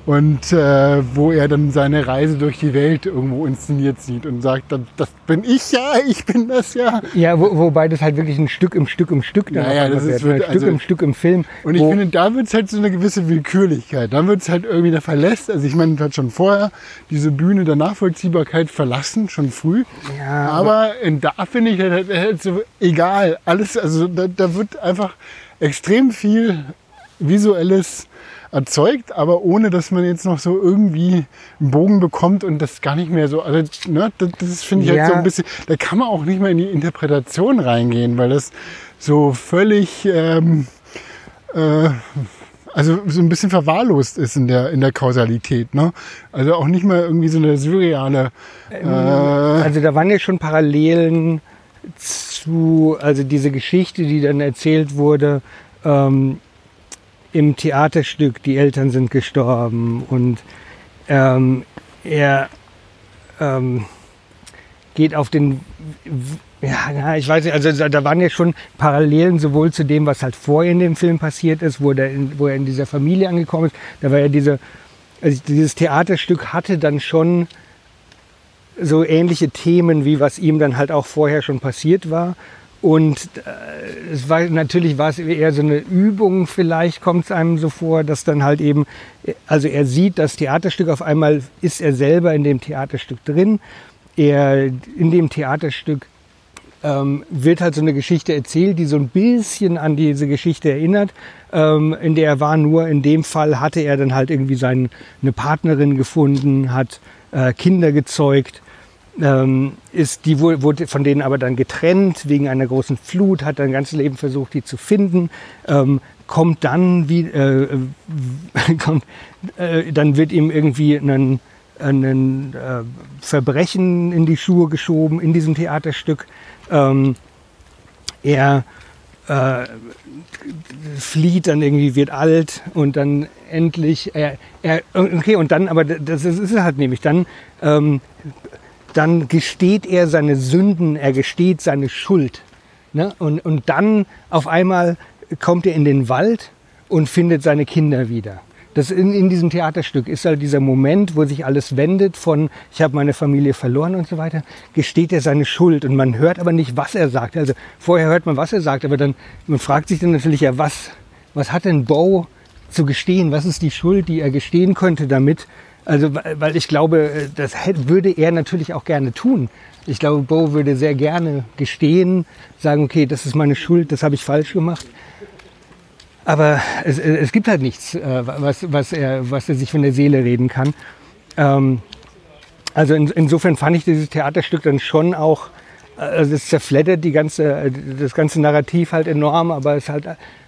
und äh, wo er dann seine Reise durch die Welt irgendwo inszeniert sieht und sagt, das, das bin ich ja, ich bin das ja. Ja, wo, wobei das halt wirklich ein Stück im Stück im Stück dann Naja, das ist wird, ne? Stück also- im Stück im Film. Und ich finde, da wird es halt so eine gewisse Willkürlichkeit. Dann wird es halt irgendwie, da verlässt, also ich meine, hat schon vorher diese Bühne der Nachvollziehbarkeit verlassen, schon früh. Ja, aber in, da finde ich halt, halt so egal, alles, also da, da wird einfach extrem viel Visuelles erzeugt, aber ohne dass man jetzt noch so irgendwie einen Bogen bekommt und das gar nicht mehr so, also ne, das, das finde ich halt Ja. so ein bisschen, da kann man auch nicht mehr in die Interpretation reingehen, weil das so völlig ähm, äh, also so ein bisschen verwahrlost ist in der, in der Kausalität. Ne? Also auch nicht mal irgendwie so eine surreale. Äh, Also da waren ja schon Parallelen zu, also diese Geschichte, die dann erzählt wurde ähm, im Theaterstück, die Eltern sind gestorben und ähm, er ähm, geht auf den, ja, ich weiß nicht, also da- da waren ja schon Parallelen sowohl zu dem, was halt vorher in dem Film passiert ist, wo, der in, wo er in dieser Familie angekommen ist, da war ja diese, also dieses Theaterstück hatte dann schon so ähnliche Themen, wie was ihm dann halt auch vorher schon passiert war. Und äh, es war natürlich war es eher so eine Übung, vielleicht kommt es einem so vor, dass dann halt eben, also er sieht das Theaterstück, auf einmal ist er selber in dem Theaterstück drin. Er in dem Theaterstück ähm, wird halt so eine Geschichte erzählt, die so ein bisschen an diese Geschichte erinnert, ähm, in der er war. Nur in dem Fall hatte er dann halt irgendwie seine eine Partnerin gefunden, hat äh, Kinder gezeugt, ähm, ist die wurde, von denen aber dann getrennt wegen einer großen Flut, hat sein ganzes Leben versucht, die zu finden, ähm, kommt dann wie äh, äh, *laughs* kommt, äh, dann wird ihm irgendwie ein äh, Verbrechen in die Schuhe geschoben in diesem Theaterstück. Ähm, er äh, flieht dann irgendwie, wird alt und dann endlich, er, er, okay, und dann, aber das ist es halt nämlich, dann, ähm, dann gesteht er seine Sünden, er gesteht seine Schuld. Ne? Und, und dann auf einmal kommt er in den Wald und findet seine Kinder wieder. Das in, in diesem Theaterstück ist halt dieser Moment, wo sich alles wendet von ich habe meine Familie verloren und so weiter, gesteht er seine Schuld und man hört aber nicht, was er sagt. Also vorher hört man, was er sagt, aber dann man fragt sich dann natürlich ja, was was hat denn Bo zu gestehen? Was ist die Schuld, die er gestehen könnte damit? Also weil ich glaube, das hätte- würde er natürlich auch gerne tun. Ich glaube, Bo würde sehr gerne gestehen, sagen, okay, das ist meine Schuld, das habe ich falsch gemacht. Aber es, es gibt halt nichts, äh, was, was, er, was er sich von der Seele reden kann. Ähm, also in, insofern fand ich dieses Theaterstück dann schon auch, äh, also es zerfleddert die ganze, äh, das ganze Narrativ halt enorm, aber es halt,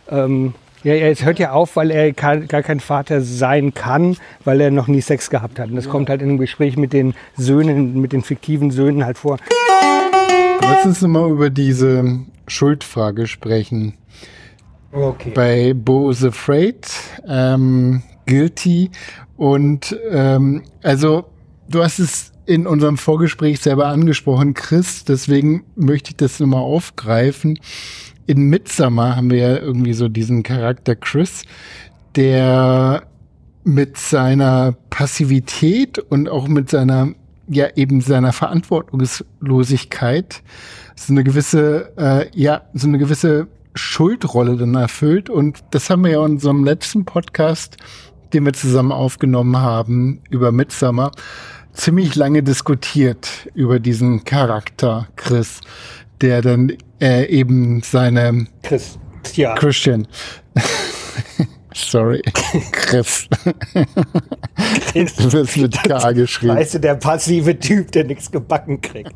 ähm, ja, ja, es hört ja auf, weil er kann, gar kein Vater sein kann, weil er noch nie Sex gehabt hat. Und das kommt halt in einem Gespräch mit den Söhnen, mit den fiktiven Söhnen halt vor. Lass uns mal über diese Schuldfrage sprechen. Okay. Bei Bo is Afraid, ähm, Guilty und ähm, also du hast es in unserem Vorgespräch selber angesprochen, Chris, deswegen möchte ich das nochmal aufgreifen. In Midsummer haben wir ja irgendwie so diesen Charakter Chris, der mit seiner Passivität und auch mit seiner, ja eben seiner Verantwortungslosigkeit so eine gewisse, äh, ja, so eine gewisse Schuldrolle dann erfüllt. Und das haben wir ja in unserem letzten Podcast, den wir zusammen aufgenommen haben, über Midsummer, ziemlich lange diskutiert über diesen Charakter Chris, der dann äh, eben seine Chris. Ja. Christian. *laughs* Sorry, Chris. Du wirst mit K geschrieben. Weißt du, der passive Typ, der nichts gebacken kriegt.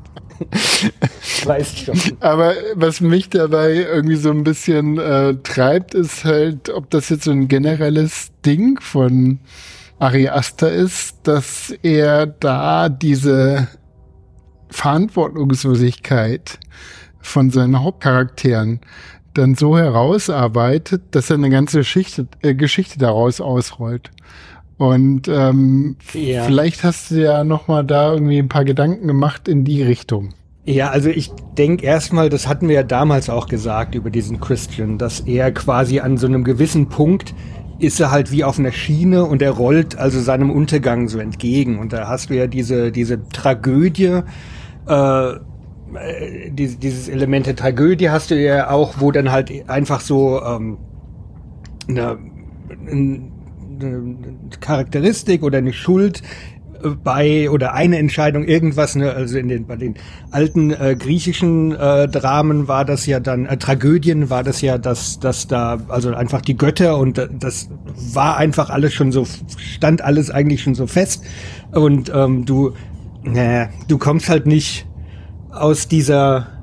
weißt schon. Aber was mich dabei irgendwie so ein bisschen äh, treibt, ist halt, ob das jetzt so ein generelles Ding von Ari Aster ist, dass er da diese Verantwortungslosigkeit von seinen Hauptcharakteren dann so herausarbeitet, dass er eine ganze Geschichte, äh, Geschichte daraus ausrollt. Und ähm, Ja. vielleicht hast du ja noch mal da irgendwie ein paar Gedanken gemacht in die Richtung. Ja, also ich denke erstmal, das hatten wir ja damals auch gesagt über diesen Christian, dass er quasi an so einem gewissen Punkt ist er halt wie auf einer Schiene und er rollt also seinem Untergang so entgegen. Und da hast du ja diese, diese Tragödie, äh, äh dieses Element der Tragödie hast du ja auch, wo dann halt einfach so ähm, eine, eine Charakteristik oder eine Schuld bei oder eine Entscheidung irgendwas, ne, also in den bei den alten äh, griechischen äh, Dramen war das ja dann äh, Tragödien war das ja, dass dass da also einfach die Götter und äh, das war einfach alles schon so stand alles eigentlich schon so fest. Und ähm, du äh, du kommst halt nicht aus dieser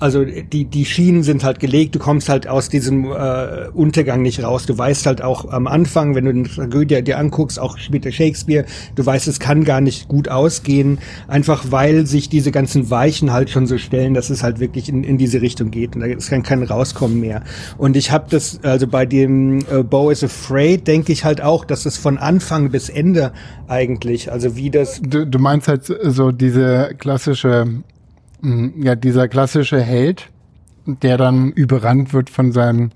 also die, die Schienen sind halt gelegt, du kommst halt aus diesem äh, Untergang nicht raus. Du weißt halt auch am Anfang, wenn du eine Tragödie dir anguckst, auch später Shakespeare, du weißt, es kann gar nicht gut ausgehen, einfach weil sich diese ganzen Weichen halt schon so stellen, dass es halt wirklich in, in diese Richtung geht und da ist kein, kein Rauskommen mehr. Und ich habe das, also bei dem äh, Bo is Afraid, denke ich halt auch, dass es von Anfang bis Ende eigentlich, also wie das... Du, du meinst halt so diese klassische. Ja, dieser klassische Held, der dann überrannt wird von seinem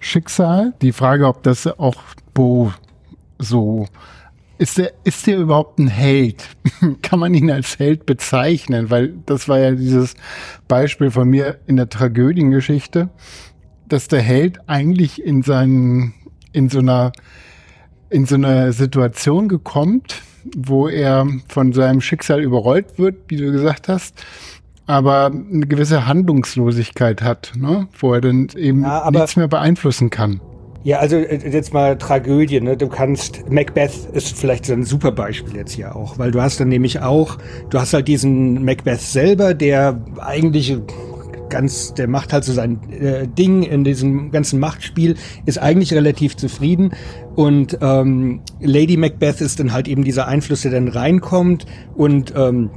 Schicksal. Die Frage, ob das auch Bo so ist der, ist der überhaupt ein Held? *laughs* Kann man ihn als Held bezeichnen? Weil das war ja dieses Beispiel von mir in der Tragödiengeschichte, dass der Held eigentlich in seinen, in so einer, in so einer Situation gekommt, wo er von seinem Schicksal überrollt wird, wie du gesagt hast, aber eine gewisse Handlungslosigkeit hat, ne? wo er dann eben ja, nichts mehr beeinflussen kann. Ja, also äh, jetzt mal Tragödie, ne? Du kannst, Macbeth ist vielleicht so ein super Beispiel jetzt hier auch, weil du hast dann nämlich auch, du hast halt diesen Macbeth selber, der eigentlich ganz, der macht halt so sein äh, Ding in diesem ganzen Machtspiel, ist eigentlich relativ zufrieden. Und ähm, Lady Macbeth ist dann halt eben dieser Einfluss, der dann reinkommt und ähm,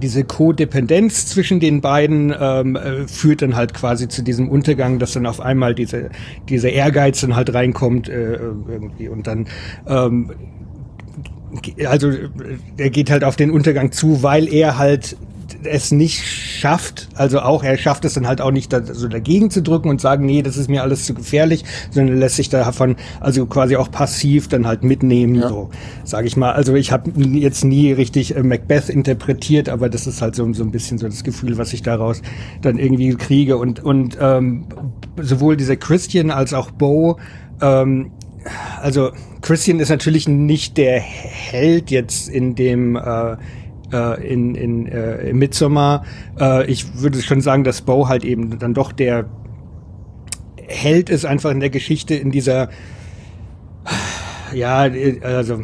diese Codependenz zwischen den beiden ähm, äh, führt dann halt quasi zu diesem Untergang, dass dann auf einmal diese, dieser Ehrgeiz dann halt reinkommt äh, irgendwie. Und dann ähm, also äh, er geht halt auf den Untergang zu, weil er halt es nicht schafft, also auch er schafft es dann halt auch nicht da, so dagegen zu drücken und sagen, nee, das ist mir alles zu gefährlich, sondern lässt sich davon also quasi auch passiv dann halt mitnehmen, ja. so sage ich mal. Also ich habe jetzt nie richtig äh, Macbeth interpretiert, aber das ist halt so, so ein bisschen so das Gefühl, was ich daraus dann irgendwie kriege und und ähm, sowohl dieser Christian als auch Bo ähm, also Christian ist natürlich nicht der Held jetzt in dem äh, äh, in, in äh, Midsommar. Äh, ich würde schon sagen, dass Bo halt eben dann doch der Held ist einfach in der Geschichte in dieser ja, also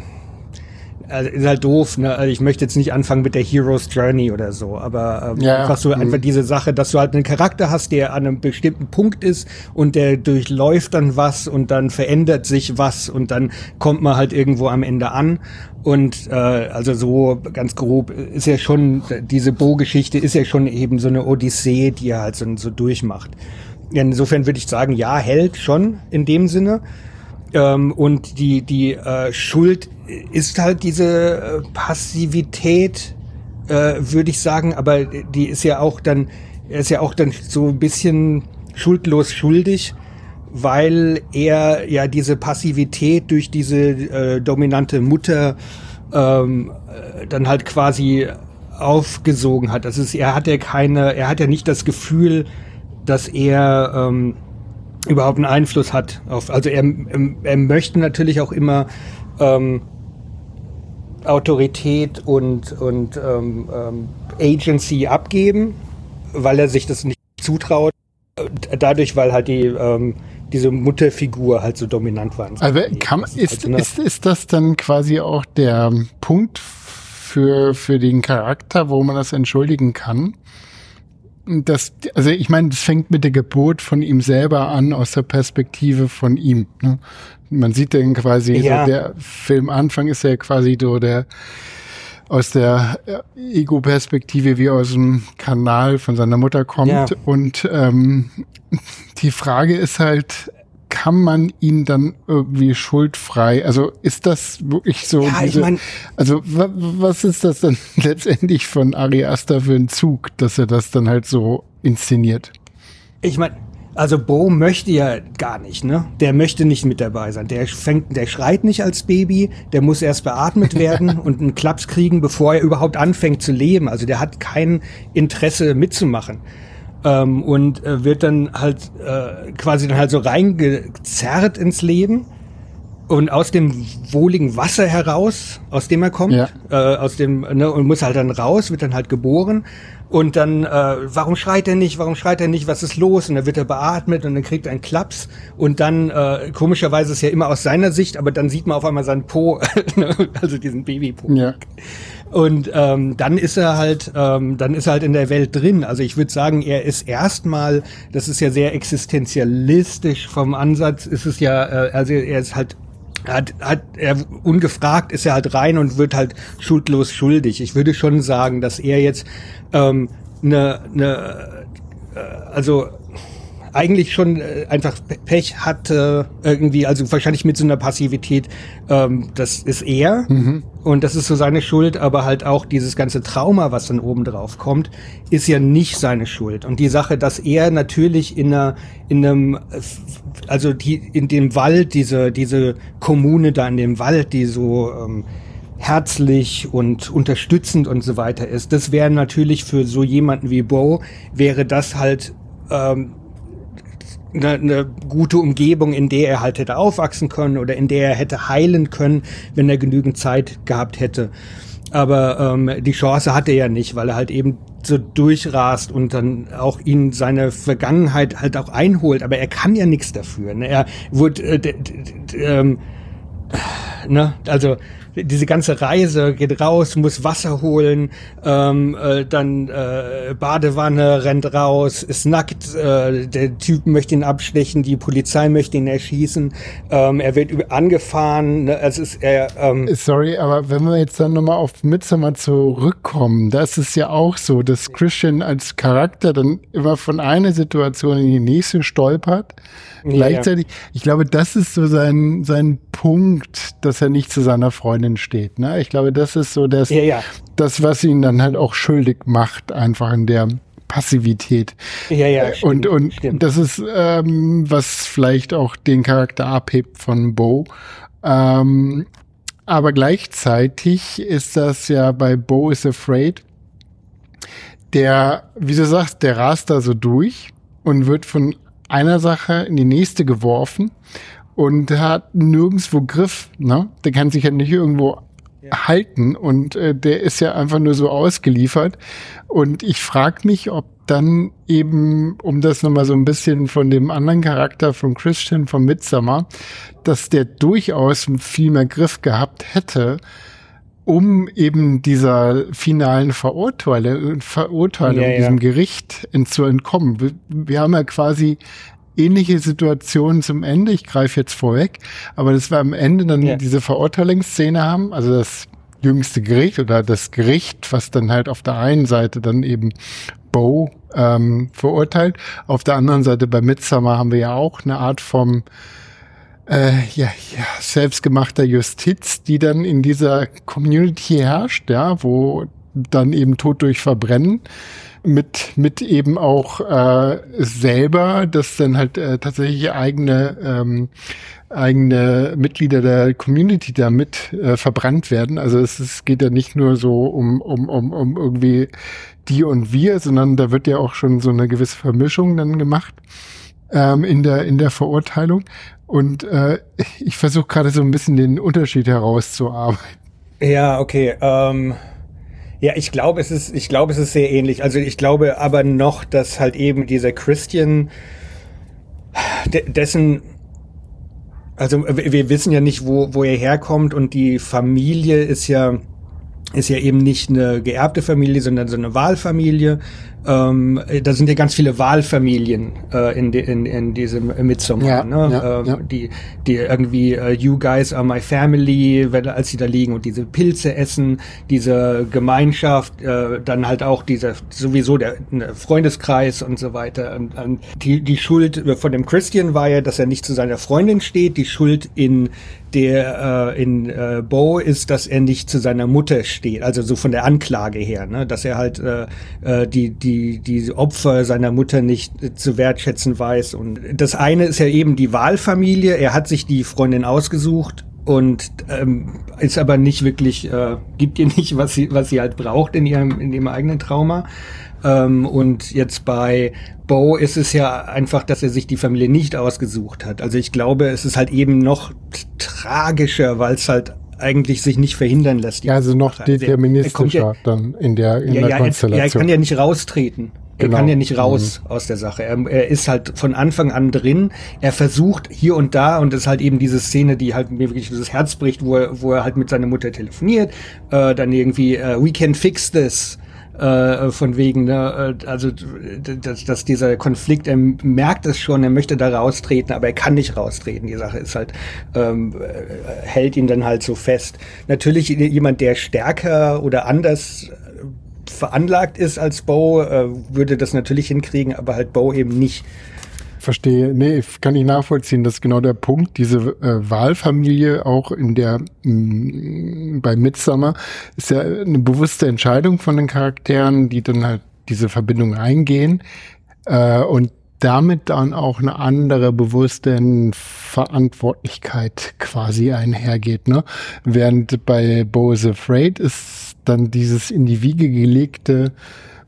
also ist halt doof, ne? Also ich möchte jetzt nicht anfangen mit der Hero's Journey oder so, aber ähm, ja, einfach so mhm. einfach diese Sache, dass du halt einen Charakter hast, der an einem bestimmten Punkt ist und der durchläuft dann was und dann verändert sich was und dann kommt man halt irgendwo am Ende an und äh, also so ganz grob ist ja schon diese Bo-Geschichte ist ja schon eben so eine Odyssee, die er halt so, so durchmacht. Insofern würde ich sagen, ja, Held schon in dem Sinne. Ähm, und die, die äh, Schuld ist halt diese äh, Passivität, äh, würde ich sagen, aber die ist ja auch dann, ist ja auch dann so ein bisschen schuldlos schuldig, weil er ja diese Passivität durch diese äh, dominante Mutter ähm, äh, dann halt quasi aufgesogen hat. Das ist, er hat ja keine, er hat ja nicht das Gefühl, dass er ähm, überhaupt einen Einfluss hat auf, also er, er möchte natürlich auch immer ähm, Autorität und, und ähm, ähm, Agency abgeben, weil er sich das nicht zutraut. Dadurch, weil halt die ähm, diese Mutterfigur halt so dominant war. Also kann, ist, halt ist, ist das dann quasi auch der Punkt für, für den Charakter, wo man das entschuldigen kann? das, also ich meine, das fängt mit der Geburt von ihm selber an, aus der Perspektive von ihm. Ne? Man sieht dann quasi, ja. so der Filmanfang ist ja quasi so der aus der äh, Ego-Perspektive wie aus dem Kanal von seiner Mutter kommt. Ja. Und ähm, die Frage ist halt, kann man ihn dann irgendwie schuldfrei? Also ist das wirklich so? Ja, diese, ich mein, also was ist das dann *laughs* letztendlich von Ari Aster für ein Zug, dass er das dann halt so inszeniert? Ich meine, Also Bo möchte ja gar nicht, ne? Der möchte nicht mit dabei sein. Der fängt, der schreit nicht als Baby, der muss erst beatmet werden *laughs* und einen Klaps kriegen, bevor er überhaupt anfängt zu leben. Also der hat kein Interesse mitzumachen. Ähm, und äh, wird dann halt äh, quasi dann halt so reingezerrt ins Leben und aus dem wohligen Wasser heraus, aus dem er kommt, ja. äh, aus dem ne, und muss halt dann raus, wird dann halt geboren und dann, äh, warum schreit er nicht, warum schreit er nicht, was ist los? Und dann wird er beatmet und dann kriegt er einen Klaps. Und dann, äh, komischerweise ist ja immer aus seiner Sicht, aber dann sieht man auf einmal seinen Po, *laughs* ne, also diesen Babypo. Ja. Und ähm, dann ist er halt, ähm, dann ist er halt in der Welt drin. Also ich würde sagen, er ist erstmal, das ist ja sehr existenzialistisch vom Ansatz, ist es ja, äh, also er ist halt hat, hat er ungefragt ist er halt rein und wird halt schuldlos schuldig. Ich würde schon sagen, dass er jetzt ähm, ne, ne, äh, also eigentlich schon äh, einfach Pech hat äh, irgendwie, also wahrscheinlich mit so einer Passivität, ähm, das ist er mhm. und das ist so seine Schuld, aber halt auch dieses ganze Trauma, was dann oben drauf kommt, ist ja nicht seine Schuld. Und die Sache, dass er natürlich in einer, in einem, also die, in dem Wald, diese, diese Kommune da in dem Wald, die so ähm, herzlich und unterstützend und so weiter ist. Das wäre natürlich für so jemanden wie Bo, wäre das halt ähm, eine, eine gute Umgebung, in der er halt hätte aufwachsen können oder in der er hätte heilen können, wenn er genügend Zeit gehabt hätte. Aber ähm, die Chance hat er ja nicht, weil er halt eben so durchrast und dann auch ihn seine Vergangenheit halt auch einholt. Aber er kann ja nichts dafür. Ne? Er wurde, äh, ähm, ne? also diese ganze Reise geht raus, muss Wasser holen, ähm, äh, dann äh, Badewanne rennt raus, ist nackt, äh, der Typ möchte ihn abstechen, die Polizei möchte ihn erschießen, ähm, er wird angefahren, ne, es ist er. Ähm Sorry, aber wenn wir jetzt dann nochmal auf Midsommar zurückkommen, da ist ja auch so, dass Christian als Charakter dann immer von einer Situation in die nächste stolpert. Gleichzeitig, ja. ich glaube, das ist so sein, sein Punkt, dass er nicht zu seiner Freundin steht. Ne? Ich glaube, das ist so das, ja, ja. das, was ihn dann halt auch schuldig macht, einfach in der Passivität. Ja, ja. Äh, stimmt, und und stimmt. das ist, ähm, was vielleicht auch den Charakter abhebt von Bo. Ähm, aber gleichzeitig ist das ja bei Bo is Afraid, der, wie du sagst, der rast da so durch und wird von einer Sache in die nächste geworfen und hat nirgendwo Griff. Ne? Der kann sich ja nicht irgendwo ja. halten und äh, der ist ja einfach nur so ausgeliefert. Und ich frage mich, ob dann eben, um das nochmal so ein bisschen von dem anderen Charakter von Christian von Midsummer, dass der durchaus viel mehr Griff gehabt hätte, um eben dieser finalen Verurteilung, Verurteilung ja, diesem Gericht zu entkommen. Wir, wir haben ja quasi ähnliche Situation zum Ende. Ich greife jetzt vorweg, aber dass wir am Ende dann ja. diese Verurteilungsszene haben, also das jüngste Gericht oder das Gericht, was dann halt auf der einen Seite dann eben Bo ähm, verurteilt, auf der anderen Seite bei Midsummer haben wir ja auch eine Art vom äh, ja, ja, selbstgemachter Justiz, die dann in dieser Community herrscht, ja, wo dann eben Tod durch Verbrennen mit, mit eben auch äh, selber, dass dann halt äh, tatsächlich eigene, ähm, eigene Mitglieder der Community damit äh, verbrannt werden. Also es, es geht ja nicht nur so um, um, um, um irgendwie die und wir, sondern da wird ja auch schon so eine gewisse Vermischung dann gemacht ähm, in, der, in der Verurteilung. Und äh, ich versuche gerade so ein bisschen den Unterschied herauszuarbeiten. Ja, okay. Ähm ja, ich glaube, es ist, ich glaube, es ist sehr ähnlich. Also ich glaube aber noch, dass halt eben dieser Christian, dessen, also wir wissen ja nicht, wo, wo er herkommt und die Familie ist ja, ist ja eben nicht eine geerbte Familie, sondern so eine Wahlfamilie. Ähm, da sind ja ganz viele Wahlfamilien äh, in, de, in, in diesem Midsommar, ja, ne? Ja, ähm, ja. Die, die irgendwie uh, You guys are my family, wenn, als sie da liegen und diese Pilze essen, diese Gemeinschaft, äh, dann halt auch dieser sowieso der ne, Freundeskreis und so weiter. Und, und die, die Schuld von dem Christian war ja, dass er nicht zu seiner Freundin steht. Die Schuld in der äh, in äh, Bo ist, dass er nicht zu seiner Mutter steht, also so von der Anklage her, ne? dass er halt äh, äh die die die, die Opfer seiner Mutter nicht äh, zu wertschätzen weiß. Und das eine ist ja eben die Wahlfamilie. Er hat sich die Freundin ausgesucht und ähm, ist aber nicht wirklich, äh, gibt ihr nicht, was sie, was sie halt braucht in ihrem, in ihrem eigenen Trauma. Ähm, und jetzt bei Bo ist es ja einfach, dass er sich die Familie nicht ausgesucht hat. Also ich glaube, es ist halt eben noch tragischer, weil es halt eigentlich sich nicht verhindern lässt. Ja, also noch deterministischer ja, dann in der, in ja, der ja, Konstellation. Er, ja, er kann ja nicht raustreten. Er Genau. kann ja nicht raus Mhm. aus der Sache. Er, er ist halt von Anfang an drin. Er versucht hier und da, und das ist halt eben diese Szene, die halt mir wirklich das Herz bricht, wo er, wo er halt mit seiner Mutter telefoniert, äh, dann irgendwie, äh, we can fix this. Äh, von wegen, ne, äh, also dass, dass dieser Konflikt, er merkt es schon, er möchte da raustreten, aber er kann nicht raustreten. Die Sache ist halt, ähm, äh, hält ihn dann halt so fest. Natürlich jemand, der stärker oder anders äh, veranlagt ist als Bo, äh, würde das natürlich hinkriegen, aber halt Bo eben nicht. Verstehe. Nee, kann ich nachvollziehen. Das ist genau der Punkt. Diese äh, Wahlfamilie auch in der mh, bei Midsummer ist ja eine bewusste Entscheidung von den Charakteren, die dann halt diese Verbindung eingehen äh, und damit dann auch eine andere bewusste Verantwortlichkeit quasi einhergeht. Ne? Während bei Bo is Afraid ist dann dieses in die Wiege gelegte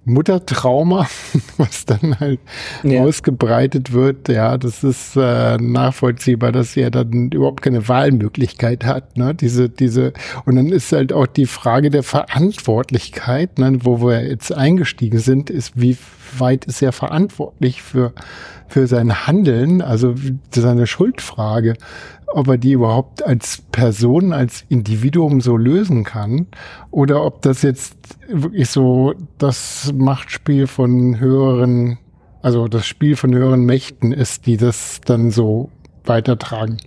Muttertrauma, *laughs* was dann halt Ja. ausgebreitet wird, ja, das ist äh, nachvollziehbar, dass er dann überhaupt keine Wahlmöglichkeit hat, ne? Diese, diese, und dann ist halt auch die Frage der Verantwortlichkeit, ne, wo wir jetzt eingestiegen sind, ist, wie weit ist er verantwortlich für, für sein Handeln, also seine Schuldfrage, ob er die überhaupt als Person, als Individuum so lösen kann oder ob das jetzt wirklich so das Machtspiel von höheren, also das Spiel von höheren Mächten ist, die das dann so weitertragen.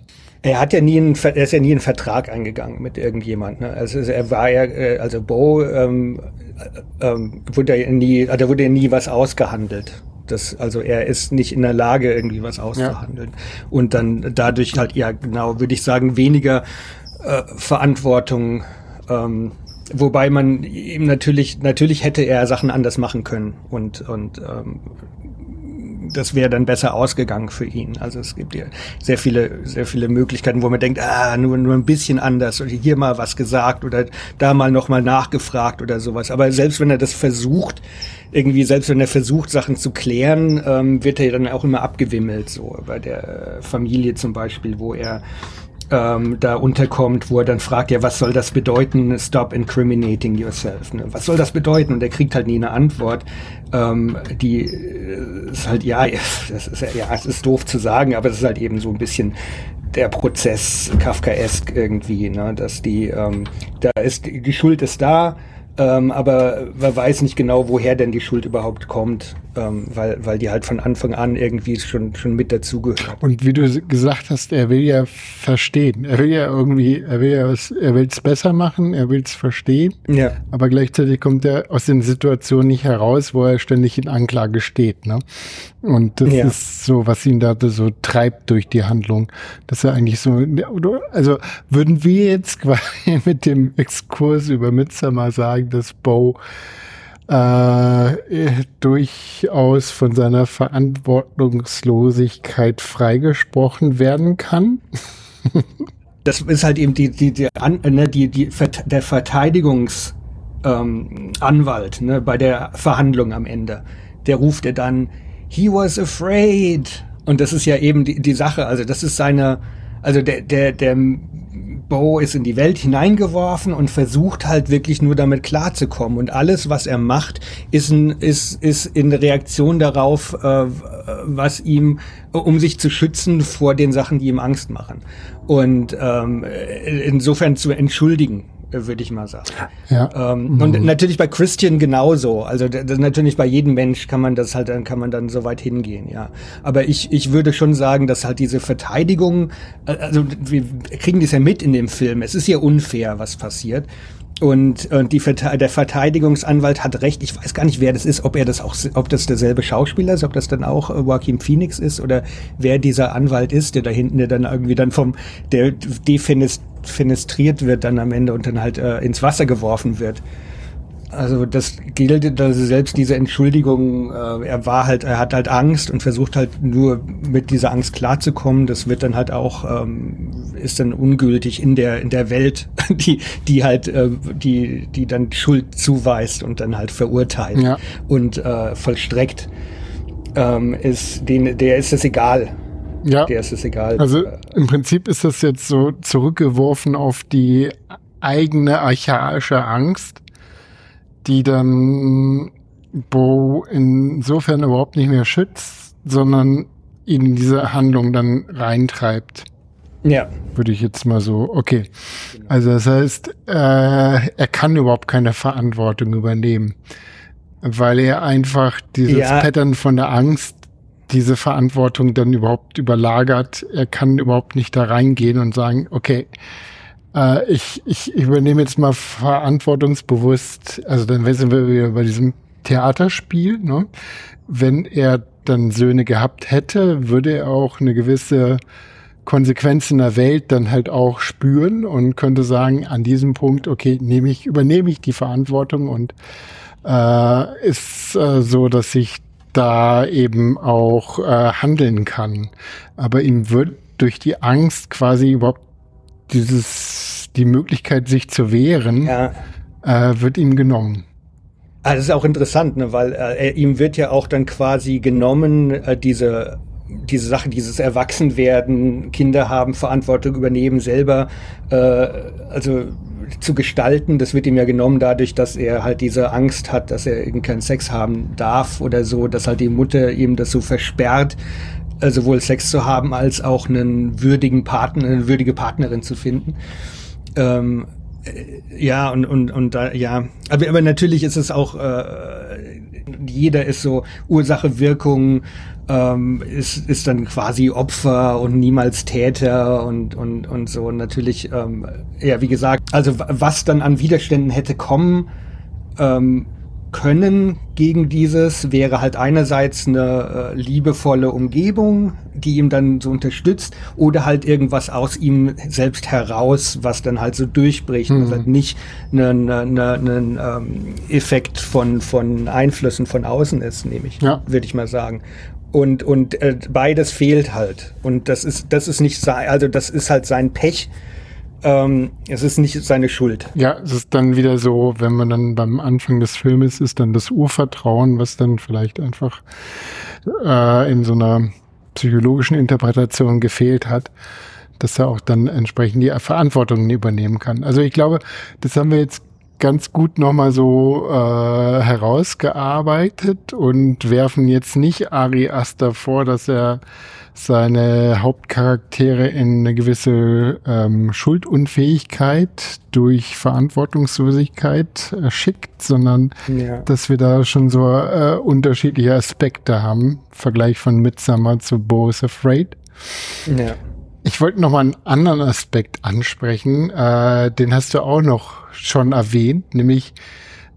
Er hat ja nie einen, er ist ja nie einen Vertrag eingegangen mit irgendjemand. Ne? Also er war ja, äh, also Bo ähm, äh, ähm, wurde ja nie, also da wurde ja nie was ausgehandelt. Das, also er ist nicht in der Lage, irgendwie was auszuhandeln. Und dann dadurch halt, ja genau, würde ich sagen, weniger äh, Verantwortung. Ähm, wobei man ihm natürlich, natürlich hätte er Sachen anders machen können. Und, und ähm, das wäre dann besser ausgegangen für ihn. Also es gibt ja sehr viele, sehr viele Möglichkeiten, wo man denkt, ah, nur, nur ein bisschen anders oder hier mal was gesagt oder da mal nochmal nachgefragt oder sowas. Aber selbst wenn er das versucht, irgendwie, selbst wenn er versucht, Sachen zu klären, ähm, wird er dann auch immer abgewimmelt, so bei der Familie zum Beispiel, wo er ähm, da unterkommt, wo er dann fragt, ja, was soll das bedeuten, stop incriminating yourself? Ne? Was soll das bedeuten? Und er kriegt halt nie eine Antwort. Ähm, die äh, ist halt, ja, *laughs* das ist, ja, es ist doof zu sagen, aber es ist halt eben so ein bisschen der Prozess Kafkaesk irgendwie, ne? dass die, ähm, da ist, die die Schuld ist da, ähm, aber man weiß nicht genau, woher denn die Schuld überhaupt kommt, ähm, weil, weil die halt von Anfang an irgendwie schon, schon mit dazugehört. Und wie du gesagt hast, er will ja verstehen. Er will ja irgendwie, er will ja was, er will es besser machen, er will es verstehen. Ja. Aber gleichzeitig kommt er aus den Situationen nicht heraus, wo er ständig in Anklage steht. Ne? Und das Ja. ist so, was ihn da so treibt durch die Handlung. Dass er eigentlich so, also würden wir jetzt *laughs* quasi mit dem Exkurs über Midsommar sagen, dass Bo äh, durchaus von seiner Verantwortungslosigkeit freigesprochen werden kann. *laughs* das ist halt eben die, die, die, An, ne, die, die der Verteidigungs ähm, Anwalt ne, bei der Verhandlung am Ende. Der ruft er dann, he was afraid. Und das ist ja eben die, die Sache. Also das ist seine, also der, der, der Bo ist in die Welt hineingeworfen und versucht halt wirklich nur damit klarzukommen. Und alles, was er macht, ist, ein, ist, ist in Reaktion darauf, äh, was ihm, um sich zu schützen vor den Sachen, die ihm Angst machen. Und ähm, insofern zu entschuldigen, äh, würde ich mal sagen. Ja. Ähm, Und natürlich bei Christian genauso. Also natürlich bei jedem Mensch kann man das halt, dann kann man dann so weit hingehen, ja. Aber ich, ich würde schon sagen, dass halt diese Verteidigung, äh, also wir kriegen das ja mit in dem Film. Es ist ja unfair, was passiert. Und, und die der Verteidigungsanwalt hat recht. Ich weiß gar nicht, wer das ist, ob er das auch, ob das derselbe Schauspieler ist, ob das dann auch äh, Joaquin Phoenix ist oder wer dieser Anwalt ist, der da hinten, der dann irgendwie dann vom, der defenestriert wird dann am Ende und dann halt äh, ins Wasser geworfen wird. Also das gilt, also selbst diese Entschuldigung, äh, er war halt, er hat halt Angst und versucht halt nur mit dieser Angst klarzukommen. Das wird dann halt auch, ähm, ist dann ungültig in der in der Welt, *laughs* die die halt, äh, die die dann Schuld zuweist und dann halt verurteilt ja. und äh, vollstreckt. Ähm, ist den, der ist es egal. Ja. Der ist es egal. Also im Prinzip ist das jetzt so zurückgeworfen auf die eigene archaische Angst die dann Bo insofern überhaupt nicht mehr schützt, sondern ihn in diese Handlung dann reintreibt. Ja. Würde ich jetzt mal so, okay. Also das heißt, äh, er kann überhaupt keine Verantwortung übernehmen, weil er einfach dieses ja. Pattern von der Angst, diese Verantwortung dann überhaupt überlagert. Er kann überhaupt nicht da reingehen und sagen, okay, äh, ich, ich übernehme jetzt mal verantwortungsbewusst, also dann sind wir wieder bei diesem Theaterspiel. Ne? Wenn er dann Söhne gehabt hätte, würde er auch eine gewisse Konsequenz in der Welt dann halt auch spüren und könnte sagen, an diesem Punkt, okay, nehme ich, übernehme ich die Verantwortung und äh, ist äh, so, dass ich da eben auch äh, handeln kann. Aber ihm wird durch die Angst quasi überhaupt dieses, die Möglichkeit, sich zu wehren, ja. äh, wird ihm genommen. Ah, das ist auch interessant, ne, weil äh, ihm wird ja auch dann quasi genommen, äh, diese diese Sache, dieses Erwachsenwerden, Kinder haben, Verantwortung übernehmen, selber, äh, also zu gestalten, das wird ihm ja genommen dadurch, dass er halt diese Angst hat, dass er eben keinen Sex haben darf oder so, dass halt die Mutter ihm das so versperrt, sowohl Sex zu haben als auch einen würdigen Partner, eine würdige Partnerin zu finden. Ähm, äh, ja, und, und, und da, ja, aber, aber natürlich ist es auch, äh, jeder ist so Ursache, Wirkung, ähm, ist, ist dann quasi Opfer und niemals Täter und, und, und so. Und natürlich, ähm, ja, wie gesagt, also was dann an Widerständen hätte kommen, ähm, können gegen dieses wäre halt einerseits eine äh, liebevolle Umgebung, die ihm dann so unterstützt, oder halt irgendwas aus ihm selbst heraus, was dann halt so durchbricht. Mhm. Also halt nicht ein ne, ne, ne, ähm, Effekt von, von Einflüssen von außen ist, nehme ich, ja. würde ich mal sagen. Und, und äh, beides fehlt halt. Und das ist, das ist nicht sein, also das ist halt sein Pech ähm, es ist nicht seine Schuld. Ja, es ist dann wieder so, wenn man dann beim Anfang des Filmes ist, dann das Urvertrauen, was dann vielleicht einfach äh, in so einer psychologischen Interpretation gefehlt hat, dass er auch dann entsprechend die Verantwortung übernehmen kann. Also ich glaube, das haben wir jetzt ganz gut nochmal so äh, herausgearbeitet und werfen jetzt nicht Ari Aster vor, dass er seine Hauptcharaktere in eine gewisse ähm, Schuldunfähigkeit durch Verantwortungslosigkeit äh, schickt, sondern ja. dass wir da schon so äh, unterschiedliche Aspekte haben. Vergleich von Midsummer zu Bo is Afraid. Ja. Ich wollte noch mal einen anderen Aspekt ansprechen, äh, den hast du auch noch schon erwähnt, nämlich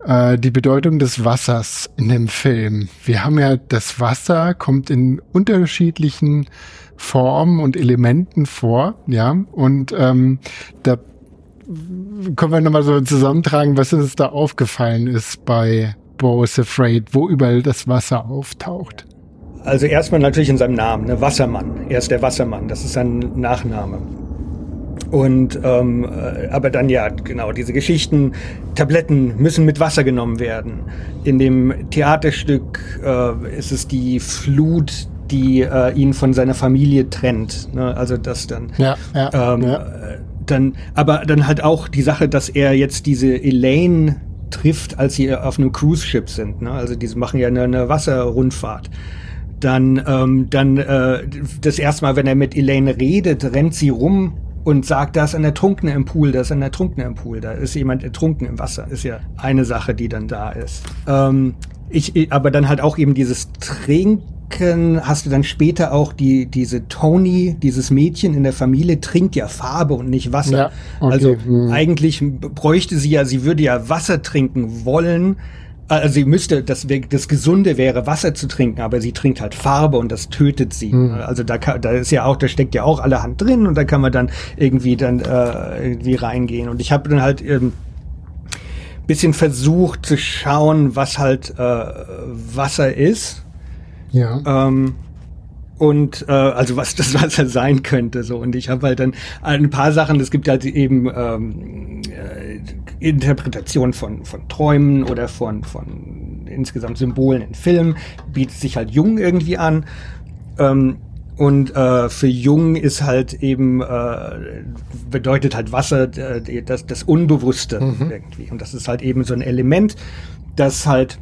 äh, die Bedeutung des Wassers in dem Film. Wir haben ja das Wasser kommt in unterschiedlichen Formen und Elementen vor, ja, und ähm, da können wir nochmal so zusammentragen, was uns da aufgefallen ist bei Boris Afraid, wo überall das Wasser auftaucht. Also erstmal natürlich in seinem Namen, ne? Wassermann. Er ist der Wassermann, das ist sein Nachname. Und ähm, äh, aber dann ja, genau, diese Geschichten, Tabletten müssen mit Wasser genommen werden. In dem Theaterstück äh, ist es die Flut, die äh, ihn von seiner Familie trennt. Ne? Also das dann. Ja, ja, ähm, ja. Dann, aber dann halt auch die Sache, dass er jetzt diese Elaine trifft, als sie auf einem Cruise-Ship sind. Ne? Also diese machen ja eine, eine Wasserrundfahrt dann, ähm, dann äh, das erste Mal, wenn er mit Elaine redet, rennt sie rum und sagt, da ist ein Ertrunkener im Pool, da ist ein Ertrunkener im Pool, da ist jemand ertrunken im Wasser. Ist ja eine Sache, die dann da ist. Ähm, ich, aber dann halt auch eben dieses Trinken, hast du dann später auch die, diese Tony, dieses Mädchen in der Familie, trinkt ja Farbe und nicht Wasser. Ja, okay. Also hm. eigentlich bräuchte sie ja, sie würde ja Wasser trinken wollen, also sie müsste, das, das Gesunde wäre, Wasser zu trinken, aber sie trinkt halt Farbe und das tötet sie. Mhm. Also da, kann, da ist ja auch, da steckt ja auch allerhand drin und da kann man dann irgendwie dann äh, irgendwie reingehen. Und ich habe dann halt ähm, bisschen versucht zu schauen, was halt äh, Wasser ist. Ja. Ähm, und äh, also was das Wasser sein könnte so. Und ich habe halt dann ein paar Sachen es gibt halt eben ähm, äh, Interpretation von von Träumen oder von von insgesamt Symbolen in Filmen bietet sich halt Jung irgendwie an. Ähm, und äh, für Jung ist halt eben äh, bedeutet halt Wasser äh, das das Unbewusste mhm. irgendwie. Und das ist halt eben so ein Element das halt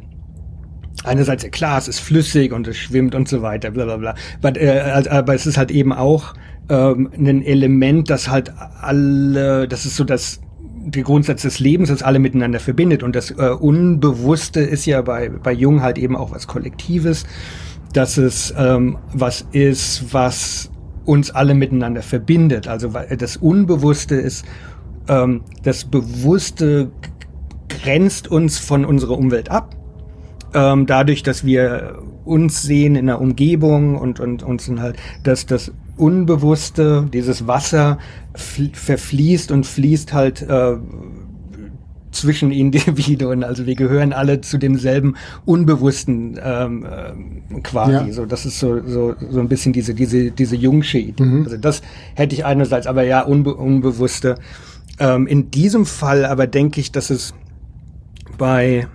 einerseits, klar, es ist flüssig und es schwimmt und so weiter, bla bla bla. But, äh, aber es ist halt eben auch ähm, ein Element, das halt alle, das ist so das der Grundsatz des Lebens, das alle miteinander verbindet. Und das äh, Unbewusste ist ja bei, bei Jung halt eben auch was Kollektives, dass es ähm, was ist, was uns alle miteinander verbindet. Also das Unbewusste ist, ähm, das Bewusste grenzt uns von unserer Umwelt ab ähm, dadurch, dass wir uns sehen in der Umgebung und, und uns sind halt, dass das Unbewusste, dieses Wasser verfließt und fließt halt äh, zwischen *laughs* Individuen. Also wir gehören alle zu demselben Unbewussten ähm, äh, quasi. Ja. So, das ist so, so, so ein bisschen diese, diese, diese Jungsche Idee. Mhm. Also das hätte ich einerseits, aber ja, unbe Unbewusste. Ähm, in diesem Fall aber denke ich, dass es bei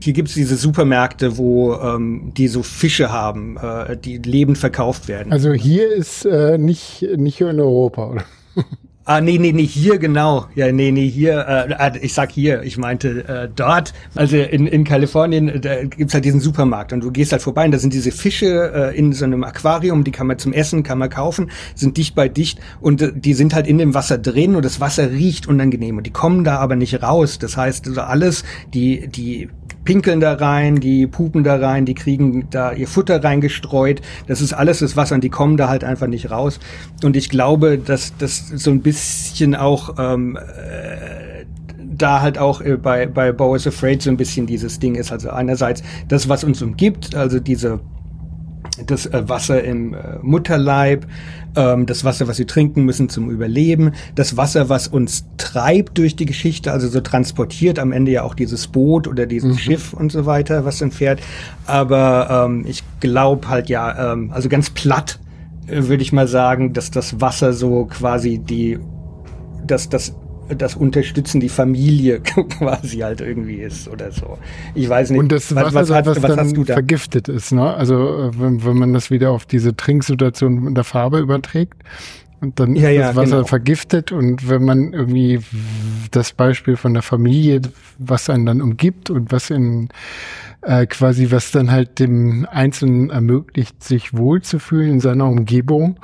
hier gibt's diese Supermärkte, wo ähm, die so Fische haben, äh, die lebend verkauft werden. Also hier ist äh, nicht, nicht in Europa, oder? *laughs* Ah, nee, nee, nee, hier genau. Ja, nee, nee, hier, äh, ah, ich sag hier, ich meinte äh, dort. Also in, in Kalifornien, da gibt's halt diesen Supermarkt und du gehst halt vorbei und da sind diese Fische äh, in so einem Aquarium, die kann man zum Essen, kann man kaufen, sind dicht bei dicht und äh, die sind halt in dem Wasser drin und das Wasser riecht unangenehm und die kommen da aber nicht raus. Das heißt, also alles, die, die pinkeln da rein, die pupen da rein, die kriegen da ihr Futter reingestreut. Das ist alles das Wasser und die kommen da halt einfach nicht raus. Und ich glaube, dass das so ein bisschen auch ähm, äh, da halt auch äh, bei, bei Bo Afraid so ein bisschen dieses Ding ist. Also einerseits das, was uns umgibt, also diese das äh, Wasser im äh, Mutterleib, ähm, das Wasser, was wir trinken müssen zum Überleben, das Wasser, was uns treibt durch die Geschichte, also so transportiert am Ende ja auch dieses Boot oder dieses mhm. Schiff und so weiter, was dann fährt. Aber ähm, ich glaube halt ja, ähm, also ganz platt äh, würde ich mal sagen, dass das Wasser so quasi die, dass das das Unterstützen die Familie *laughs* quasi halt irgendwie ist oder so. Ich weiß nicht. Und das Wasser, was, was, was, was du da? vergiftet ist, ne? Also äh, wenn, wenn man das wieder auf diese Trinksituation in der Farbe überträgt, und dann ja, ist das Wasser genau. vergiftet und wenn man irgendwie das Beispiel von der Familie, was einen dann umgibt und was in äh, quasi, was dann halt dem Einzelnen ermöglicht, sich wohlzufühlen in seiner Umgebung,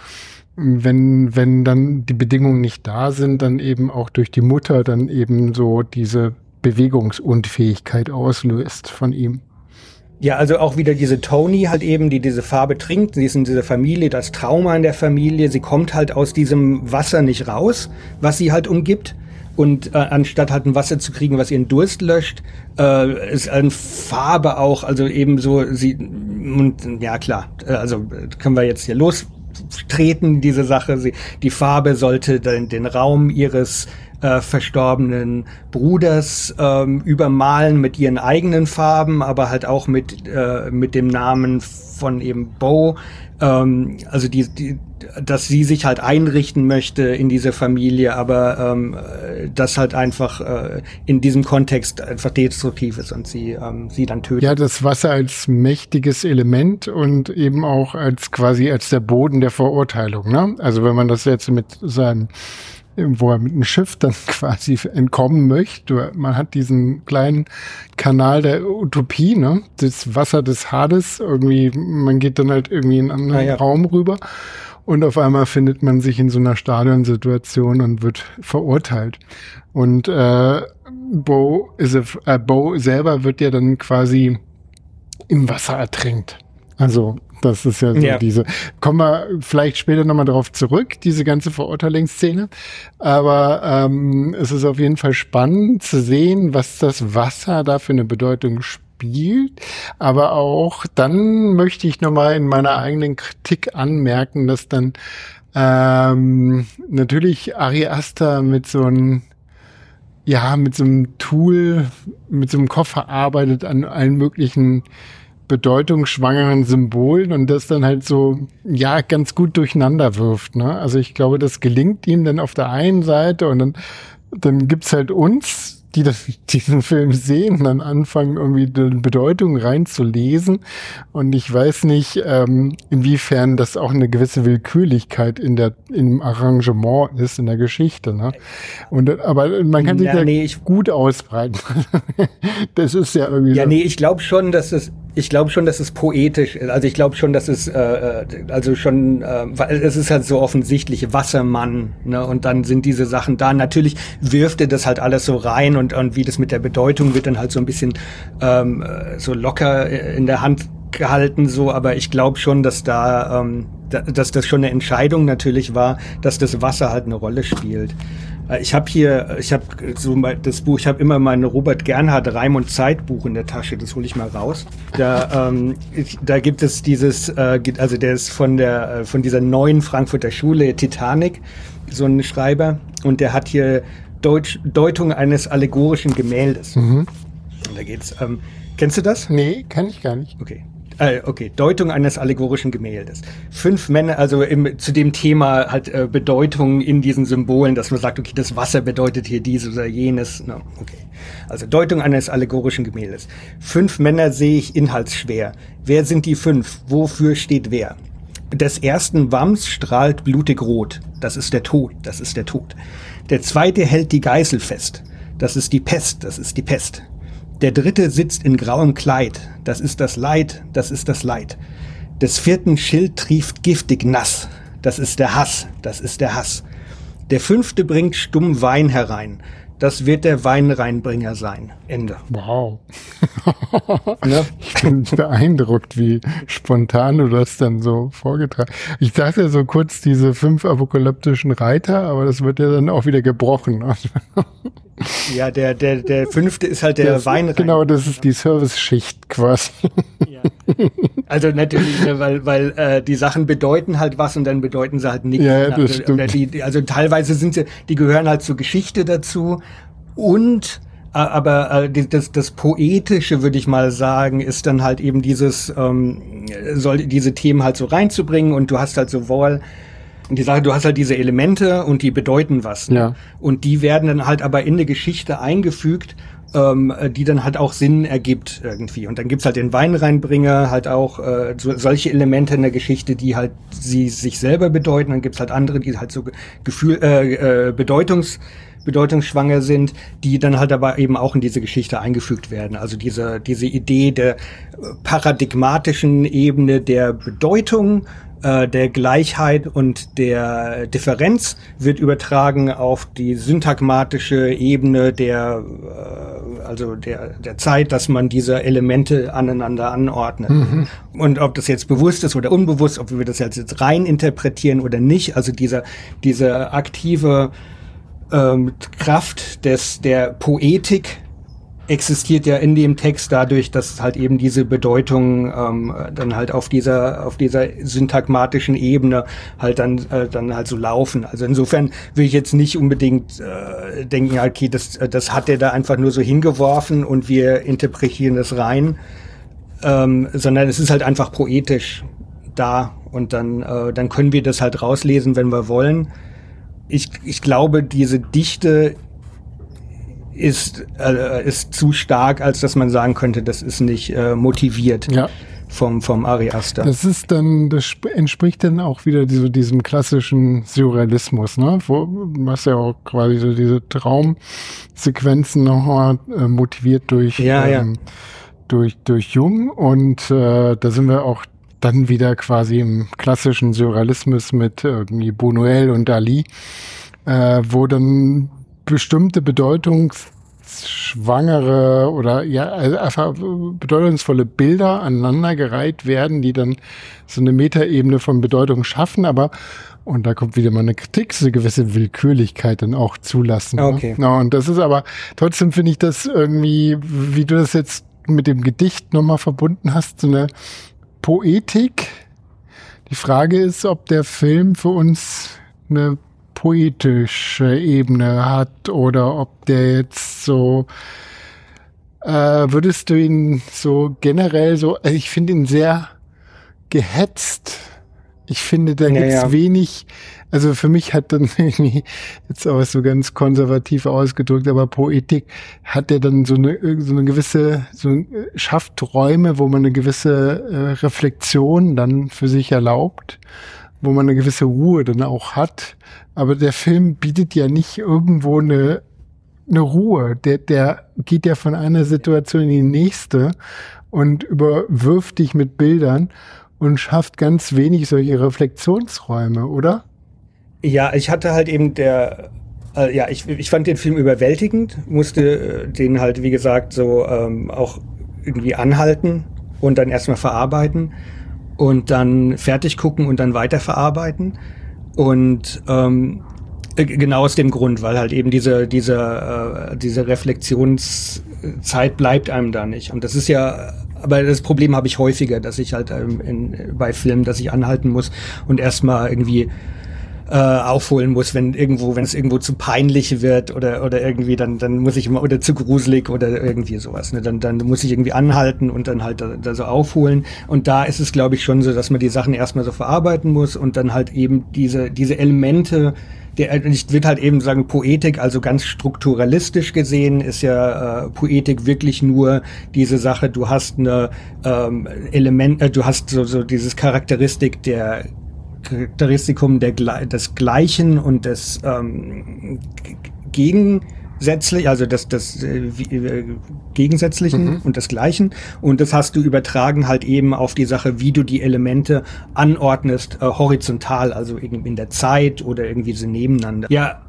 wenn, wenn dann die Bedingungen nicht da sind, dann eben auch durch die Mutter dann eben so diese Bewegungsunfähigkeit auslöst von ihm. Ja, also auch wieder diese Tony halt eben, die diese Farbe trinkt. Sie ist in dieser Familie, das Trauma in der Familie. Sie kommt halt aus diesem Wasser nicht raus, was sie halt umgibt. Und äh, anstatt halt ein Wasser zu kriegen, was ihren Durst löscht, äh, ist eine Farbe auch, also eben so, sie, und, ja klar, äh, also können wir jetzt hier los treten, diese Sache. Sie, die Farbe sollte den, den Raum ihres äh, verstorbenen Bruders ähm, übermalen mit ihren eigenen Farben, aber halt auch mit, äh, mit dem Namen von eben Bo. Ähm, also die, die, dass sie sich halt einrichten möchte in diese Familie, aber ähm, das halt einfach äh, in diesem Kontext einfach destruktiv ist und sie ähm, sie dann tötet. Ja, das Wasser als mächtiges Element und eben auch als quasi als der Boden der Verurteilung. Ne? Also wenn man das jetzt mit seinem wo er mit einem Schiff dann *laughs* quasi entkommen möchte. Man hat diesen kleinen Kanal der Utopie, ne? Das Wasser des Hades, irgendwie, man geht dann halt irgendwie in einen anderen ja, ja. Raum rüber und auf einmal findet man sich in so einer Stadionsituation und wird verurteilt. Und äh, Bo, is a, äh, Bo selber wird ja dann quasi im Wasser ertränkt. Also das ist ja so ja. diese, kommen wir vielleicht später nochmal darauf zurück, diese ganze Verurteilungsszene. Aber ähm, es ist auf jeden Fall spannend zu sehen, was das Wasser da für eine Bedeutung spielt. Aber auch dann möchte ich nochmal in meiner eigenen Kritik anmerken, dass dann ähm, natürlich Ari Aster mit so einem ja, mit so einem Tool, mit so einem Koffer arbeitet an allen möglichen bedeutungsschwangeren Symbolen und das dann halt so, ja, ganz gut durcheinander wirft. Ne? Also ich glaube, das gelingt ihm dann auf der einen Seite und dann, dann gibt's halt uns, die das, diesen Film sehen und dann anfangen, irgendwie die Bedeutung reinzulesen. Und ich weiß nicht, ähm, inwiefern das auch eine gewisse Willkürlichkeit in der, im Arrangement ist, in der Geschichte. Ne? Und, aber man kann sich ja, nee, ich, gut ausbreiten. *laughs* das ist ja irgendwie. Ja, so. nee, ich glaube schon, dass es ich glaube schon, dass es poetisch ist. Also ich glaube schon, dass es äh, äh, also schon, äh, es ist halt so offensichtlich Wassermann, ne? Und dann sind diese Sachen da. Natürlich wirft er das halt alles so rein und und wie das mit der Bedeutung wird dann halt so ein bisschen ähm, äh, so locker in der Hand gehalten so. Aber ich glaube schon, dass da ähm, dass das schon eine Entscheidung natürlich war, dass das Wasser halt eine Rolle spielt. Äh, ich habe hier, ich habe so das Buch, ich habe immer mein Robert Gernhardt Reim und Zeitbuch in der Tasche, das hole ich mal raus. Da, ähm, ich, da gibt es dieses, äh, also der ist von der, äh, von dieser neuen Frankfurter Schule Titanic, so ein Schreiber, und der hat hier Deutsch, Deutung eines allegorischen Gemäldes. Mhm. Und da geht's. Ähm, kennst du das? Nee, kann ich gar nicht. Okay. Äh, okay, Deutung eines allegorischen Gemäldes. Fünf Männer, also im, zu dem Thema halt äh, Bedeutung in diesen Symbolen, dass man sagt, okay, das Wasser bedeutet hier dies oder jenes. No, okay. Also Deutung eines allegorischen Gemäldes. Fünf Männer sehe ich inhaltsschwer. Wer sind die fünf? Wofür steht wer? Des ersten Wams strahlt blutig rot. Das ist der Tod. Das ist der Tod. Der zweite hält die Geißel fest. Das ist die Pest. Das ist die Pest. Der dritte sitzt in grauem Kleid. Das ist das Leid, das ist das Leid. Des vierten Schild trieft giftig nass. Das ist der Hass, das ist der Hass. Der fünfte bringt stumm Wein herein. Das wird der Weinreinbringer sein. Ende. Wow. *laughs* ne? Ich bin beeindruckt, wie spontan du das dann so vorgetragen Ich dachte so kurz diese fünf apokalyptischen Reiter, aber das wird ja dann auch wieder gebrochen. *laughs* Ja, der, der, der fünfte ist halt der, Wein. Genau, das ist die Service-Schicht quasi. Ja. Also natürlich, ne, weil, weil äh, die Sachen bedeuten halt was und dann bedeuten sie halt nichts. Ja, das also, stimmt. Die, also teilweise sind sie, die gehören halt zur Geschichte dazu und äh, aber äh, das, das Poetische, würde ich mal sagen, ist dann halt eben dieses, ähm, soll diese Themen halt so reinzubringen und du hast halt sowohl die Sache, du hast halt diese Elemente und die bedeuten was. Ne? Ja. Und die werden dann halt aber in eine Geschichte eingefügt, ähm, die dann halt auch Sinn ergibt irgendwie. Und dann gibt's halt den Weinreinbringer, halt auch äh, so, solche Elemente in der Geschichte, die halt sie sich selber bedeuten. Dann gibt's halt andere, die halt so Gefühl, äh, äh, Bedeutungs bedeutungsschwanger sind, die dann halt aber eben auch in diese Geschichte eingefügt werden. Also diese, diese Idee der paradigmatischen Ebene der Bedeutung äh, der Gleichheit und der Differenz wird übertragen auf die syntagmatische Ebene der, äh, also der, der Zeit, dass man diese Elemente aneinander anordnet. Mhm. Und ob das jetzt bewusst ist oder unbewusst, ob wir das jetzt rein interpretieren oder nicht, also dieser, diese aktive ähm, Kraft des, der Poetik, existiert ja in dem Text dadurch, dass halt eben diese Bedeutung ähm, dann halt auf dieser auf dieser syntagmatischen Ebene halt dann äh, dann halt so laufen. Also insofern will ich jetzt nicht unbedingt äh, denken, okay, das das hat er da einfach nur so hingeworfen und wir interpretieren das rein, ähm, sondern es ist halt einfach poetisch da und dann äh, dann können wir das halt rauslesen, wenn wir wollen. Ich, ich glaube, diese Dichte ist, äh, ist zu stark, als dass man sagen könnte, das ist nicht äh, motiviert. Ja vom, vom Ari Aster. Das ist dann, das entspricht dann auch wieder so diesem klassischen Surrealismus, ne? Wo, was ja auch quasi so diese Traumsequenzen nochmal äh, motiviert durch, ja, ähm, ja. durch, durch Jung und äh, da sind wir auch dann wieder quasi im klassischen Surrealismus mit irgendwie Bonuel und Dali, äh, wo dann bestimmte bedeutungsschwangere oder ja, also einfach bedeutungsvolle Bilder aneinandergereiht werden, die dann so eine Metaebene von Bedeutung schaffen, aber und da kommt wieder mal eine Kritik, so eine gewisse Willkürlichkeit dann auch zulassen. Ne? Okay. Ne? Ja, und das ist aber, trotzdem finde ich das irgendwie, wie du das jetzt mit dem Gedicht nochmal verbunden hast, so eine Poetik. Die Frage ist, ob der Film für uns eine poetische Ebene hat oder ob der jetzt so äh, würdest du ihn so generell so, also ich finde ihn sehr gehetzt. Ich finde, da Ja, gibt's wenig, also für mich hat dann *laughs* irgendwie, jetzt auch so ganz konservativ ausgedrückt, aber Poetik hat ja dann so eine, so eine gewisse, so äh, schafft Räume, wo man eine gewisse äh, Reflexion dann für sich erlaubt, wo man eine gewisse Ruhe dann auch hat. Aber der Film bietet ja nicht irgendwo eine, eine Ruhe. Der, der geht ja von einer Situation in die nächste und überwirft dich mit Bildern und schafft ganz wenig solche Reflexionsräume, oder? Ja, ich hatte halt eben der, äh, ja, ich, ich fand den Film überwältigend, musste äh, den halt, wie gesagt, so ähm, auch irgendwie anhalten und dann erstmal verarbeiten und dann fertig gucken und dann weiterverarbeiten. Und ähm, äh, genau aus dem Grund, weil halt eben diese, diese, äh, diese Reflexionszeit bleibt einem da nicht. Und das ist ja, aber das Problem habe ich häufiger, dass ich halt ähm, in, bei Filmen, dass ich anhalten muss und erstmal irgendwie äh, aufholen muss, wenn irgendwo, wenn es irgendwo zu peinlich wird oder oder irgendwie, dann dann muss ich immer oder zu gruselig oder irgendwie sowas. Ne? Dann dann muss ich irgendwie anhalten und dann halt da, da so aufholen. Und da ist es, glaube ich, schon so, dass man die Sachen erstmal so verarbeiten muss und dann halt eben diese diese Elemente der, ich würde halt eben sagen, Poetik, also ganz strukturalistisch gesehen, ist ja äh, Poetik wirklich nur diese Sache, du hast eine ähm, Element, äh, du hast so, so dieses Charakteristik der Charakteristikum der, des Gleichen und des ähm, gegensätzlich, also das, das äh, äh, Gegensätzlichen und des Gleichen. Und das hast du übertragen halt eben auf die Sache, wie du die Elemente anordnest, äh, horizontal, also irgendwie in der Zeit oder irgendwie so nebeneinander. Ja,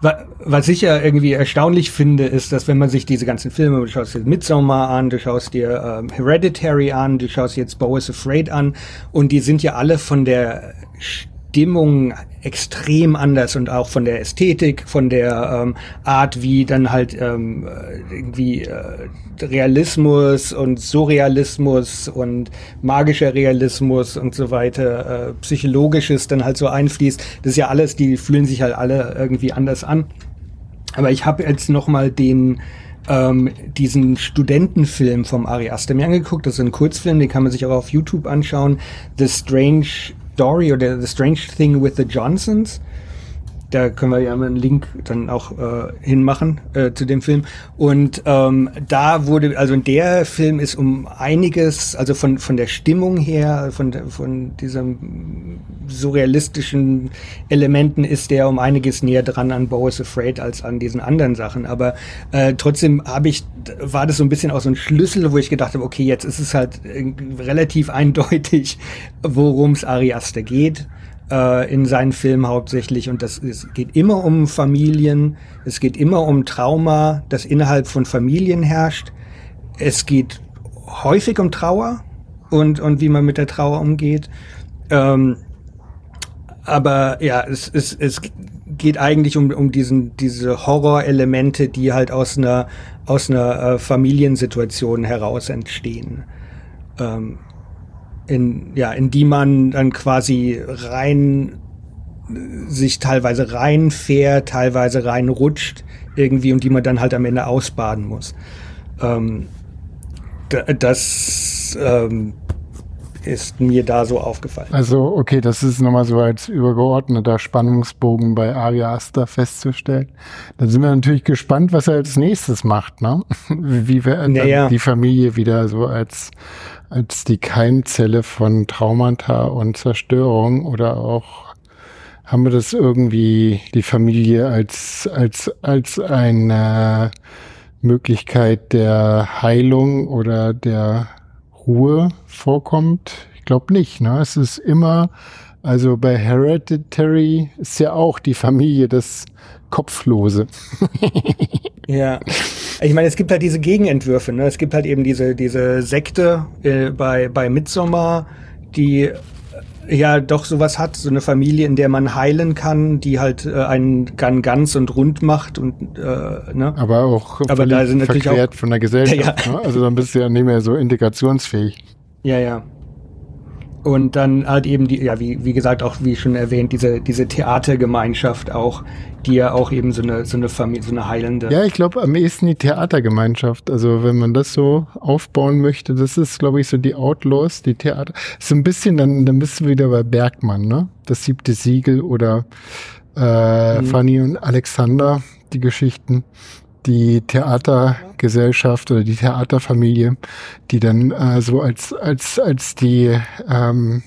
was ich ja irgendwie erstaunlich finde, ist, dass wenn man sich diese ganzen Filme, du schaust dir Midsommar an, du schaust dir ähm, Hereditary an, du schaust jetzt Bo is Afraid an und die sind ja alle von der Stimmung extrem anders und auch von der Ästhetik, von der ähm, Art, wie dann halt ähm, äh, irgendwie äh, Realismus und Surrealismus und magischer Realismus und so weiter, äh, psychologisches dann halt so einfließt. Das ist ja alles, die fühlen sich halt alle irgendwie anders an. Aber ich habe jetzt noch mal den ähm, diesen Studentenfilm vom Ari Aster mir angeguckt. Das ist ein Kurzfilm, den kann man sich auch auf YouTube anschauen. The Strange Story oder The Strange Thing with the Johnsons. Da können wir ja mal einen Link dann auch äh, hinmachen äh, zu dem Film. Und ähm, da wurde, also der Film ist um einiges, also von von der Stimmung her, von von diesem surrealistischen Elementen ist der um einiges näher dran an Bo is Afraid als an diesen anderen Sachen. Aber äh, trotzdem habe ich, war das so ein bisschen auch so ein Schlüssel, wo ich gedacht habe, okay, jetzt ist es halt irgendwie relativ eindeutig, worum es Ari Aster geht äh, in seinen Filmen hauptsächlich. Und das es geht immer um Familien, es geht immer um Trauma, das innerhalb von Familien herrscht. Es geht häufig um Trauer und, und wie man mit der Trauer umgeht. Ähm, aber ja, es, es, es geht eigentlich um, um diesen, diese Horrorelemente, die halt aus einer, aus einer äh, Familiensituation heraus entstehen. Ähm, in, ja, in die man dann quasi rein sich teilweise reinfährt, teilweise reinrutscht irgendwie und die man dann halt am Ende ausbaden muss. Ähm, da- das ähm, ist mir da so aufgefallen. Also, okay, das ist nochmal so als übergeordneter Spannungsbogen bei Ari Aster festzustellen. Dann sind wir natürlich gespannt, was er als nächstes macht, ne? *laughs* Wie wir Naja. die Familie wieder so als, als die Keimzelle von Traumata und Zerstörung oder auch haben wir das irgendwie die Familie als, als, als eine Möglichkeit der Heilung oder der Ruhe vorkommt? Ich glaube nicht. Ne? Es ist immer, also bei Hereditary ist ja auch die Familie das Kopflose. *laughs* Ja. Ich meine, es gibt halt diese Gegenentwürfe. Ne? Es gibt halt eben diese, diese Sekte äh, bei, bei Midsommar, die äh, ja doch sowas hat, so eine Familie, in der man heilen kann, die halt äh, einen gan- ganz und rund macht und äh, ne? Aber auch Aber völlig da sind natürlich verquert von der Gesellschaft. *laughs* Ja. Ne? Also dann bist du ja nicht mehr so integrationsfähig. Ja, ja. Und dann halt eben die, ja, wie, wie gesagt, auch wie schon erwähnt, diese, diese Theatergemeinschaft auch, die ja auch eben so eine, so eine Familie, so eine heilende. Ja, ich glaube am ehesten die Theatergemeinschaft. Also wenn man das so aufbauen möchte, das ist, glaube ich, so die Outlaws, die Theater. So ein bisschen, dann, dann bist du wieder bei Bergmann, ne? Das siebte Siegel oder äh, mhm. Fanny und Alexander, die Geschichten die Theatergesellschaft oder die Theaterfamilie, die dann äh, so als als als die ähm,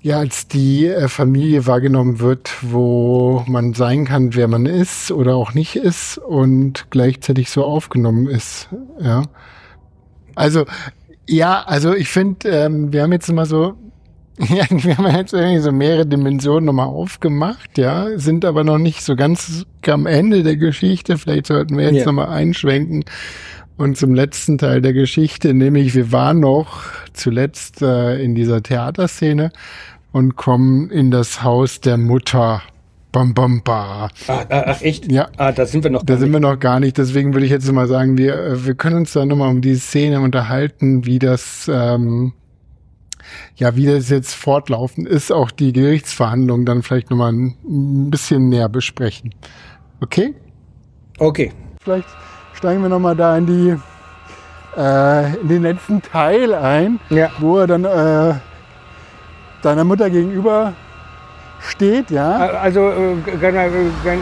ja als die äh, Familie wahrgenommen wird, wo man sein kann, wer man ist oder auch nicht ist und gleichzeitig so aufgenommen ist. Ja, also ja, also ich finde, ähm, wir haben jetzt immer so *laughs* Ja, wir haben jetzt irgendwie so mehrere Dimensionen nochmal aufgemacht, ja, sind aber noch nicht so ganz am Ende der Geschichte. Vielleicht sollten wir jetzt yeah. nochmal einschwenken und zum letzten Teil der Geschichte, nämlich wir waren noch zuletzt äh, in dieser Theaterszene und kommen in das Haus der Mutter. Bam, bam, ba. Ach, ach, echt? Ja. Ah, da sind wir noch. Da sind wir noch gar nicht. Deswegen würde ich jetzt mal sagen, wir, äh, wir können uns da nochmal um diese Szene unterhalten, wie das ähm, ja, wie das jetzt fortlaufen ist, auch die Gerichtsverhandlungen dann vielleicht nochmal ein bisschen näher besprechen. Okay? Okay. Vielleicht steigen wir nochmal da in die äh, in den letzten Teil ein, ja. wo er dann äh, deiner Mutter gegenüber steht, ja. Also äh,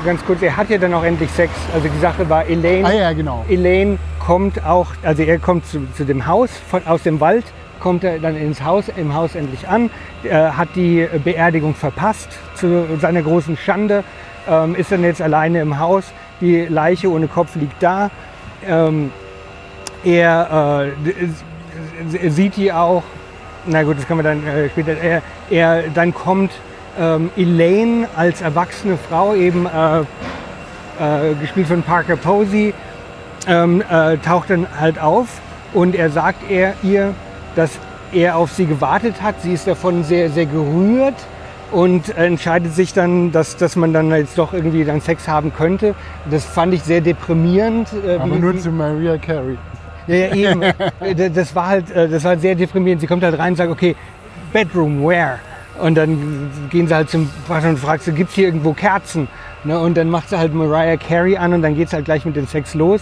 ganz kurz, er hat ja dann auch endlich Sex. Also die Sache war, Elaine, ah, ja, genau. Elaine kommt auch, also er kommt zu, zu dem Haus von, aus dem Wald kommt er dann ins Haus, im Haus endlich an, er hat die Beerdigung verpasst, zu seiner großen Schande, ähm, ist dann jetzt alleine im Haus, die Leiche ohne Kopf liegt da. Ähm, er äh, sieht die auch, na gut, das kann man dann äh, später, er, er, dann kommt ähm, Elaine als erwachsene Frau, eben äh, äh gespielt von Parker Posey, ähm, äh, taucht dann halt auf und er sagt er ihr, dass er auf sie gewartet hat. Sie ist davon sehr, sehr gerührt und entscheidet sich dann, dass, dass man dann jetzt doch irgendwie dann Sex haben könnte. Das fand ich sehr deprimierend. Äh, Aber nur zu Maria Carey. Ja, ja, eben. das war halt, äh, das war sehr deprimierend. Sie kommt halt rein und sagt, okay, Bedroom, where? Und dann gehen sie halt zum Waschen und fragt sie, gibt es hier irgendwo Kerzen? Ne? Und dann macht sie halt Mariah Carey an und dann geht es halt gleich mit dem Sex los.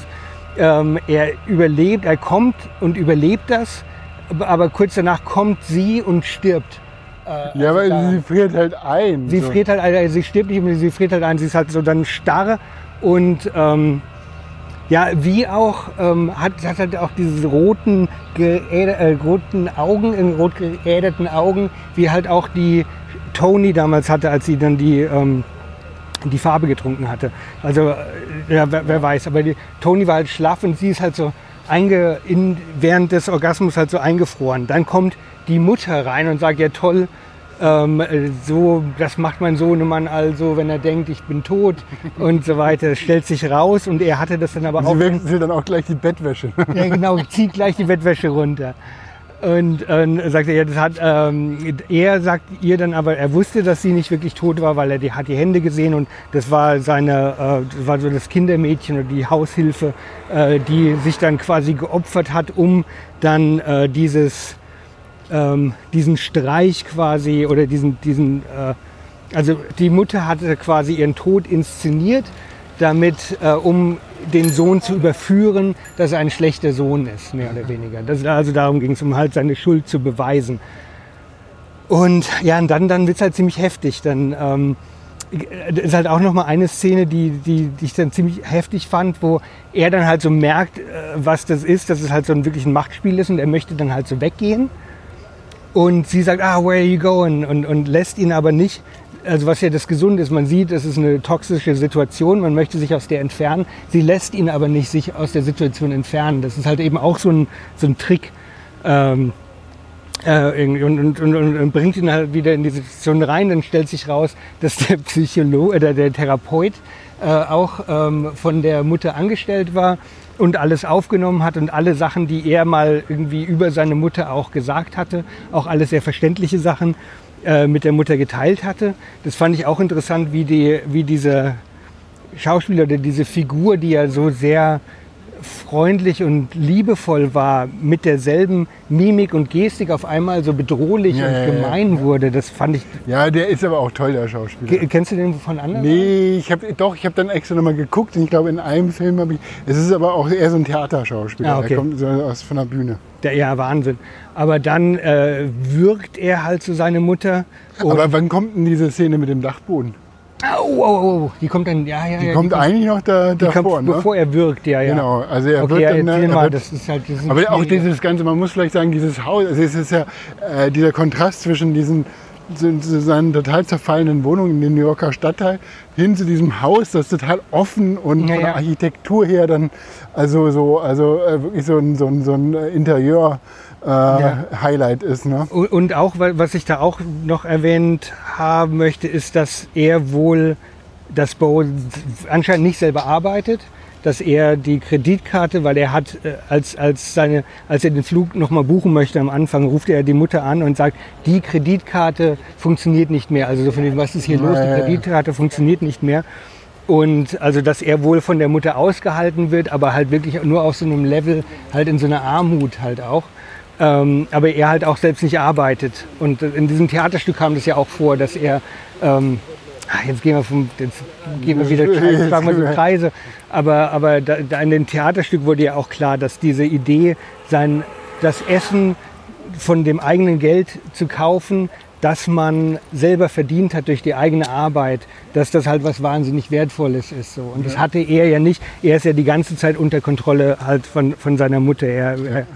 Ähm, er überlebt, er kommt und überlebt das aber kurz danach kommt sie und stirbt. Äh, ja, weil also sie friert halt ein. Sie so. friert halt, also sie stirbt nicht, sie friert halt ein. Sie ist halt so dann starr und ähm, ja, wie auch ähm, hat, hat halt auch diese roten, geäder, äh, roten Augen, in rot geäderten Augen, wie halt auch die Tony damals hatte, als sie dann die ähm, die Farbe getrunken hatte. Also äh, ja, wer, wer, weiß, aber die Tony war halt schlaff und sie ist halt so einge, in, während des Orgasmus halt so eingefroren. Dann kommt die Mutter rein und sagt, ja toll, ähm, so, das macht mein Sohnemann also, wenn er denkt, ich bin tot *laughs* und so weiter. Stellt sich raus und er hatte das dann aber Sie auch. Sie wechselt dann auch gleich die Bettwäsche. Ja, genau, *laughs* zieht gleich die Bettwäsche runter. Und äh, sagt er, ja, das hat, ähm, er sagt ihr dann aber, er wusste, dass sie nicht wirklich tot war, weil er die, hat die Hände gesehen und das war seine, äh, das war so das Kindermädchen oder die Haushilfe, äh, die sich dann quasi geopfert hat, um dann äh, dieses, ähm, diesen Streich quasi oder diesen, diesen, äh, also die Mutter hatte quasi ihren Tod inszeniert, damit, äh, um den Sohn zu überführen, dass er ein schlechter Sohn ist, mehr oder weniger. Das, also darum ging es, um halt seine Schuld zu beweisen. Und ja, und dann, dann wird es halt ziemlich heftig. Dann ähm, ist halt auch noch mal eine Szene, die, die, die ich dann ziemlich heftig fand, wo er dann halt so merkt, äh, was das ist, dass es halt so ein wirklich ein Machtspiel ist und er möchte dann halt so weggehen. Und sie sagt, ah, where are you going? Und, und lässt ihn aber nicht also was ja das Gesunde ist, man sieht, es ist eine toxische Situation, man möchte sich aus der entfernen. Sie lässt ihn aber nicht sich aus der Situation entfernen. Das ist halt eben auch so ein, so ein Trick. Ähm, äh, und, und, und, und, bringt ihn halt wieder in die Situation rein. Dann stellt sich raus, dass der Psychologe oder der Therapeut äh, auch ähm, von der Mutter angestellt war und alles aufgenommen hat und alle Sachen, die er mal irgendwie über seine Mutter auch gesagt hatte, auch alles sehr verständliche Sachen äh, mit der Mutter geteilt hatte. Das fand ich auch interessant, wie, die, wie diese Schauspieler oder diese Figur, die ja so sehr freundlich und liebevoll war, mit derselben Mimik und Gestik auf einmal so bedrohlich Ja, und ja, ja, gemein wurde. Das fand ich. Ja, der ist aber auch toll, der Schauspieler. Ke- Kennst du den von anderen? Nee, ich habe doch, ich habe dann extra nochmal geguckt und ich glaube in einem Film habe ich. Es ist aber auch eher so ein Theaterschauspieler. Ah, okay. Er kommt so aus von der Bühne. Der, ja, Wahnsinn. Aber dann äh, wirkt er halt so seine Mutter. Aber wann kommt denn diese Szene mit dem Dachboden? Au, au, au, die kommt dann, ja, ja, Die ja. kommt eigentlich noch da, die davor, kommt, ne? bevor er wirkt, ja, ja. Genau, also er Okay, wird ja, dann. erzähl er mal, wird, das ist halt das ist aber auch dieses ganze, man muss vielleicht sagen, dieses Haus, also es ist ja äh, dieser Kontrast zwischen diesen seinen total zerfallenen Wohnungen in dem New Yorker Stadtteil hin zu diesem Haus, das total offen und Ja, von der ja. Architektur her dann also so also äh, wirklich so ein, so ein, so ein Interieur äh, Ja. Highlight ist, ne? Und auch, wa- was ich da auch noch erwähnt haben möchte, ist, dass er wohl das Bo anscheinend nicht selber arbeitet, dass er die Kreditkarte, weil er hat, äh, als, als, seine, als er den Flug nochmal buchen möchte am Anfang, ruft er die Mutter an und sagt, die Kreditkarte funktioniert nicht mehr. Also so von dem, was ist hier los? Die. Kreditkarte funktioniert nicht mehr. Und also, dass er wohl von der Mutter ausgehalten wird, aber halt wirklich nur auf so einem Level, halt in so einer Armut halt auch. Ähm, aber er halt auch selbst nicht arbeitet. Und in diesem Theaterstück kam das ja auch vor, dass er, ähm, ah, jetzt gehen wir vom, jetzt gehen wir wieder, Kreise, sagen wir so Kreise. Aber, aber da, da in dem Theaterstück wurde ja auch klar, dass diese Idee, sein, das Essen von dem eigenen Geld zu kaufen, das man selber verdient hat durch die eigene Arbeit, dass das halt was wahnsinnig Wertvolles ist. So. Und das hatte er ja nicht. Er ist ja die ganze Zeit unter Kontrolle halt von, von seiner Mutter. Er, er,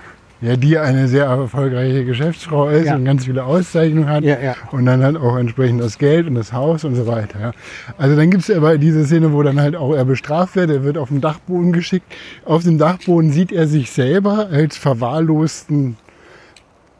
Ja, die eine sehr erfolgreiche Geschäftsfrau ist Ja. und ganz viele Auszeichnungen hat. Ja, ja. Und dann halt auch entsprechend das Geld und das Haus und so weiter. Ja. Also dann gibt es aber diese Szene, wo dann halt auch er bestraft wird. Er wird auf den Dachboden geschickt. Auf dem Dachboden sieht er sich selber als verwahrlosten,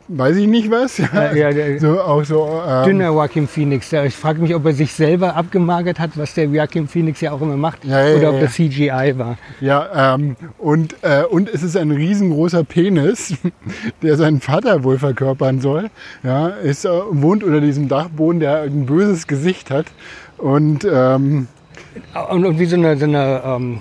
weiß ich nicht was. Ja. *laughs* Ja, ja, so auch so. Ähm, dünner Joaquin Phoenix. Ja, Ich frage mich, ob er sich selber abgemagert hat, was der Joaquin Phoenix ja auch immer macht, oder ob das CGI war. Ja, ähm, und, äh, und es ist ein riesengroßer Penis, *laughs* der seinen Vater wohl verkörpern soll. Ja, ist, äh, wohnt unter diesem Dachboden, der ein böses Gesicht hat. Und ähm, Und, und wie so eine, so eine ähm,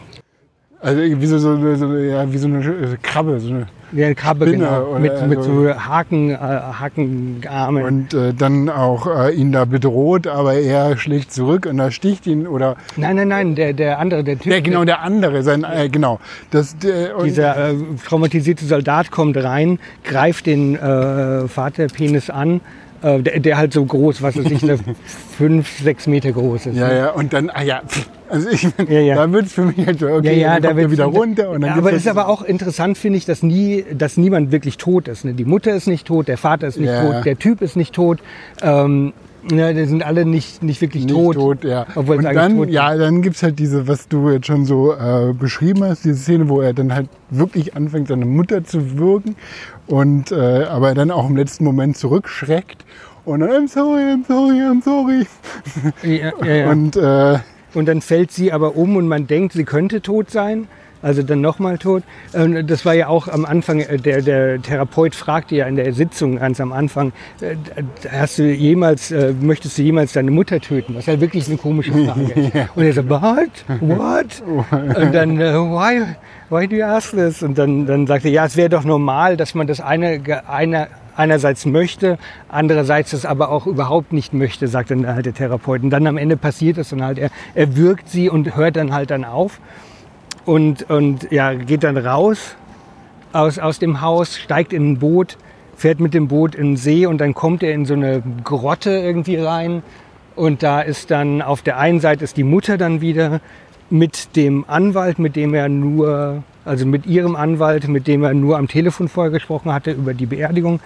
also wie so, so, eine- so, ja, wie so eine Krabbe. So eine, ja, eine Krabbe, Spinne genau, mit, mit also- so Haken, äh, Hakenarmen. und äh, dann auch äh, ihn da bedroht, aber er schlägt zurück und er sticht ihn oder Nein, nein, nein, der, der andere, der Typ, der genau der andere, sein äh, genau. Das der, dieser äh, traumatisierte Soldat kommt rein, greift den äh, Vaterpenis an, äh, der, der halt so groß, was weiß ich, *laughs* fünf, sechs Meter groß ist. ja, ne? ja, und dann, ah ja, pff, also ich, Ja, ja. da wird es für mich halt so, okay, Ja, ja, dann da kommt wird wieder runter und dann ja, aber es ist halt- aber auch interessant, finde ich, dass nie, dass niemand wirklich tot ist. Ne? Die Mutter ist nicht tot, der Vater ist nicht Ja. tot, der Typ ist nicht tot. Ähm, ja, die sind alle nicht, nicht wirklich nicht tot. tot, ja. Obwohl und dann, tot ja, dann gibt es halt diese, was du jetzt schon so äh, beschrieben hast, diese Szene, wo er dann halt wirklich anfängt, seine Mutter zu würgen und äh, aber dann auch im letzten Moment zurückschreckt und dann, I'm sorry, I'm sorry, I'm sorry. Ja, ja, ja. Und, Und dann fällt sie aber um und man denkt, sie könnte tot sein. Also dann nochmal tot. Das war ja auch am Anfang, äh, der, der Therapeut fragte ja in der Sitzung ganz am Anfang, äh, hast du jemals, äh, möchtest du jemals deine Mutter töten? Was ja wirklich eine komische *laughs* Frage ist. Und er so, what? What? *laughs* Und dann, why, why do you ask this? Und dann, dann sagte er, ja, es wäre doch normal, dass man das eine, eine, einerseits möchte, andererseits das aber auch überhaupt nicht möchte, sagt dann halt der Therapeut. Und dann am Ende passiert es dann halt, er, er wirkt sie und hört dann halt dann auf und, und ja, geht dann raus aus, aus dem Haus, steigt in ein Boot, fährt mit dem Boot in den See und dann kommt er in so eine Grotte irgendwie rein. Und da ist dann auf der einen Seite ist die Mutter dann wieder mit dem Anwalt, mit dem er nur, also mit ihrem Anwalt, mit dem er nur am Telefon vorher gesprochen hatte über die Beerdigung.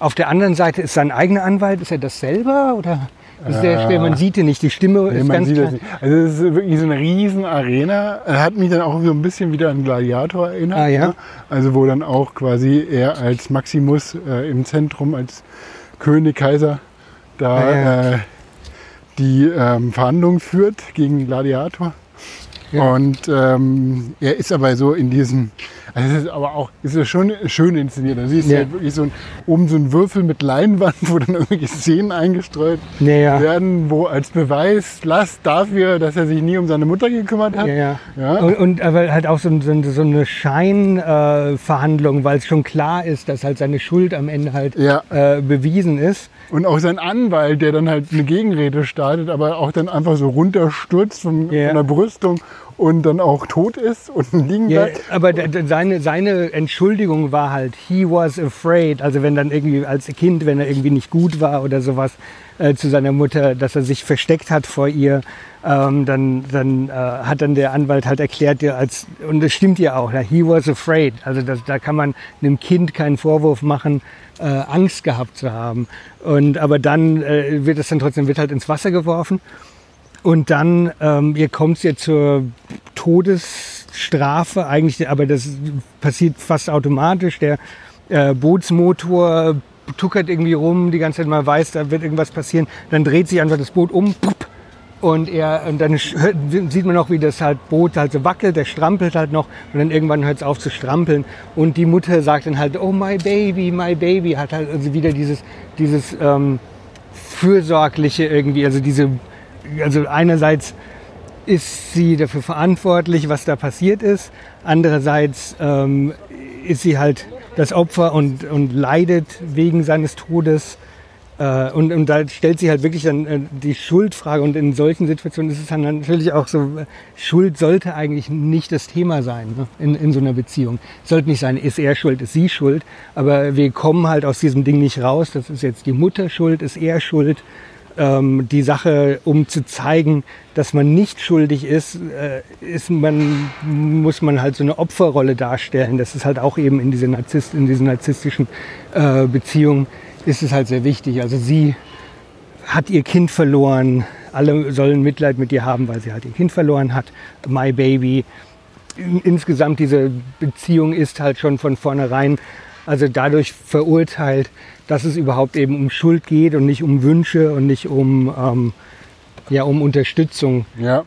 Auf der anderen Seite ist sein eigener Anwalt. Ist er das selber oder ist der schwer? Man sieht ihn nicht. Die Stimme nee, ist ganz sieht das. Also es ist wirklich so eine riesen Arena. Er hat mich dann auch so ein bisschen wieder an Gladiator erinnert. Ah, ja? ne? Also wo dann auch quasi er als Maximus äh, im Zentrum, als König, Kaiser, da Ah, ja. äh, die ähm, Verhandlungen führt gegen Gladiator. Ja. Und ähm, er ist aber so in diesem, also es ist aber auch, es ist schon schön inszeniert. Da siehst du Ja. halt wirklich so ein, oben so ein Würfel mit Leinwand, *laughs* wo dann irgendwelche Szenen eingestreut Naja. werden, wo als Beweis Last dafür, dass er sich nie um seine Mutter gekümmert hat. Ja, ja. Ja. Und, und aber halt auch so, so, so eine Scheinverhandlung, äh, weil es schon klar ist, dass halt seine Schuld am Ende halt Ja. äh, bewiesen ist. Und auch sein Anwalt, der dann halt eine Gegenrede startet, aber auch dann einfach so runterstürzt von, Ja. von der Brüstung und dann auch tot ist und liegen Ja, bleibt. aber seine, seine Entschuldigung war halt, he was afraid. Also wenn dann irgendwie als Kind, wenn er irgendwie nicht gut war oder sowas äh, zu seiner Mutter, dass er sich versteckt hat vor ihr, ähm, dann, dann äh, hat dann der Anwalt halt erklärt, ja, als, und das stimmt ja auch, he was afraid. Also das, da kann man einem Kind keinen Vorwurf machen, äh, Angst gehabt zu haben. Und aber dann äh, wird es dann trotzdem wird halt ins Wasser geworfen. Und dann, ähm, hier kommt jetzt zur Todesstrafe eigentlich, aber das passiert fast automatisch. Der äh, Bootsmotor tuckert irgendwie rum, die ganze Zeit man weiß, da wird irgendwas passieren. Dann dreht sich einfach das Boot um pup, und er und dann hört- sieht man auch, wie das halt Boot halt so wackelt, der strampelt halt noch und dann irgendwann hört es auf zu strampeln und die Mutter sagt dann halt, oh my baby, my baby, hat halt also wieder dieses, dieses ähm, fürsorgliche irgendwie, also diese, also einerseits ist sie dafür verantwortlich, was da passiert ist. Andererseits ähm, ist sie halt das Opfer und, und leidet wegen seines Todes. Äh, und, und da stellt sich halt wirklich dann äh, die Schuldfrage. Und in solchen Situationen ist es dann natürlich auch so, äh, Schuld sollte eigentlich nicht das Thema sein ne? in, in so einer Beziehung. Sollte nicht sein, ist er schuld, ist sie schuld. Aber wir kommen halt aus diesem Ding nicht raus. Das ist jetzt die Mutter schuld, ist er schuld ähm, die Sache, um zu zeigen, dass man nicht schuldig ist, äh, ist man, muss man halt so eine Opferrolle darstellen. Das ist halt auch eben in, diese Narzisst, in diesen narzisstischen äh, Beziehungen ist es halt sehr wichtig. Also sie hat ihr Kind verloren, alle sollen Mitleid mit ihr haben, weil sie halt ihr Kind verloren hat. My Baby. In, insgesamt diese Beziehung ist halt schon von vornherein also dadurch verurteilt, dass es überhaupt eben um Schuld geht und nicht um Wünsche und nicht um, ähm, ja, um Unterstützung. Ja,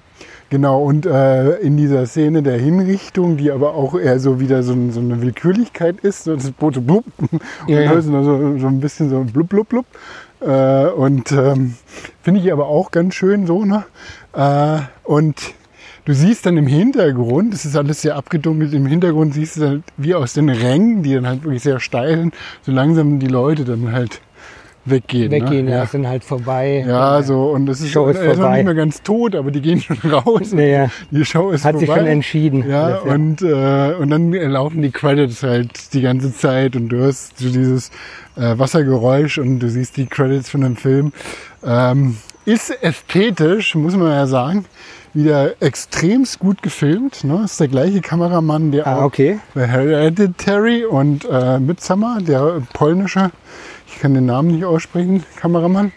genau. Und äh, in dieser Szene der Hinrichtung, die aber auch eher so wieder so, so eine Willkürlichkeit ist, so das Boot so blub, und Ja, ja. so, so ein bisschen so blub, blub, blub. Äh, und ähm, finde ich aber auch ganz schön so, ne? Äh, und du siehst dann im Hintergrund, es ist alles sehr abgedunkelt, im Hintergrund siehst du dann wie aus den Rängen, die dann halt wirklich sehr steil sind, so langsam die Leute dann halt weggehen. Weggehen, ne? ja, sind halt vorbei. Ja, so und es ist, Show ist ist noch nicht mehr ganz tot, aber die gehen schon raus. Naja, Die Show ist hat vorbei. sich schon entschieden. Ja, und, äh, und dann laufen die Credits halt die ganze Zeit und du hörst so dieses äh, Wassergeräusch und du siehst die Credits von dem Film. Ähm, ist ästhetisch, muss man ja sagen, wieder extremst gut gefilmt. Ne? Ist der gleiche Kameramann, der ah, auch okay. bei Hereditary und äh, Midsommar, der polnische, ich kann den Namen nicht aussprechen, Kameramann.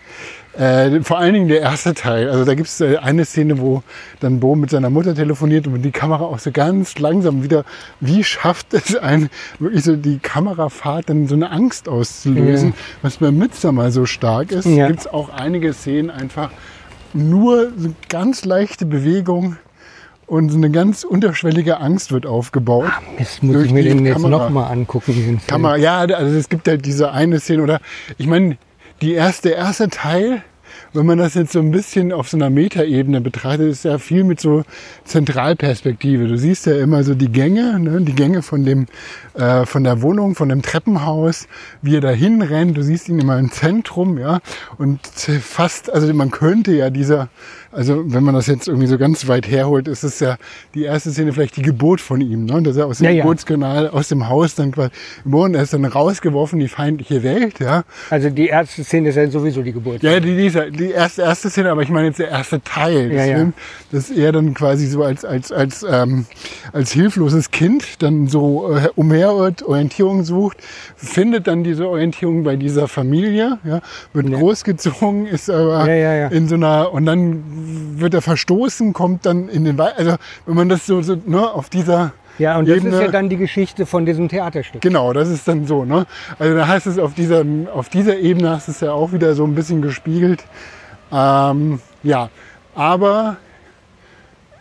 Äh, vor allen Dingen der erste Teil. Also da gibt es äh, eine Szene, wo dann Bo mit seiner Mutter telefoniert und die Kamera auch so ganz langsam wieder, wie schafft es ein, wirklich so die Kamerafahrt dann so eine Angst auszulösen, Ja. was bei Midsommar so stark ist. Ja. Gibt es auch einige Szenen einfach nur so ganz leichte Bewegung und so eine ganz unterschwellige Angst wird aufgebaut. Jetzt muss Durch ich mir den jetzt nochmal angucken. diesen Film. Kamera, ja, also es gibt halt diese eine Szene oder ich meine, die erste, der erste Teil, wenn man das jetzt so ein bisschen auf so einer Metaebene betrachtet, ist ja viel mit so Zentralperspektive. Du siehst ja immer so die Gänge, ne, die Gänge von dem, äh, von der Wohnung, von dem Treppenhaus, wie er da hinrennt. Du siehst ihn immer im Zentrum, ja, und fast, also man könnte ja dieser, also wenn man das jetzt irgendwie so ganz weit herholt, ist es ja die erste Szene vielleicht die Geburt von ihm, ne, dass er aus dem Ja, ja. Geburtskanal, aus dem Haus dann quasi geboren, er ist dann rausgeworfen in die feindliche Welt, ja. Also die erste Szene ist ja sowieso die Geburt. Ja, die, die, die erste, erste Szene, aber ich meine jetzt der erste Teil des Ja, ja. Dass er dann quasi so als, als, als, ähm, als hilfloses Kind dann so äh, umherirrt, Orientierung sucht, findet dann diese Orientierung bei dieser Familie, ja, wird Ja. großgezogen, ist aber Ja, ja, ja. in so einer, und dann wird er verstoßen, kommt dann in den Wald, also wenn man das so, so ne, auf dieser Ja, und das Ebene- ist ja dann die Geschichte von diesem Theaterstück. Genau, das ist dann so. Ne? Also da heißt es auf dieser, auf dieser Ebene hast es ja auch wieder so ein bisschen gespiegelt. Ähm, ja, aber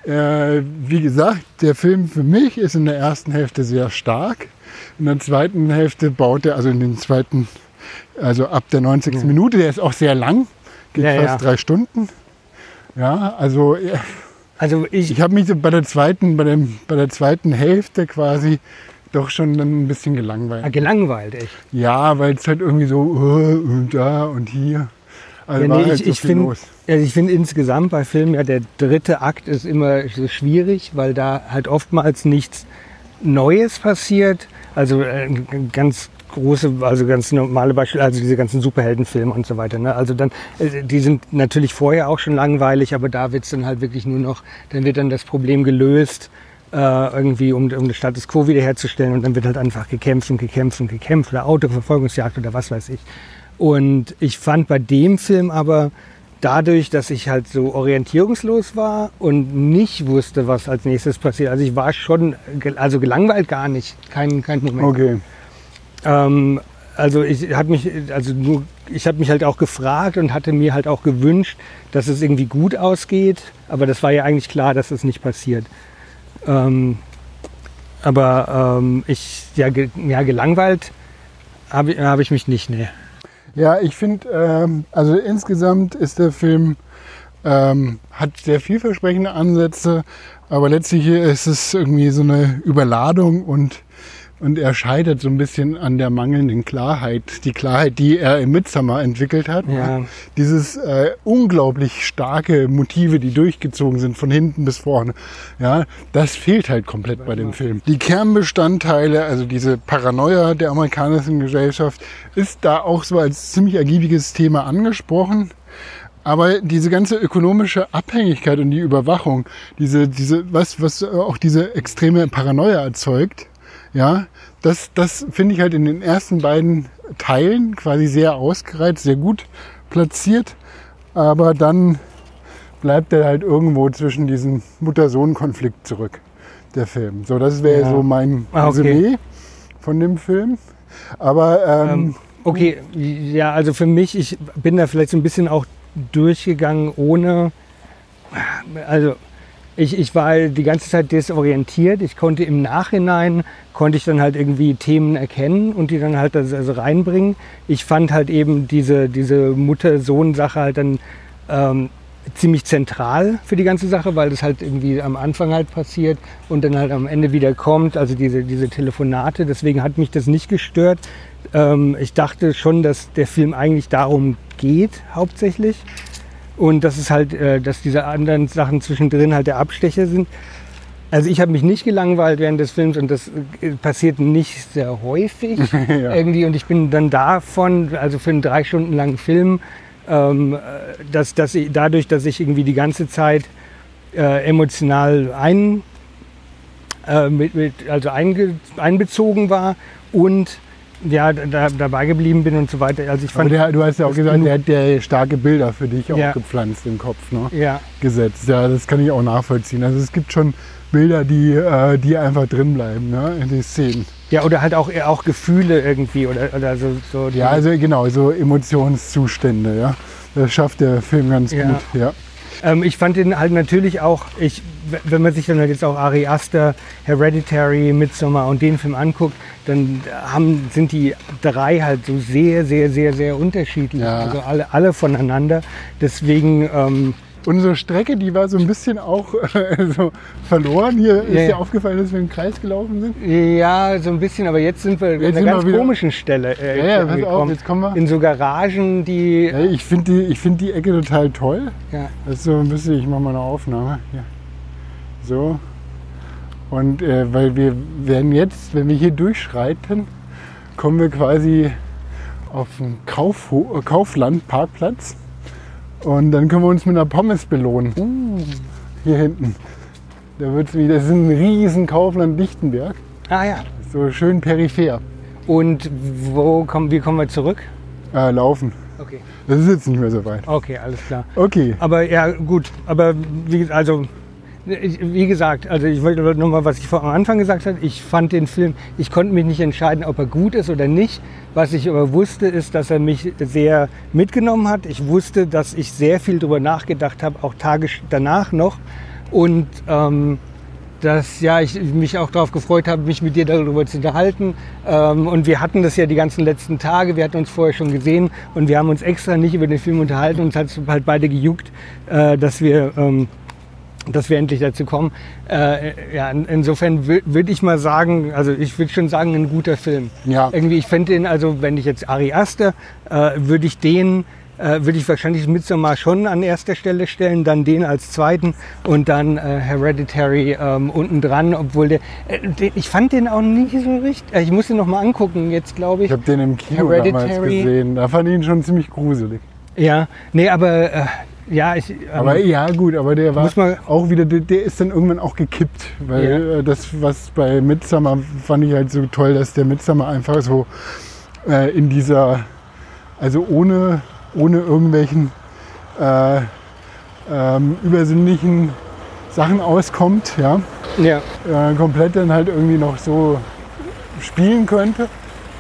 Äh, wie gesagt, der Film für mich ist in der ersten Hälfte sehr stark. In der zweiten Hälfte baut er, also in den zweiten, also ab der 90. Minute, der ist auch sehr lang, geht Ja, fast ja. drei Stunden. Ja, also äh, Also ich, ich habe mich so bei der zweiten, bei, dem, bei der zweiten Hälfte quasi doch schon dann ein bisschen gelangweilt. gelangweilt, echt. Ja, weil es halt irgendwie so äh, und da und hier. Also Ja, war nee, halt ich, so ich viel finde los. also ich find insgesamt bei Filmen ja der dritte Akt ist immer so schwierig, weil da halt oftmals nichts Neues passiert. Also äh, ein ganz große, also ganz normale Beispiele, also diese ganzen Superheldenfilme und so weiter. Ne? Also dann, äh, die sind natürlich vorher auch schon langweilig, aber da wird es dann halt wirklich nur noch, dann wird dann das Problem gelöst, äh, irgendwie um, um den Status quo wiederherzustellen und dann wird halt einfach gekämpft und gekämpft und gekämpft oder Autoverfolgungsjagd oder was weiß ich. Und ich fand bei dem Film aber dadurch, dass ich halt so orientierungslos war und nicht wusste, was als nächstes passiert. Also ich war schon, gel- also gelangweilt gar nicht, kein, kein Moment. Okay. Ähm, also ich habe mich, also nur, ich habe mich halt auch gefragt und hatte mir halt auch gewünscht, dass es irgendwie gut ausgeht. Aber das war ja eigentlich klar, dass das nicht passiert. Ähm, aber ähm, ich, ja, ge, ja gelangweilt habe ich, hab ich mich nicht, ne. Ja, ich finde, ähm, also insgesamt ist der Film, ähm, hat sehr vielversprechende Ansätze, aber letztlich ist es irgendwie so eine Überladung und, und er scheitert so ein bisschen an der mangelnden Klarheit. Die Klarheit, die er im Midsummer entwickelt hat. Ja. Dieses äh, unglaublich starke Motive, die durchgezogen sind von hinten bis vorne. Ja, das fehlt halt komplett bei dem Film. Die Kernbestandteile, also diese Paranoia der amerikanischen Gesellschaft, ist da auch so als ziemlich ergiebiges Thema angesprochen. Aber diese ganze ökonomische Abhängigkeit und die Überwachung, diese, diese, was, was auch diese extreme Paranoia erzeugt, ja, das, das finde ich halt in den ersten beiden Teilen quasi sehr ausgereizt, sehr gut platziert. Aber dann bleibt er halt irgendwo zwischen diesem Mutter-Sohn-Konflikt zurück, der Film. So, das wäre Ja. so mein Ah, okay. Resümee von dem Film. Aber ähm, Ähm, okay, ja, also für mich, ich bin da vielleicht so ein bisschen auch durchgegangen ohne, also ich, ich war die ganze Zeit desorientiert. Ich konnte im Nachhinein, konnte ich dann halt irgendwie Themen erkennen und die dann halt also also reinbringen. Ich fand halt eben diese, diese Mutter-Sohn-Sache halt dann ähm, ziemlich zentral für die ganze Sache, weil das halt irgendwie am Anfang halt passiert und dann halt am Ende wieder kommt, also diese, diese Telefonate. Deswegen hat mich das nicht gestört. Ähm, ich dachte schon, dass der Film eigentlich darum geht, hauptsächlich. Und dass es halt, äh, dass diese anderen Sachen zwischendrin halt der Abstecher sind. Also ich habe mich nicht gelangweilt während des Films und das äh, passiert nicht sehr häufig *laughs* Ja. irgendwie. Und ich bin dann davon, also für einen drei Stunden langen Film, ähm, äh, dass, dass ich, dadurch, dass ich irgendwie die ganze Zeit äh, emotional ein, äh, mit, mit, also einge, einbezogen war und ja, da, dabei geblieben bin und so weiter. Also ich fand, der, du hast ja auch gesagt, der hat der starke Bilder für dich auch Ja. gepflanzt im Kopf, ne? ja, gesetzt. Ja, das kann ich auch nachvollziehen. Also es gibt schon Bilder, die, äh, die einfach drin bleiben, ne? in die Szenen. ja, oder halt auch, auch Gefühle irgendwie oder, oder so. so Ja, also genau, so Emotionszustände, ja. Das schafft der Film ganz Ja. gut, ja. Ähm, ich fand den halt natürlich auch, ich, wenn man sich dann halt jetzt auch Ari Aster, Hereditary, Midsommar und den Film anguckt, dann haben, sind die drei halt so sehr, sehr, sehr, sehr unterschiedlich. Ja. Also alle, alle voneinander. Deswegen, ähm, Unsere Strecke, die war so ein bisschen auch äh, *laughs* so verloren. Hier ist Ja, dir ja. aufgefallen, dass wir im Kreis gelaufen sind? ja, so ein bisschen, aber jetzt sind wir an Jetzt einer sind wir ganz komischen Stelle äh, Ja, ja, pass auf, jetzt kommen wir. In so Garagen, die. Ja, ich finde die, ich find die Ecke total toll. Ja. Das ist so ein bisschen, ich mache mal eine Aufnahme. Hier. So. Und äh, weil wir werden jetzt, wenn wir hier durchschreiten, kommen wir quasi auf einen Kaufho äh, Kaufland-Parkplatz. Und dann können wir uns mit einer Pommes belohnen. Hier hinten. Da wird's wieder, das ist ein riesen Kaufland Lichtenberg. Ah ja. So schön peripher. Und wo kommen, wie kommen wir zurück? Äh, laufen. Okay. Das ist jetzt nicht mehr so weit. Okay, alles klar. Okay. Aber ja, gut. Aber wie, also, wie gesagt, also ich wollte nochmal, was ich vor am Anfang gesagt habe. Ich fand den Film, ich konnte mich nicht entscheiden, ob er gut ist oder nicht. Was ich aber wusste, ist, dass er mich sehr mitgenommen hat. Ich wusste, dass ich sehr viel darüber nachgedacht habe, auch Tage danach noch. und ähm, dass ja, ich mich auch darauf gefreut habe, mich mit dir darüber zu unterhalten. Ähm, und wir hatten das ja die ganzen letzten Tage, wir hatten uns vorher schon gesehen und wir haben uns extra nicht über den Film unterhalten. Uns hat es halt beide gejuckt, äh, dass wir ähm, dass wir endlich dazu kommen. Äh, ja, in, insofern würde ich mal sagen, also ich würde schon sagen, ein guter Film. Ja. Irgendwie, ich fände den, also wenn ich jetzt Ari Aster, äh, würde ich den äh, würde ich wahrscheinlich Midsommar schon an erster Stelle stellen, dann den als zweiten und dann äh, Hereditary ähm, unten dran, obwohl der, äh, den, ich fand den auch nicht so richtig. Äh, ich muss den noch mal angucken jetzt, glaube ich. Ich habe den im Kino damals gesehen. Da fand ich ihn schon ziemlich gruselig. Ja, nee, aber äh, ja, ich, ähm, aber ja, gut, aber der war auch wieder, der, der, ist dann irgendwann auch gekippt. Weil ja. Äh, das, was bei Midsummer fand ich halt so toll, dass der Midsummer einfach so äh, in dieser, also ohne ohne irgendwelchen äh, ähm, übersinnlichen Sachen auskommt, ja, ja. Äh, komplett dann halt irgendwie noch so spielen könnte,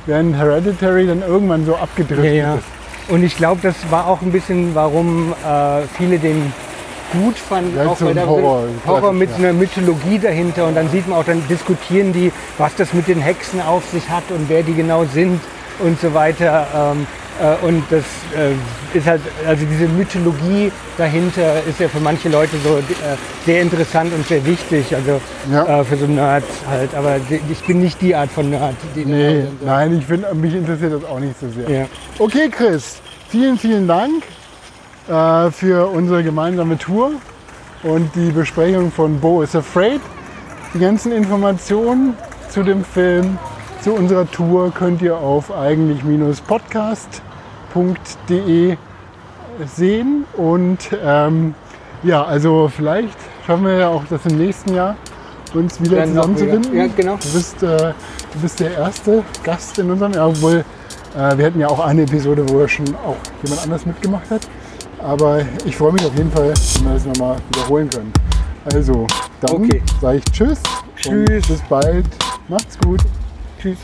während Hereditary dann irgendwann so abgedriftet ja, ja. ist. Und ich glaube, das war auch ein bisschen, warum äh, viele den gut fanden, ja, auch weil Horror, Horror mit ja. einer Mythologie dahinter und dann sieht man auch, dann diskutieren die, was das mit den Hexen auf sich hat und wer die genau sind und so weiter. Ähm, äh, und das äh, ist halt, also diese Mythologie dahinter ist ja für manche Leute so äh, sehr interessant und sehr wichtig, also ja. für so Nerds halt. Aber ich bin nicht die Art von Nerd. Die nee, nein, ich finde, mich interessiert das auch nicht so sehr. Ja. Okay, Chris, vielen, vielen Dank äh, für unsere gemeinsame Tour und die Besprechung von Bo is Afraid. Die ganzen Informationen zu dem Film, zu unserer Tour könnt ihr auf eigentlich-podcast.de www.ecom.de sehen. Und ähm, ja, also vielleicht schaffen wir ja auch das im nächsten Jahr, uns wieder zusammenzufinden. Ja, genau. Du bist, äh, du bist der erste Gast in unserem, ja, obwohl äh, wir hatten ja auch eine Episode, wo schon auch jemand anders mitgemacht hat. Aber ich freue mich auf jeden Fall, wenn wir das nochmal wiederholen können. Also, dann okay. sage ich Tschüss. Tschüss. Bis bald. Macht's gut. Tschüss.